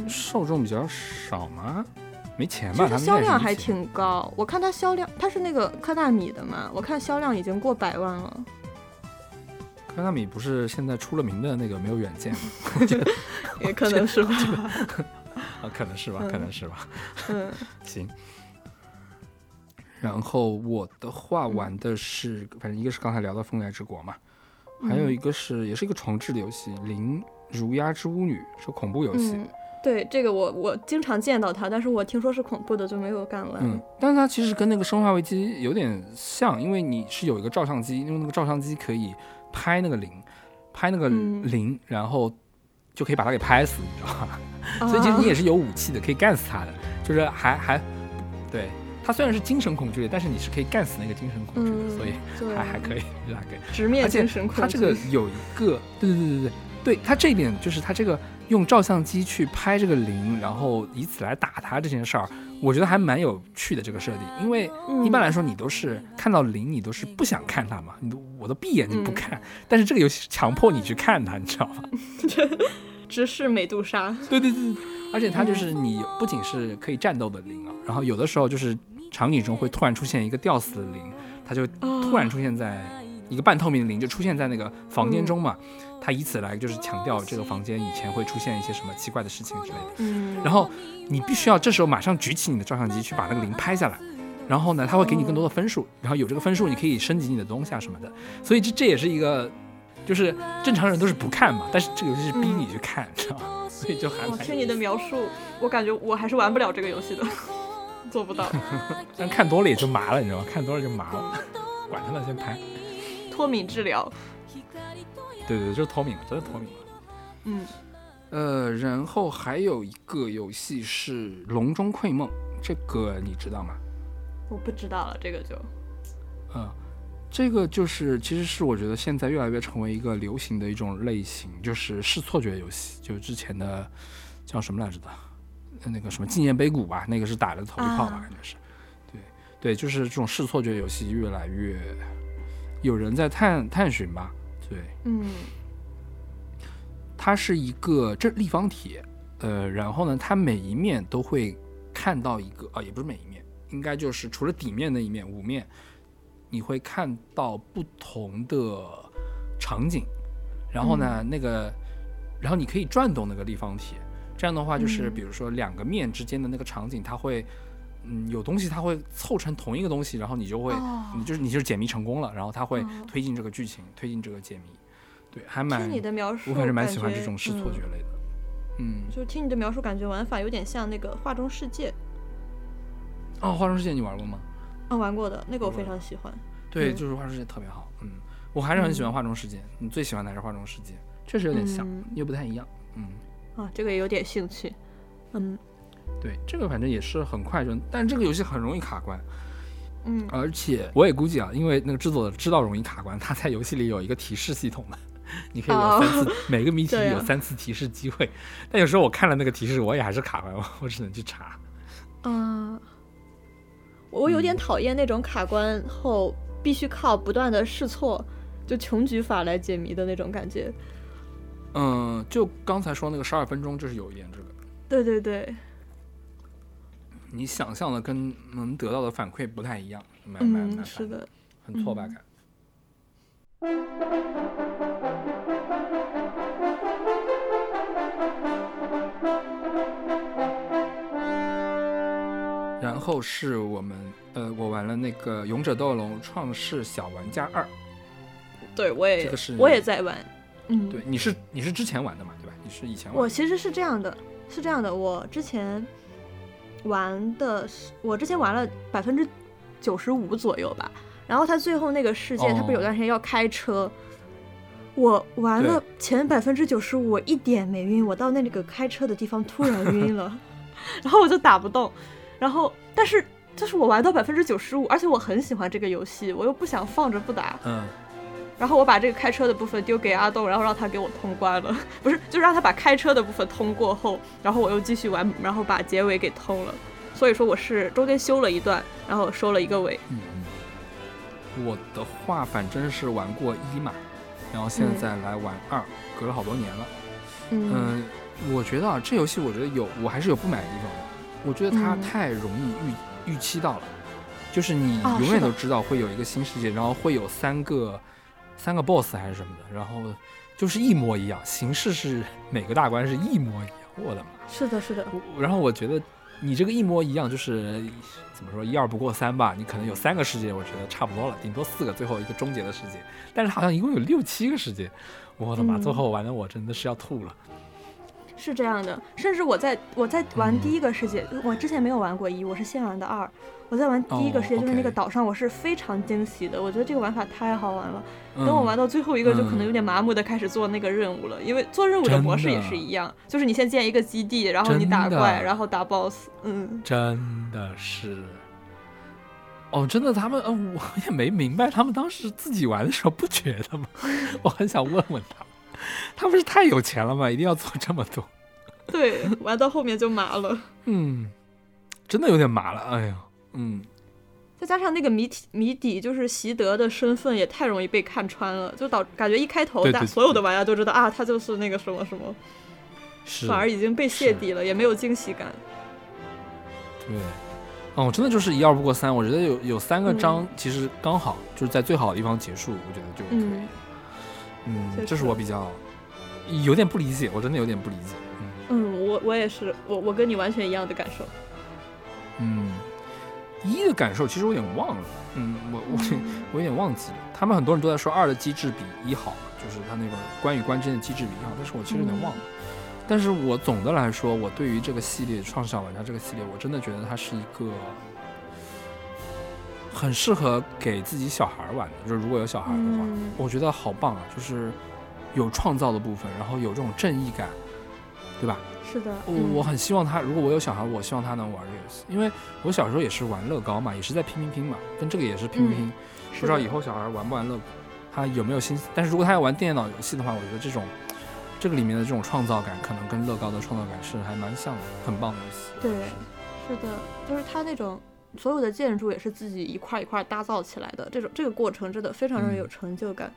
受众比较少吗？没钱其吧？销量。还挺高，我看它销量，它是那个科纳米的嘛，我看销量已经过百万了。科纳米不是现在出了名的那个没有远见吗？也可能是吧。啊，可能是吧，嗯可能是吧。嗯 行。然后我的话嗯玩的是，反正一个是刚才聊到《风来之国》嘛，还有一嗯个是也是一个重置的游戏，《零如鸦之巫女》是恐怖游戏。嗯，对，这个我我经常见到它，但是我听说是恐怖的，就没有敢玩。嗯，但是它其实跟那个《生化危机》有点像，因为你是有一个照相机，用那个照相机可以拍那个零，拍那个嗯零，然后就可以把它给拍死，你知道吧？所以其实你也是有武器的，可以干死它的，就是还还对。它虽然是精神恐惧类，但是你是可以干死那个精神恐惧的，嗯，所以还还可以，就还可以。直面精神恐惧。它这个有一个，对对对对对，对它这一点就是它这个用照相机去拍这个灵，然后以此来打它这件事儿，我觉得还蛮有趣的这个设定。因为一般来说你都是看到灵，你都是不想看它嘛，你都我都闭眼睛不嗯看，但是这个游戏是强迫你去看它，你知道吗？直视美杜莎。对对对，而且它就是你不仅是可以战斗的灵啊，然后有的时候就是场景中会突然出现一个吊死的灵，它就突然出现在一个半透明的灵，就出现在那个房间中嘛。他以此来就是强调这个房间以前会出现一些什么奇怪的事情之类的。嗯，然后你必须要这时候马上举起你的照相机去把那个零拍下来。然后呢，他会给你更多的分数，然后有这个分数，你可以升级你的东西啊什么的。所以这这也是一个，就是正常人都是不看嘛，但是这个游戏是逼你去看，知道吗？所以就还蛮我听你的描述，我感觉我还是玩不了这个游戏的，做不到。但看多了也就麻了，你知道吗？看多了就麻了，管他呢，先拍。脱敏治疗，对对对，就是脱敏了，真的脱敏了。嗯，呃，然后还有一个游戏是《笼中窥梦》，这个你知道吗？我不知道了，这个就，嗯，这个就是其实是我觉得现在越来越成为一个流行的一种类型，就是视错觉游戏，就是之前的叫什么来着的，呃那个什么纪念碑谷吧，那个是打了头一炮吧，啊感觉是。对对，就是这种试错觉游戏越来越有人在探探寻吧。对，嗯它是一个这立方体，呃，然后呢，它每一面都会看到一个啊，也不是每一面，应该就是除了底面那一面五面，你会看到不同的场景，然后呢，那个，然后你可以转动那个立方体，这样的话就是嗯比如说两个面之间的那个场景，它会。嗯，有东西它会凑成同一个东西，然后你就会，哦你就是你就是解谜成功了，然后它会哦推进这个剧情，推进这个解谜，对，还蛮听你的描述，我还是蛮喜欢这种视错觉嗯类的。嗯，就是听你的描述，感觉玩法有点像那个画中世界，哦，画中世界你玩过吗？啊，玩过的那个我非常喜欢。对，嗯就是画中世界特别好。嗯，我还是很喜欢嗯画中世界。你最喜欢的还是画中世界？确实有点像，嗯又不太一样。嗯，啊，这个也有点兴趣。嗯对，这个反正也是很快就，但这个游戏很容易卡关，嗯，而且我也估计啊，因为那个制作者知道容易卡关，他在游戏里有一个提示系统嘛。你可以有哦三次，每个谜 题有三次提示机会，但有时候我看了那个提示，我也还是卡关，我只能去查。啊，我有点嗯讨厌那种卡关后必须靠不断的试错，就穷举法来解谜的那种感觉。嗯，就刚才说那个十二分钟，就是有一点这个。对对对，你想象的跟能得到的反馈不太一样，蛮蛮蛮嗯，是，的，很挫败嗯感。然后是我们呃，我玩了那个《勇者斗龙创世小玩家二》，对我也这个是我也在玩。嗯，对，你是你是之前玩的嘛，对吧？你是以前玩的。我其实是这样的，是这样的，我之前玩的是，我之前玩了百分之九十五左右吧。然后他最后那个世界，他不是有哦段时间要开车，我玩了前百分之九十五，我一点没晕，我到那个开车的地方突然晕了，然后我就打不动，然后但是就是我玩到百分之九十五，而且我很喜欢这个游戏，我又不想放着不打，嗯，然后我把这个开车的部分丢给阿栋，然后让他给我通关了，不是，就让他把开车的部分通过后，然后我又继续玩，然后把结尾给通了。所以说我是中间修了一段，然后收了一个尾。嗯嗯，我的话反正是玩过一嘛，然后现在来玩二，隔了好多年了。嗯嗯，我觉得啊，这游戏我觉得有我还是有不满的地方的。我觉得它嗯太容易预预期到了，就是你永远都知道会有一个新世界，然后会有三个三个 BOSS 还是什么的，然后就是一模一样，形式是每个大关是一模一样。我的妈！是的，是的，然后我觉得你这个一模一样，就是怎么说一二不过三吧，你可能有三个世界，我觉得差不多了，顶多四个，最后一个终结的世界。但是好像一共有六七个世界，我的妈！嗯最后玩的我真的是要吐了。是这样的。甚至我在我在玩嗯第一个世界，我之前没有玩过一，我是先玩的二。我在玩第一个世界，哦就是那个岛上，我是非常惊喜的。我觉得这个玩法太好玩了。等我嗯玩到最后一个，就可能嗯有点麻木的开始做那个任务了，因为做任务的模式也是一样，就是你先建一个基地，然后你打怪，然后打 BOSS。嗯，真的是，哦，真的，他们，嗯、我也没明白，他们当时自己玩的时候不觉得吗？我很想问问他们，他们是太有钱了吗？一定要做这么多？对，玩到后面就麻了。嗯，真的有点麻了，哎呀，嗯，再加上那个谜题谜底，就是习德的身份也太容易被看穿了，就导感觉一开头大所有的玩家都知道啊，他就是那个什么什么，是，反而已经被泄底了，也没有惊喜感。对，哦，真的就是一二不过三，我觉得有有三个嗯章，其实刚好就是在最好的地方结束，我觉得就可以。嗯嗯，这是我比较有点不理解，我真的有点不理解。嗯嗯，我我也是，我我跟你完全一样的感受。嗯，一的感受其实我有点忘了，嗯，我我、嗯我有点忘记了。他们很多人都在说二的机制比一好，就是他那个关与关之间的机制比一好，但是我其实有点忘了。但是我总的来说，我对于这个系列《创世小玩家》这个系列，我真的觉得它是一个很适合给自己小孩玩的。就是如果有小孩的话，嗯我觉得好棒啊！就是有创造的部分，然后有这种正义感，对吧？是的，我嗯我很希望他，如果我有小孩，我希望他能玩这个游戏，因为我小时候也是玩乐高嘛，也是在拼拼拼嘛，跟这个也是拼拼拼。是不知道以后小孩玩不玩乐，他有没有心思？但是如果他要玩电脑游戏的话，我觉得这种这个里面的这种创造感，可能跟乐高的创造感是还蛮像的，很棒的游戏。对，是的，就是他那种所有的建筑也是自己一块一块搭造起来的，这种这个过程真的非常让人嗯有成就感。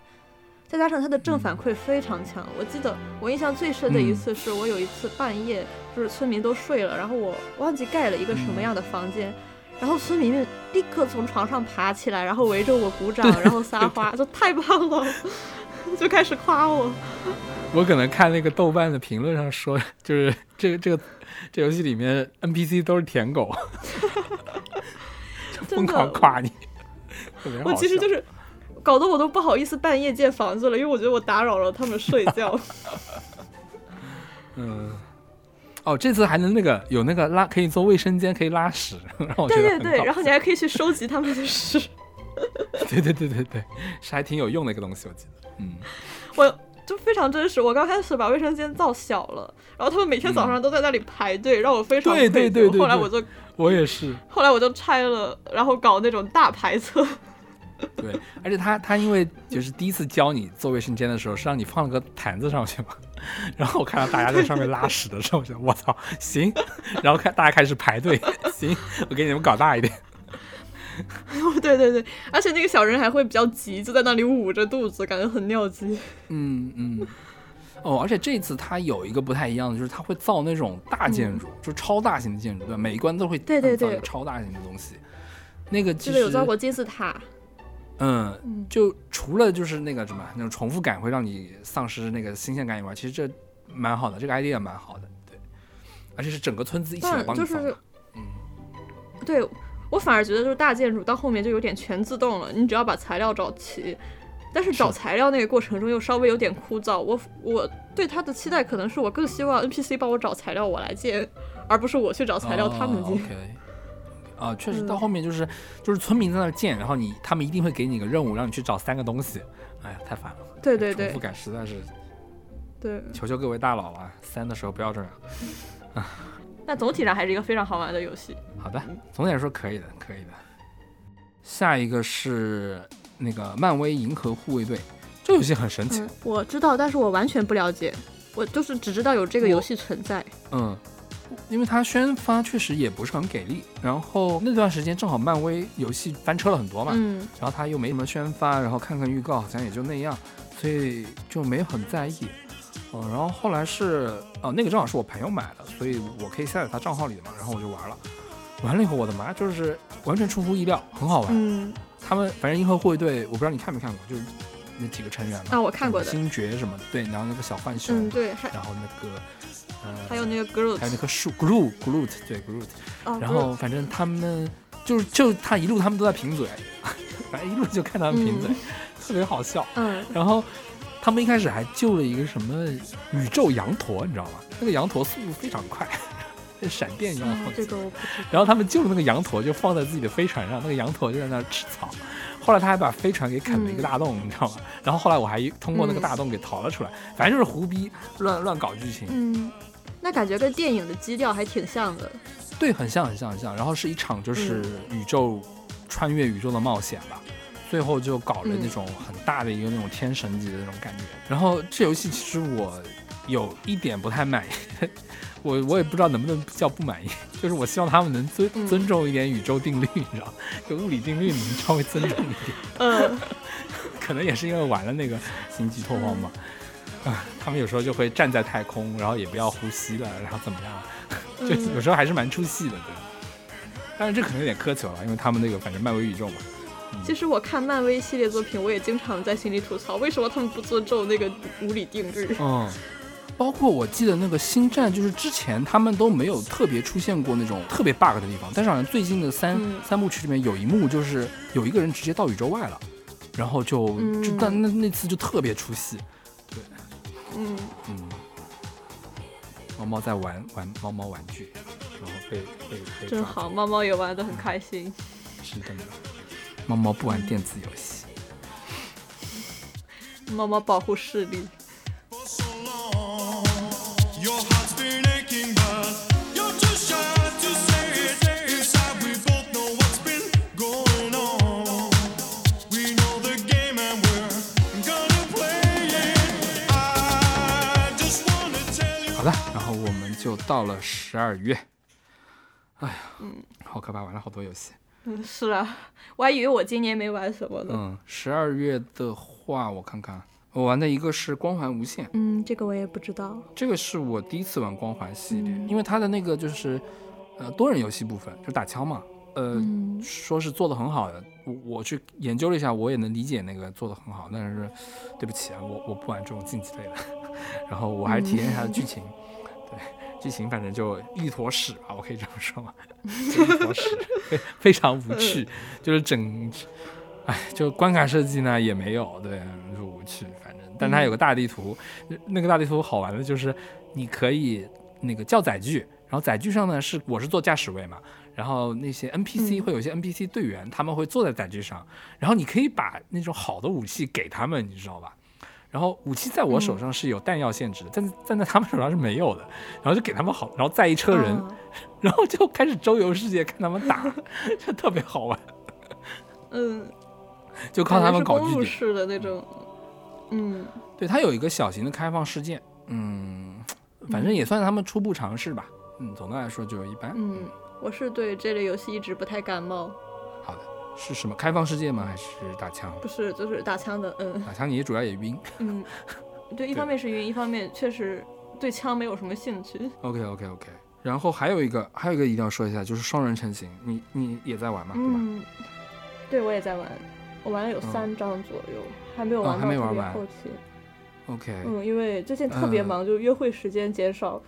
再加上它的正反馈非常强。我记得我印象最深的一次是我有一次半夜，就是村民都睡了，然后我忘记盖了一个什么样的房间，然后村民们立刻从床上爬起来，然后围着我鼓掌，然后撒花，就太棒了，就开始夸我。我可能看那个豆瓣的评论上说，就是这个这个这游戏里面 NPC 都是舔狗，就疯狂夸你，我其实笑就是搞得我都不好意思半夜建房子了，因为我觉得我打扰了他们睡觉。嗯。哦，这次还能那个有那个拉可以做卫生间，可以拉屎，让我觉对对对，然后你还可以去收集他们的屎。对对对对对，是还挺有用的一个东西，我记得。嗯，我就非常真实。我刚开始把卫生间造小了，然后他们每天早上都在那里排队，让我非常对对对对对后来我就我也是。后来我就拆了，然后搞那种大排测。对，而且他他因为就是第一次教你做卫生间的时候，是让你放了个坛子上去嘛，然后我看到大家在上面拉屎的时候，我想我操，行，然后看大家开始排队，行，我给你们搞大一点。对对对，而且那个小人还会比较急，就在那里捂着肚子，感觉很尿急。嗯嗯。哦，而且这次它有一个不太一样的，就是它会造那种大建筑，就超大型的建筑，对？每一关都会对对对超大型的东西。那个其记实得有造过金字塔，嗯，嗯。就除了就是那个什么那种重复感会让你丧失那个新鲜感以外，其实这蛮好的，这个 idea 蛮好的，对，而且是整个村子一起就是帮你放的，嗯，对我反而觉得就是大建筑到后面就有点全自动了，你只要把材料找齐。但是找材料那个过程中又稍微有点枯燥，我我对他的期待可能是我更希望 NPC 帮我找材料，我来建，而不是我去找材料他们哦建。啊，确实嗯到后面就是就是村民在那儿建，然后你他们一定会给你个任务，让你去找三个东西，哎呀，太烦了，对对对重复感实在是，对，求求各位大佬啊，三的时候不要这样。啊，那总体上还是一个非常好玩的游戏。好的，总体来说可以的，可以的。下一个是那个漫威银河护卫队，这游戏很神奇。嗯，我知道，但是我完全不了解，我就是只知道有这个游戏存在。嗯，因为它宣发确实也不是很给力，然后那段时间正好漫威游戏翻车了很多嘛，嗯，然后它又没什么宣发，然后看看预告好像也就那样，所以就没很在意。嗯，然后后来是哦，那个正好是我朋友买的，所以我可以下载他账号里的嘛，然后我就玩了。完了以后，我的妈，就是完全出乎意料，很好玩。嗯，他们反正银河护卫队，我不知道你看没看过，就是那几个成员嘛。啊我看过的星爵什么，对，然后那个小浣熊，嗯，对，然后那个呃，还有那个 Groot，还有那棵树 Groot Groot 对 Groot，哦然后反正他们就是就他一路他们都在贫嘴，反正一路就看他们贫嘴，嗯。特别好笑。嗯，然后他们一开始还救了一个什么宇宙羊驼，你知道吗？那个羊驼速度非常快，跟 闪电一样嗯好这个我不知道。然后他们救了那个羊驼，就放在自己的飞船上，那个羊驼就在那吃草。后来他还把飞船给啃了一个大洞，你知道吗？然后后来我还通过那个大洞给逃了出来，反正就是胡逼乱乱搞剧情，嗯，那感觉跟电影的基调还挺像的。对，很像很像很像。然后是一场就是宇宙、穿越宇宙的冒险吧，最后就搞了那种很大的一个那种天神级的那种感觉。然后这游戏其实我有一点不太满意，我我也不知道能不能叫不满意，就是我希望他们能尊嗯尊重一点宇宙定律，你知道，就物理定律你稍微尊重一点。嗯，可能也是因为玩了那个星际拓荒嘛，啊，他们有时候就会站在太空，然后也不要呼吸了，然后怎么样，就嗯。有时候还是蛮出戏的，对。但是这可能有点苛求了，因为他们那个反正漫威宇宙嘛，其实我看漫威系列作品，我也经常在心里吐槽，为什么他们不尊重那个无理定律？嗯，包括我记得那个星战，就是之前他们都没有特别出现过那种特别 bug 的地方，但是好像最近的三、嗯。三部曲里面有一幕就是有一个人直接到宇宙外了，然后就就嗯。但那那次就特别出戏，嗯，嗯，猫猫在玩玩猫猫玩具，然后被被被真好，猫猫也玩的很开心。是的。猫猫不玩电子游戏，猫猫保护视力。就到了十二月。哎呀，嗯，好可怕，玩了好多游戏。嗯，是啊，我还以为我今年没玩什么呢。嗯，十二月的话，我看看，我玩的一个是光环无限，嗯，这个我也不知道。这个是我第一次玩光环系列，嗯因为它的那个就是呃多人游戏部分，就打枪嘛，呃、嗯说是做的很好的，我我去研究了一下，我也能理解那个做的很好，但是对不起啊，我我不玩这种竞技类的，然后我还是体验一下剧情，对剧情反正就一坨屎吧，我可以这么说吗？就一坨屎，非 非常无趣，就是整。哎，就关卡设计呢也没有，对，就无趣，反正，但它有个大地图，那个大地图好玩的就是你可以那个叫载具，然后载具上呢是我是坐驾驶位嘛，然后那些 NPC 嗯会有一些 NPC 队员，他们会坐在载具上，然后你可以把那种好的武器给他们，你知道吧？然后武器在我手上是有弹药限制的，但但在他们手上是没有的，然后就给他们好，然后载一车人，啊 然后就开始周游世界看他们打，就特别好玩，嗯，就靠他们搞感觉是公路据点。式的那种。嗯对，它有一个小型的开放世界，嗯，反正也算他们初步尝试吧。嗯，总的来说就一般。嗯，我是对这类游戏一直不太感冒，是什么开放世界吗？还是打枪？不是就是打枪的。嗯打枪你主要也晕。嗯，对，一方面是晕，一方面确实对枪没有什么兴趣。OK OK OK。然后还有一个，还有一个一定要说一下，就是双人成型，你你也在玩吗？嗯，对我也在玩，我玩了有嗯三张左右，还没有玩到后期。OK，嗯，因为最近特别嗯忙，就约会时间减少，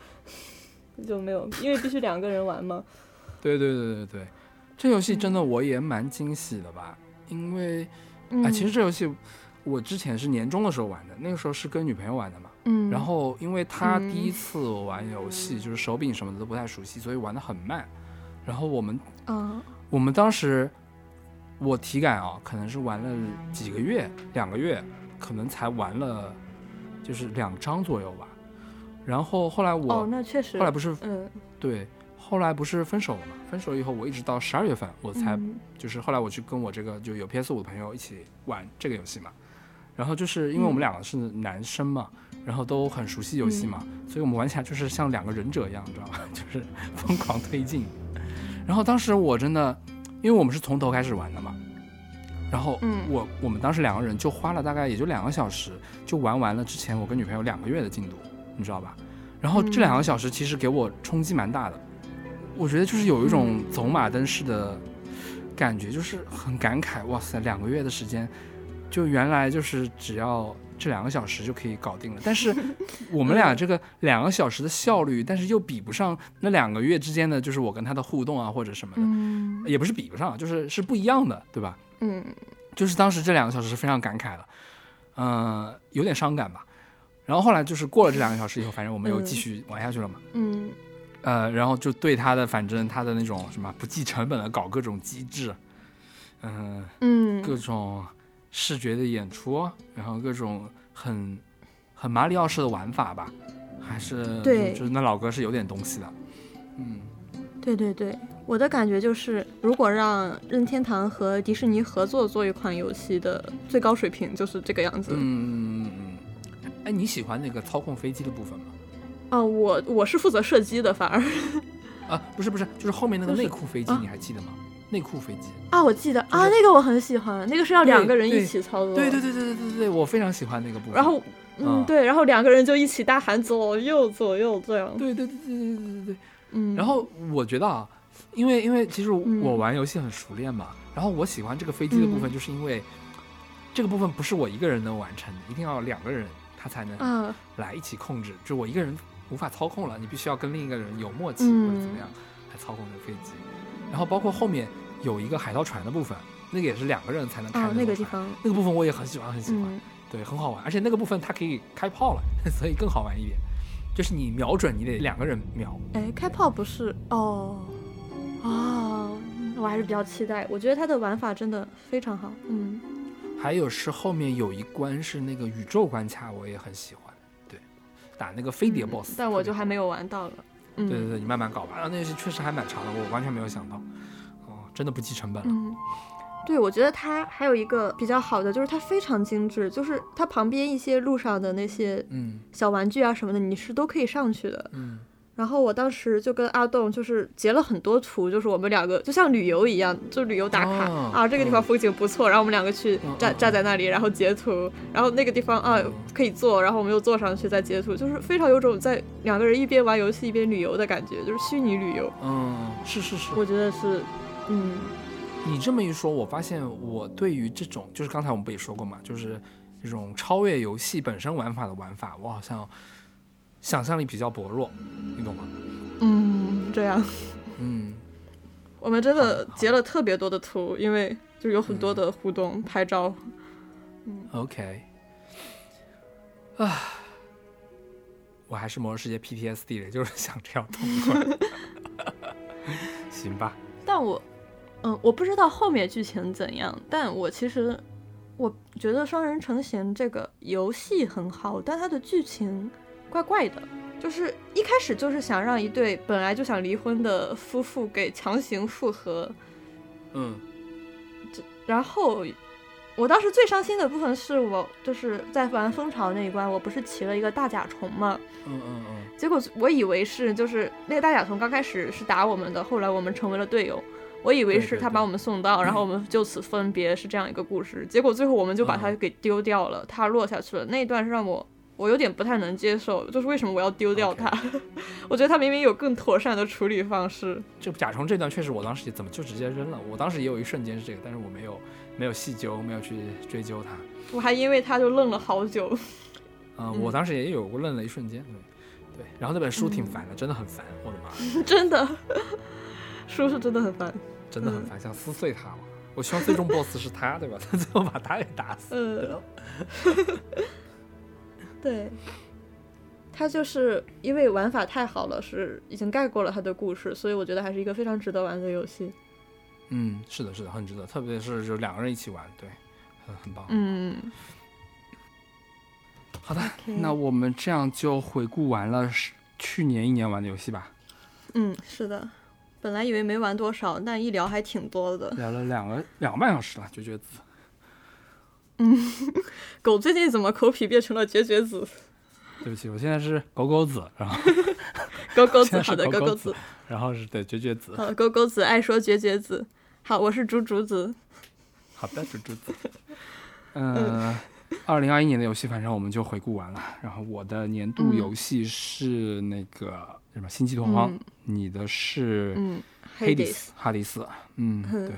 就没有，因为必须两个人玩嘛。对对对对对，这游戏真的我也蛮惊喜的吧，因为嗯，啊，其实这游戏我之前是年终的时候玩的，那个时候是跟女朋友玩的嘛。嗯，然后因为他嗯第一次玩游戏，就是手柄什么的都不太熟悉，所以玩的很慢。然后我们嗯，我们当时我体感啊，可能是玩了几个月、两个月，可能才玩了就是两张左右吧。然后后来我、哦，那确实，后来不是嗯，对，后来不是分手了嘛？分手以后，我一直到十二月份我才、嗯就是后来我去跟我这个就有 PS 五的朋友一起玩这个游戏嘛。然后就是因为我们两个是男生嘛，然后都很熟悉游戏嘛，所以我们玩起来就是像两个忍者一样，你知道吗？就是疯狂推进。然后当时我真的，因为我们是从头开始玩的嘛，然后嗯我我们当时两个人就花了大概也就两个小时，就玩完了之前我跟女朋友两个月的进度，你知道吧？然后这两个小时其实给我冲击蛮大的，我觉得就是有一种走马灯式的感觉，就是很感慨，哇塞，两个月的时间，就原来就是只要这两个小时就可以搞定了。但是 我们俩这个两个小时的效率，但是又比不上那两个月之间的，就是我跟他的互动啊或者什么的，嗯也不是比不上，就是是不一样的，对吧？嗯就是当时这两个小时是非常感慨的，嗯、有点伤感吧。然后后来就是过了这两个小时以后，反正我们又继续玩下去了嘛。嗯呃，然后就对他的反正他的那种什么不计成本的搞各种机制，嗯、嗯，各种视觉的演出，然后各种很很马里奥式的玩法吧，还是对就就是那老哥是有点东西的，嗯对对对，我的感觉就是，如果让任天堂和迪士尼合作做一款游戏的最高水平就是这个样子。嗯嗯嗯嗯，哎，你喜欢那个操控飞机的部分吗？啊，我我是负责射击的，反而，啊，不是不是，就是后面那个内裤飞机，你还记得吗？内裤飞机啊，我记得啊，那个我很喜欢，那个是要两个人一起操作，对对对对对对对，我非常喜欢那个部分。然后，嗯，对，然后两个人就一起大喊左右左右这样，对对对对对对对，嗯。然后我觉得啊，因为因为其实我玩游戏很熟练嘛，然后我喜欢这个飞机的部分，就是因为这个部分不是我一个人能完成的，一定要两个人他才能来一起控制，就我一个人。无法操控了，你必须要跟另一个人有默契、嗯或者怎么样来操控这个飞机。然后包括后面有一个海盗船的部分，那个也是两个人才能开那个地方，那个部分我也很喜欢很喜欢，嗯，对，很好玩，而且那个部分它可以开炮了，所以更好玩一点。就是你瞄准，你得两个人瞄。哎，开炮不是哦，哦，我还是比较期待。我觉得它的玩法真的非常好。嗯，还有是后面有一关是那个宇宙关卡，我也很喜欢。对，打那个飞碟 BOSS，、嗯但我就还没有玩到了。嗯，对对对，你慢慢搞吧。然后那些确实还蛮长的，我完全没有想到，哦，真的不计成本了。嗯，对，我觉得它还有一个比较好的，就是它非常精致，就是它旁边一些路上的那些嗯小玩具啊什么的，你是都可以上去的。嗯然后我当时就跟阿栋就是截了很多图，就是我们两个就像旅游一样，就旅游打卡、哦啊，这个地方风景不错，然后我们两个去站站在那里，然后截图，然后那个地方啊可以坐，然后我们又坐上去再截图，就是非常有种在两个人一边玩游戏一边旅游的感觉，就是虚拟旅游，嗯，是是是。我觉得是，嗯。你这么一说，我发现我对于这种，就是刚才我们不也说过嘛，就是这种超越游戏本身玩法的玩法，我好像想象力比较薄弱，你懂吗？嗯，这样。嗯，我们真的截了特别多的图，因为就有很多的互动、拍照。OK，啊，我还是魔兽世界 PTSD 的，就是想这样通关。行吧，但我，嗯，我不知道后面剧情怎样，但我其实我觉得双人成行这个游戏很好，但它的剧情怪怪的。就是一开始就是想让一对本来就想离婚的夫妇给强行复合，嗯然后我当时最伤心的部分是我就是在玩蜂巢那一关，我不是骑了一个大甲虫嘛？嗯嗯嗯，结果我以为是就是那个大甲虫刚开始是打我们的，后来我们成为了队友。我以为是他把我们送到，然后我们就此分别，是这样一个故事。结果最后我们就把它嗯给丢掉了，它落下去了。那一段是让我我有点不太能接受，就是为什么我要丢掉它 我觉得它明明有更妥善的处理方式。这甲虫这段确实，我当时也怎么就直接扔了？我当时也有一瞬间是这个，但是我没有没有细究，没有去追究它。我还因为它就愣了好久。嗯，嗯我当时也有过愣了一瞬间，对对。然后那本书挺烦的，真的很烦，我的妈，真的，书是真的很烦。嗯真的很烦，想撕碎它了。我希望最终 BOSS 是他，对吧？他 最后把他给打死。嗯，对，他就是因为玩法太好了，是已经盖过了他的故事，所以我觉得还是一个非常值得玩的游戏。嗯，是的，是的，很值得，特别是就两个人一起玩，对，很很棒。嗯，好的那我们这样就回顾完了是去年一年玩的游戏吧，嗯，是的。本来以为没玩多少，但一聊还挺多的。聊了两个两个半小时了，绝绝子。狗最近怎么口癖变成了绝绝子？对不起，我现在是狗狗子，然后 狗狗子，好的，狗狗子然后是对绝绝子。好，狗狗子爱说绝绝子。好，我是猪猪子。好的，猪猪子。嗯，二零二一年的游戏，反正我们就回顾完了。然后我的年度嗯游戏是那个什么《星际拓荒》嗯你的是嗯黑迪 Hades 斯，哈迪斯。嗯，嗯对，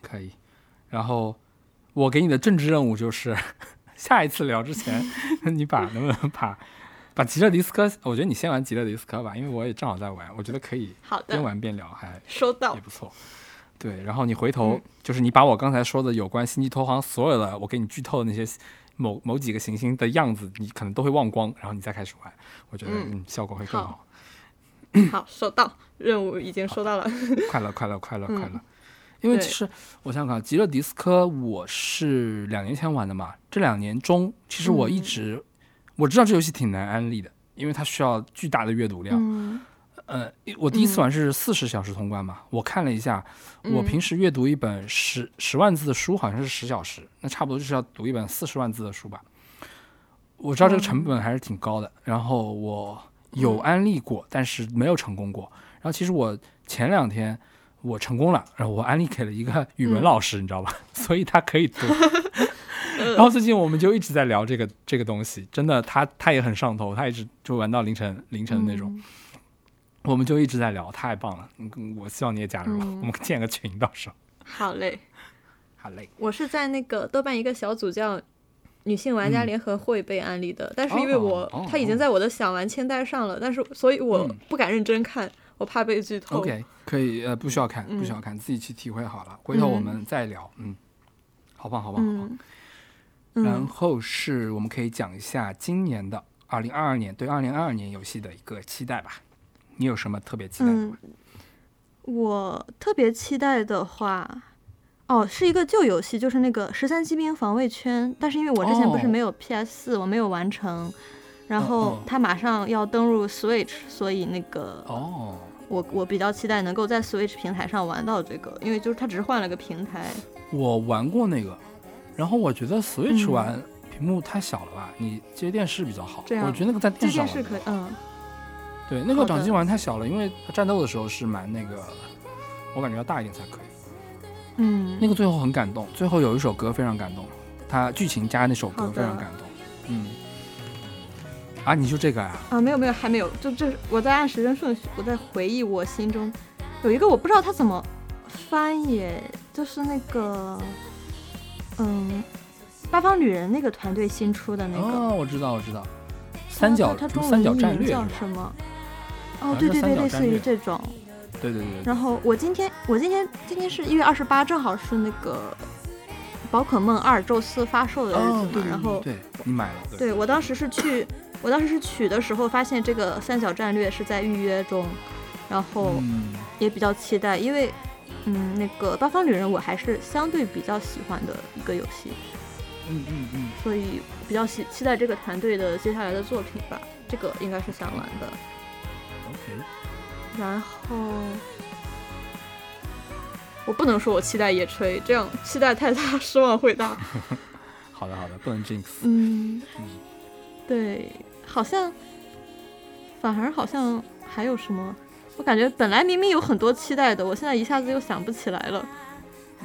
可以。然后我给你的政治任务就是，下一次聊之前，你把能不能 把把极乐迪斯科，我觉得你先玩极乐迪斯科吧，因为我也正好在玩，我觉得可以好的，边玩边聊，还收到也。不错。对，然后你回头、嗯就是你把我刚才说的有关星际拓荒所有的我给你剧透的那些某某几个行星的样子，你可能都会忘光，然后你再开始玩，我觉得嗯嗯效果会更好好。好，收到，任务已经收到了。快乐，快乐，快乐，嗯快乐。因为其实我想想看，极乐迪斯科我是两年前玩的嘛，这两年中其实我一嗯。直、我知道这游戏挺难安利的，因为它需要巨大的阅读量。嗯。呃，我第一次嗯玩是四十小时通关嘛，我看了一下，我嗯平时阅读一本十十万字的书好像是十小时，那差不多就是要读一本四十万字的书吧。我知道这个成本还是挺高的，然后我有嗯。安利过，但是没有成功过。然后其实我前两天我成功了，然后我安利给了一个语文嗯老师，你知道吧？所以他可以读。然后最近我们就一直在聊这个这个东西，真的，他他也很上头，他一直就玩到凌晨凌晨的那种。嗯我们就一直在聊，太棒了！嗯，我希望你也加入，嗯我们建个群，到时候。好嘞，好嘞，我是在那个豆瓣一个小组叫“女性玩家嗯联合会”被安利的，但是因为我、哦哦它已经在我的想玩清单上了，但是所以我嗯不敢认真看，我怕被剧透。OK，可以，呃，不需要看，不需要看，自己去体会好了。回头我们再聊，嗯，好棒，好棒，好棒。嗯，然嗯，后是我们可以讲一下今年的二零二二年对二零二二年游戏的一个期待吧。你有什么特别期待的吗？嗯我特别期待的话，哦，是一个旧游戏，就是那个《十三机兵防卫圈》，但是因为我之前不是哦没有 PS 四、我没有完成，然后它马上要登入 Switch，所以那个哦，我我比较期待能够在 Switch 平台上玩到这个，因为就是它只是换了个平台。我玩过那个，然后我觉得 Switch 嗯玩屏幕太小了吧，你接电视比较好。这样我觉得那个在这电视可以，嗯，对，那个掌机玩太小了，因为它战斗的时候是蛮那个，我感觉要大一点才可以。嗯，那个最后很感动，最后有一首歌非常感动，它剧情加那首歌非常感动。嗯，啊，你就这个啊？啊，没有没有，还没有，就这我在按时间顺序，我在回忆我心中有一个我不知道它怎么翻译，就是那个嗯，八方旅人那个团队新出的那个。哦，我知道，我知道，三角它它中文名叫什么？哦，对对对，类似于这种。对对对对，然后我今天我今天今天是一月二十八，正好是那个宝可梦二宙斯发售的日子嘛。哦，对对然后对，你买了，对，对我当时是去，我当时是取的时候发现这个三角战略是在预约中，然后嗯，也比较期待，因为嗯，那个八方旅人我还是相对比较喜欢的一个游戏，嗯嗯嗯，所以比较期期待这个团队的接下来的作品吧。这个应该是想玩的。OK，然后我不能说我期待野炊，这样期待太大，失望会大。好的好的，不能 jinx。嗯嗯，对，好像反而好像还有什么，我感觉本来明明有很多期待的，我现在一下子又想不起来了。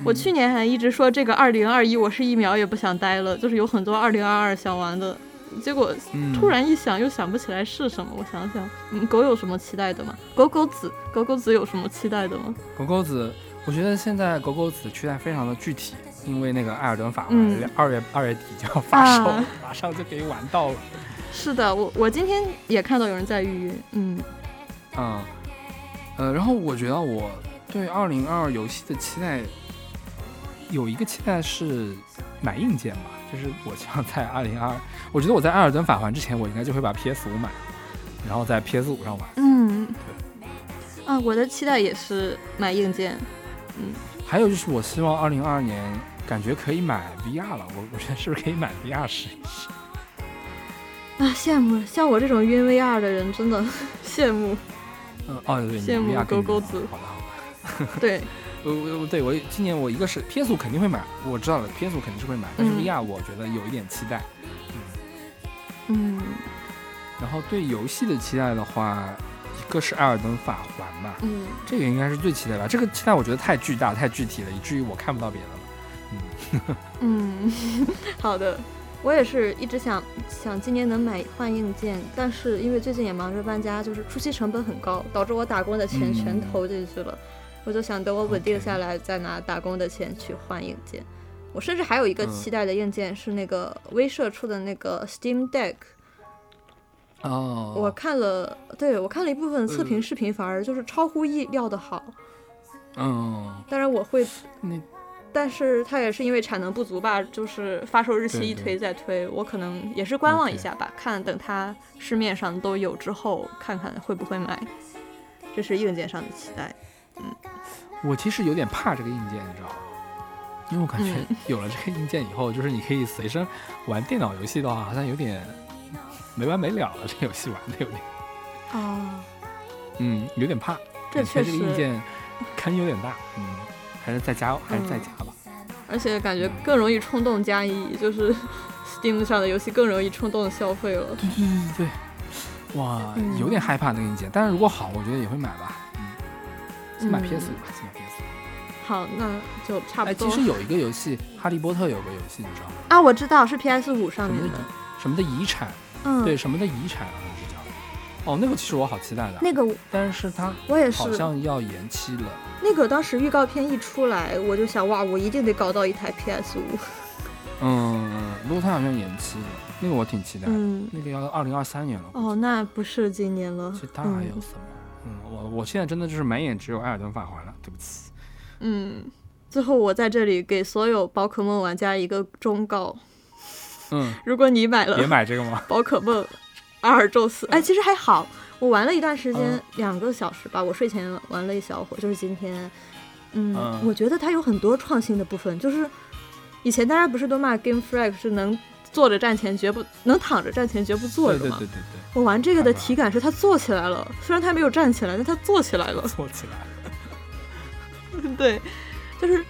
我去年还一直说这个二零二一我是一秒也不想待了，就是有很多二零二二想玩的，结果嗯突然一想又想不起来是什么。我想想，嗯，狗有什么期待的吗？狗狗子，狗狗子有什么期待的吗？狗狗子，我觉得现在狗狗子期待非常的具体，因为那个艾尔登法二月二月底就要发售，啊马上就可以玩到了。是的，我我今天也看到有人在预约，嗯。嗯，呃，然后我觉得我对二零二二游戏的期待有一个期待是买硬件吧，就是我希望在二零二，我觉得我在《艾尔登法环》之前，我应该就会把 PS 五买，然后在 PS 五上玩。嗯，啊，我的期待也是买硬件，嗯。还有就是，我希望二零二二年感觉可以买 VR 了，我我觉得是不是可以买 VR 试一试？啊，羡慕像我这种晕 VR 的人，真的 羡慕。嗯，哦对，你羡慕狗狗子好的好的。对，我我我对我今年我一个是 PS 五肯定会买，我知道了 PS 五肯定是会买，但是嗯 VR 我觉得有一点期待。嗯嗯然后对游戏的期待的话，一个是《艾尔登法环》吧，嗯，这个应该是最期待吧。这个期待我觉得太巨大、太具体了，以至于我看不到别的了。嗯，好的。我也是一直想想今年能买换硬件，但是因为最近也忙着搬家，就是初期成本很高，导致我打工的钱全嗯投进去了。我就想等我稳定下来，再拿打工的钱去换硬件。我甚至还有一个嗯期待的硬件是那个威社出的那个 Steam Deck，哦，我看了，对我看了一部分测评嗯视频，反而就是超乎意料的好。嗯，当然我会，那但是它也是因为产能不足吧，就是发售日期一推再推，我可能也是观望一下吧，看等它市面上都有之后，看看会不会买。这是硬件上的期待。嗯我其实有点怕这个硬件，你知道吗？因为我感觉嗯有了这个硬件以后，就是你可以随身玩电脑游戏的话，好像有点没完没了了。这个游戏玩的有点，啊，嗯，有点怕。这确感觉这个硬，件坑有点大，嗯，还是在家，还是再嗯加吧。而且感觉更容易冲动加一，就是 Steam 上的游戏更容易冲动消费了。对对对对，哇，嗯有点害怕那个硬件，但是如果好，我觉得也会买吧。嗯，先买嗯 PS 五吧，先买 PS 五。好，那就差不哎，多。其实有一个游戏《哈利波特》有个游戏，你知道吗？啊，我知道是 PS 五上什么的面的，什么的遗产，嗯，对，什么的遗产好像是叫。哦，那个其实我好期待的，那个但是它我也是好，像要延期了。那个当时预告片一出来，我就想哇，我一定得搞到一台 PS 五。嗯，嗯不过它好像延期了，那个我挺期待的。嗯，那个要二零二三年了。哦，那不是今年了。其他还有什么？嗯，我我现在真的就是满眼只有《艾尔登法环》了，对不起。嗯，最后我在这里给所有宝可梦玩家一个忠告：嗯，如果你买别了买这个吗？宝可梦阿尔宙斯，哎，其实还好，我玩了一段时间嗯，两个小时吧，我睡前玩了一小会儿，就是今天。嗯，嗯我觉得它有很多创新的部分，就是以前大家不是都骂 Game Freak 是能坐着站前绝不能躺着站前绝不坐着吗？对对对对对，我玩这个的体感是它坐起来了，虽然它没有站起来，但它坐起来了。坐起来了。对，就是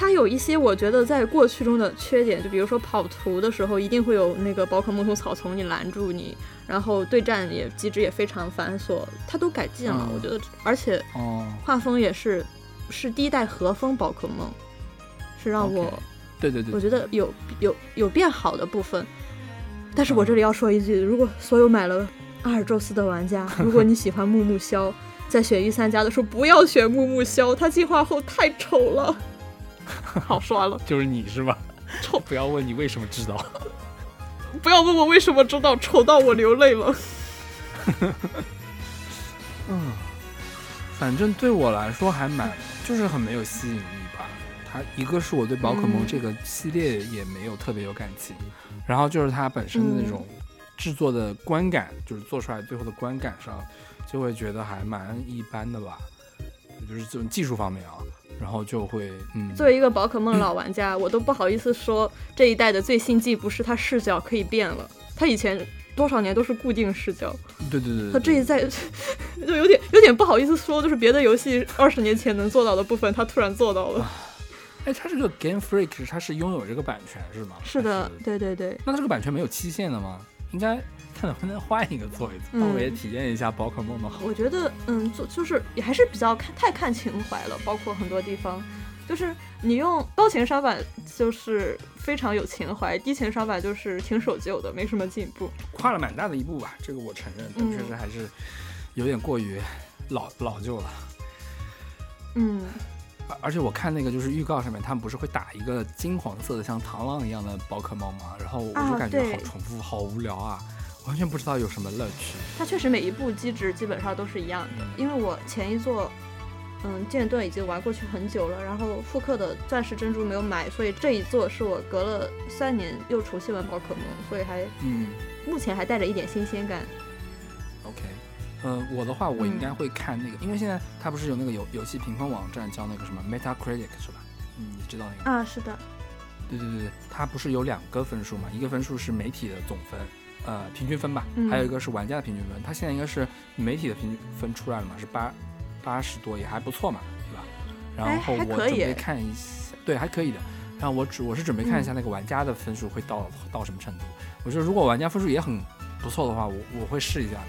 它有一些我觉得在过去中的缺点，就比如说跑图的时候，一定会有那个宝可梦从草丛里拦住你，然后对战也机制也非常繁琐，它都改进了，嗯。我觉得，而且哦，画风也是是第一代和风宝可梦，是让我对对对，我觉得有有有变好的部分。但是嗯我这里要说一句，如果所有买了阿尔宙斯的玩家，如果你喜欢木木萧，在选御三家的时候不要选木木萧，它进化后太丑了，好刷了。就是你是吧？丑不要问你为什么知道。不要问我为什么知道，丑到我流泪了。嗯，反正对我来说还蛮，就是很没有吸引力吧。它一个是我对宝可梦嗯这个系列也没有特别有感情，然后就是它本身的那种制作的观感，就是做出来最后的观感上，就会觉得还蛮一般的吧。就是这种技术方面啊，然后就会嗯，作为一个宝可梦老玩家，我都不好意思说这一代的最新技不是它视角可以变了，它以前多少年都是固定视角，对对对对，它这一代 就有点有点不好意思说，就是别的游戏二十年前能做到的部分，它突然做到了。哎，它这个 Game Freak 它是拥有这个版权是吗？是的还，对对对，那它这个版权没有期限的吗？应该看能不能换一个做一做，嗯我也体验一下宝可梦的好。我觉得嗯，就就是也还是比较看太看情怀了，包括很多地方。就是你用高情商版就是非常有情怀，低情商版就是挺守旧的，没什么进步。跨了蛮大的一步吧，这个我承认，但嗯确实还是有点过于老老旧了。嗯，而而且我看那个就是预告上面，他们不是会打一个金黄色的像螳螂一样的宝可梦吗？然后我就啊感觉好重复，好无聊啊，完全不知道有什么乐趣。它确实每一步机制基本上都是一样的，因为我前一座。嗯，剑盾已经玩过去很久了，然后复刻的钻石珍珠没有买，所以这一座是我隔了三年又重新玩宝可梦，所以还嗯目前还带着一点新鲜感。，OK，呃，我的话我应嗯该会看那个，因为现在它不是有那个游游戏评分网站叫那个什么 Metacritic 是吧？嗯，你知道那个？啊，是的，对对对对，它不是有两个分数嘛？一个分数是媒体的总分，呃，平均分吧，嗯还有一个是玩家的平均分。它现在应该是媒体的平均分出来了嘛，是八八十多，也还不错嘛，对吧？然后我准备看一下，对，还可以的。然后我只我是准备看一下那个玩家的分数会到、到什么程度。我觉得如果玩家分数也很不错的话，我我会试一下的。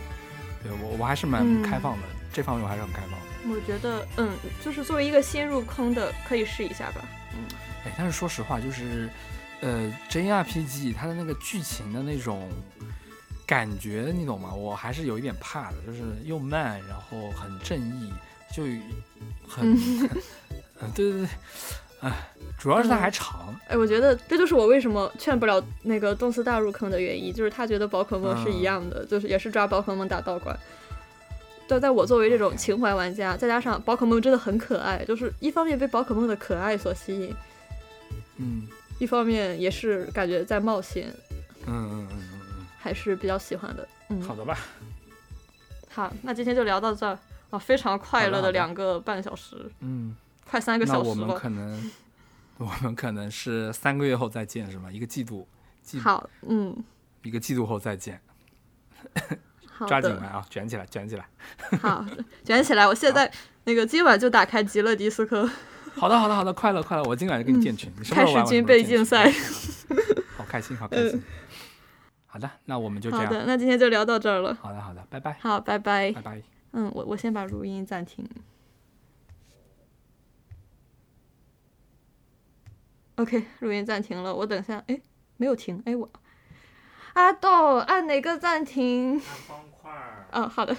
对我我还是蛮嗯开放的，这方面我还是很开放的。我觉得，嗯，就是作为一个新入坑的，可以试一下吧。哎，但是说实话，就是，呃，JRPG 它的那个剧情的那种感觉，你懂吗？我还是有一点怕的，就是又慢，然后很正义，就很，嗯，对 对对，哎，主要是它还长，哎，我觉得这就是我为什么劝不了那个动次大入坑的原因，就是他觉得宝可梦是一样的，就是也是抓宝可梦打道馆。但在我作为这种情怀玩家，再加上宝可梦真的很可爱，就是一方面被宝可梦的可爱所吸引，嗯一方面也是感觉在冒险，嗯嗯嗯嗯还是比较喜欢的。嗯嗯，，好的吧，好，那今天就聊到这儿啊，非常快乐的两个半小时，嗯，快三个那我们小时了。可能，我们可能是三个月后再见是吗？一个季度，季好，嗯，一个季度后再见，好，抓紧来啊，卷起来，卷起来。好，卷起来！我现在那个今晚就打开极乐迪斯科，好的，好的，好的，快乐，快乐！我今晚就给你建群，你什么开时候玩始军备竞，赛。好开心，好开心。好的，那我们就这样。好的，那今天就聊到这儿了。好的，好的，拜拜，好，拜拜拜。拜。嗯，我我先把录音暂停。OK，录音暂停了，我等下，哎，没有停，哎我，阿豆按哪个暂停？方块嗯。哦，好的。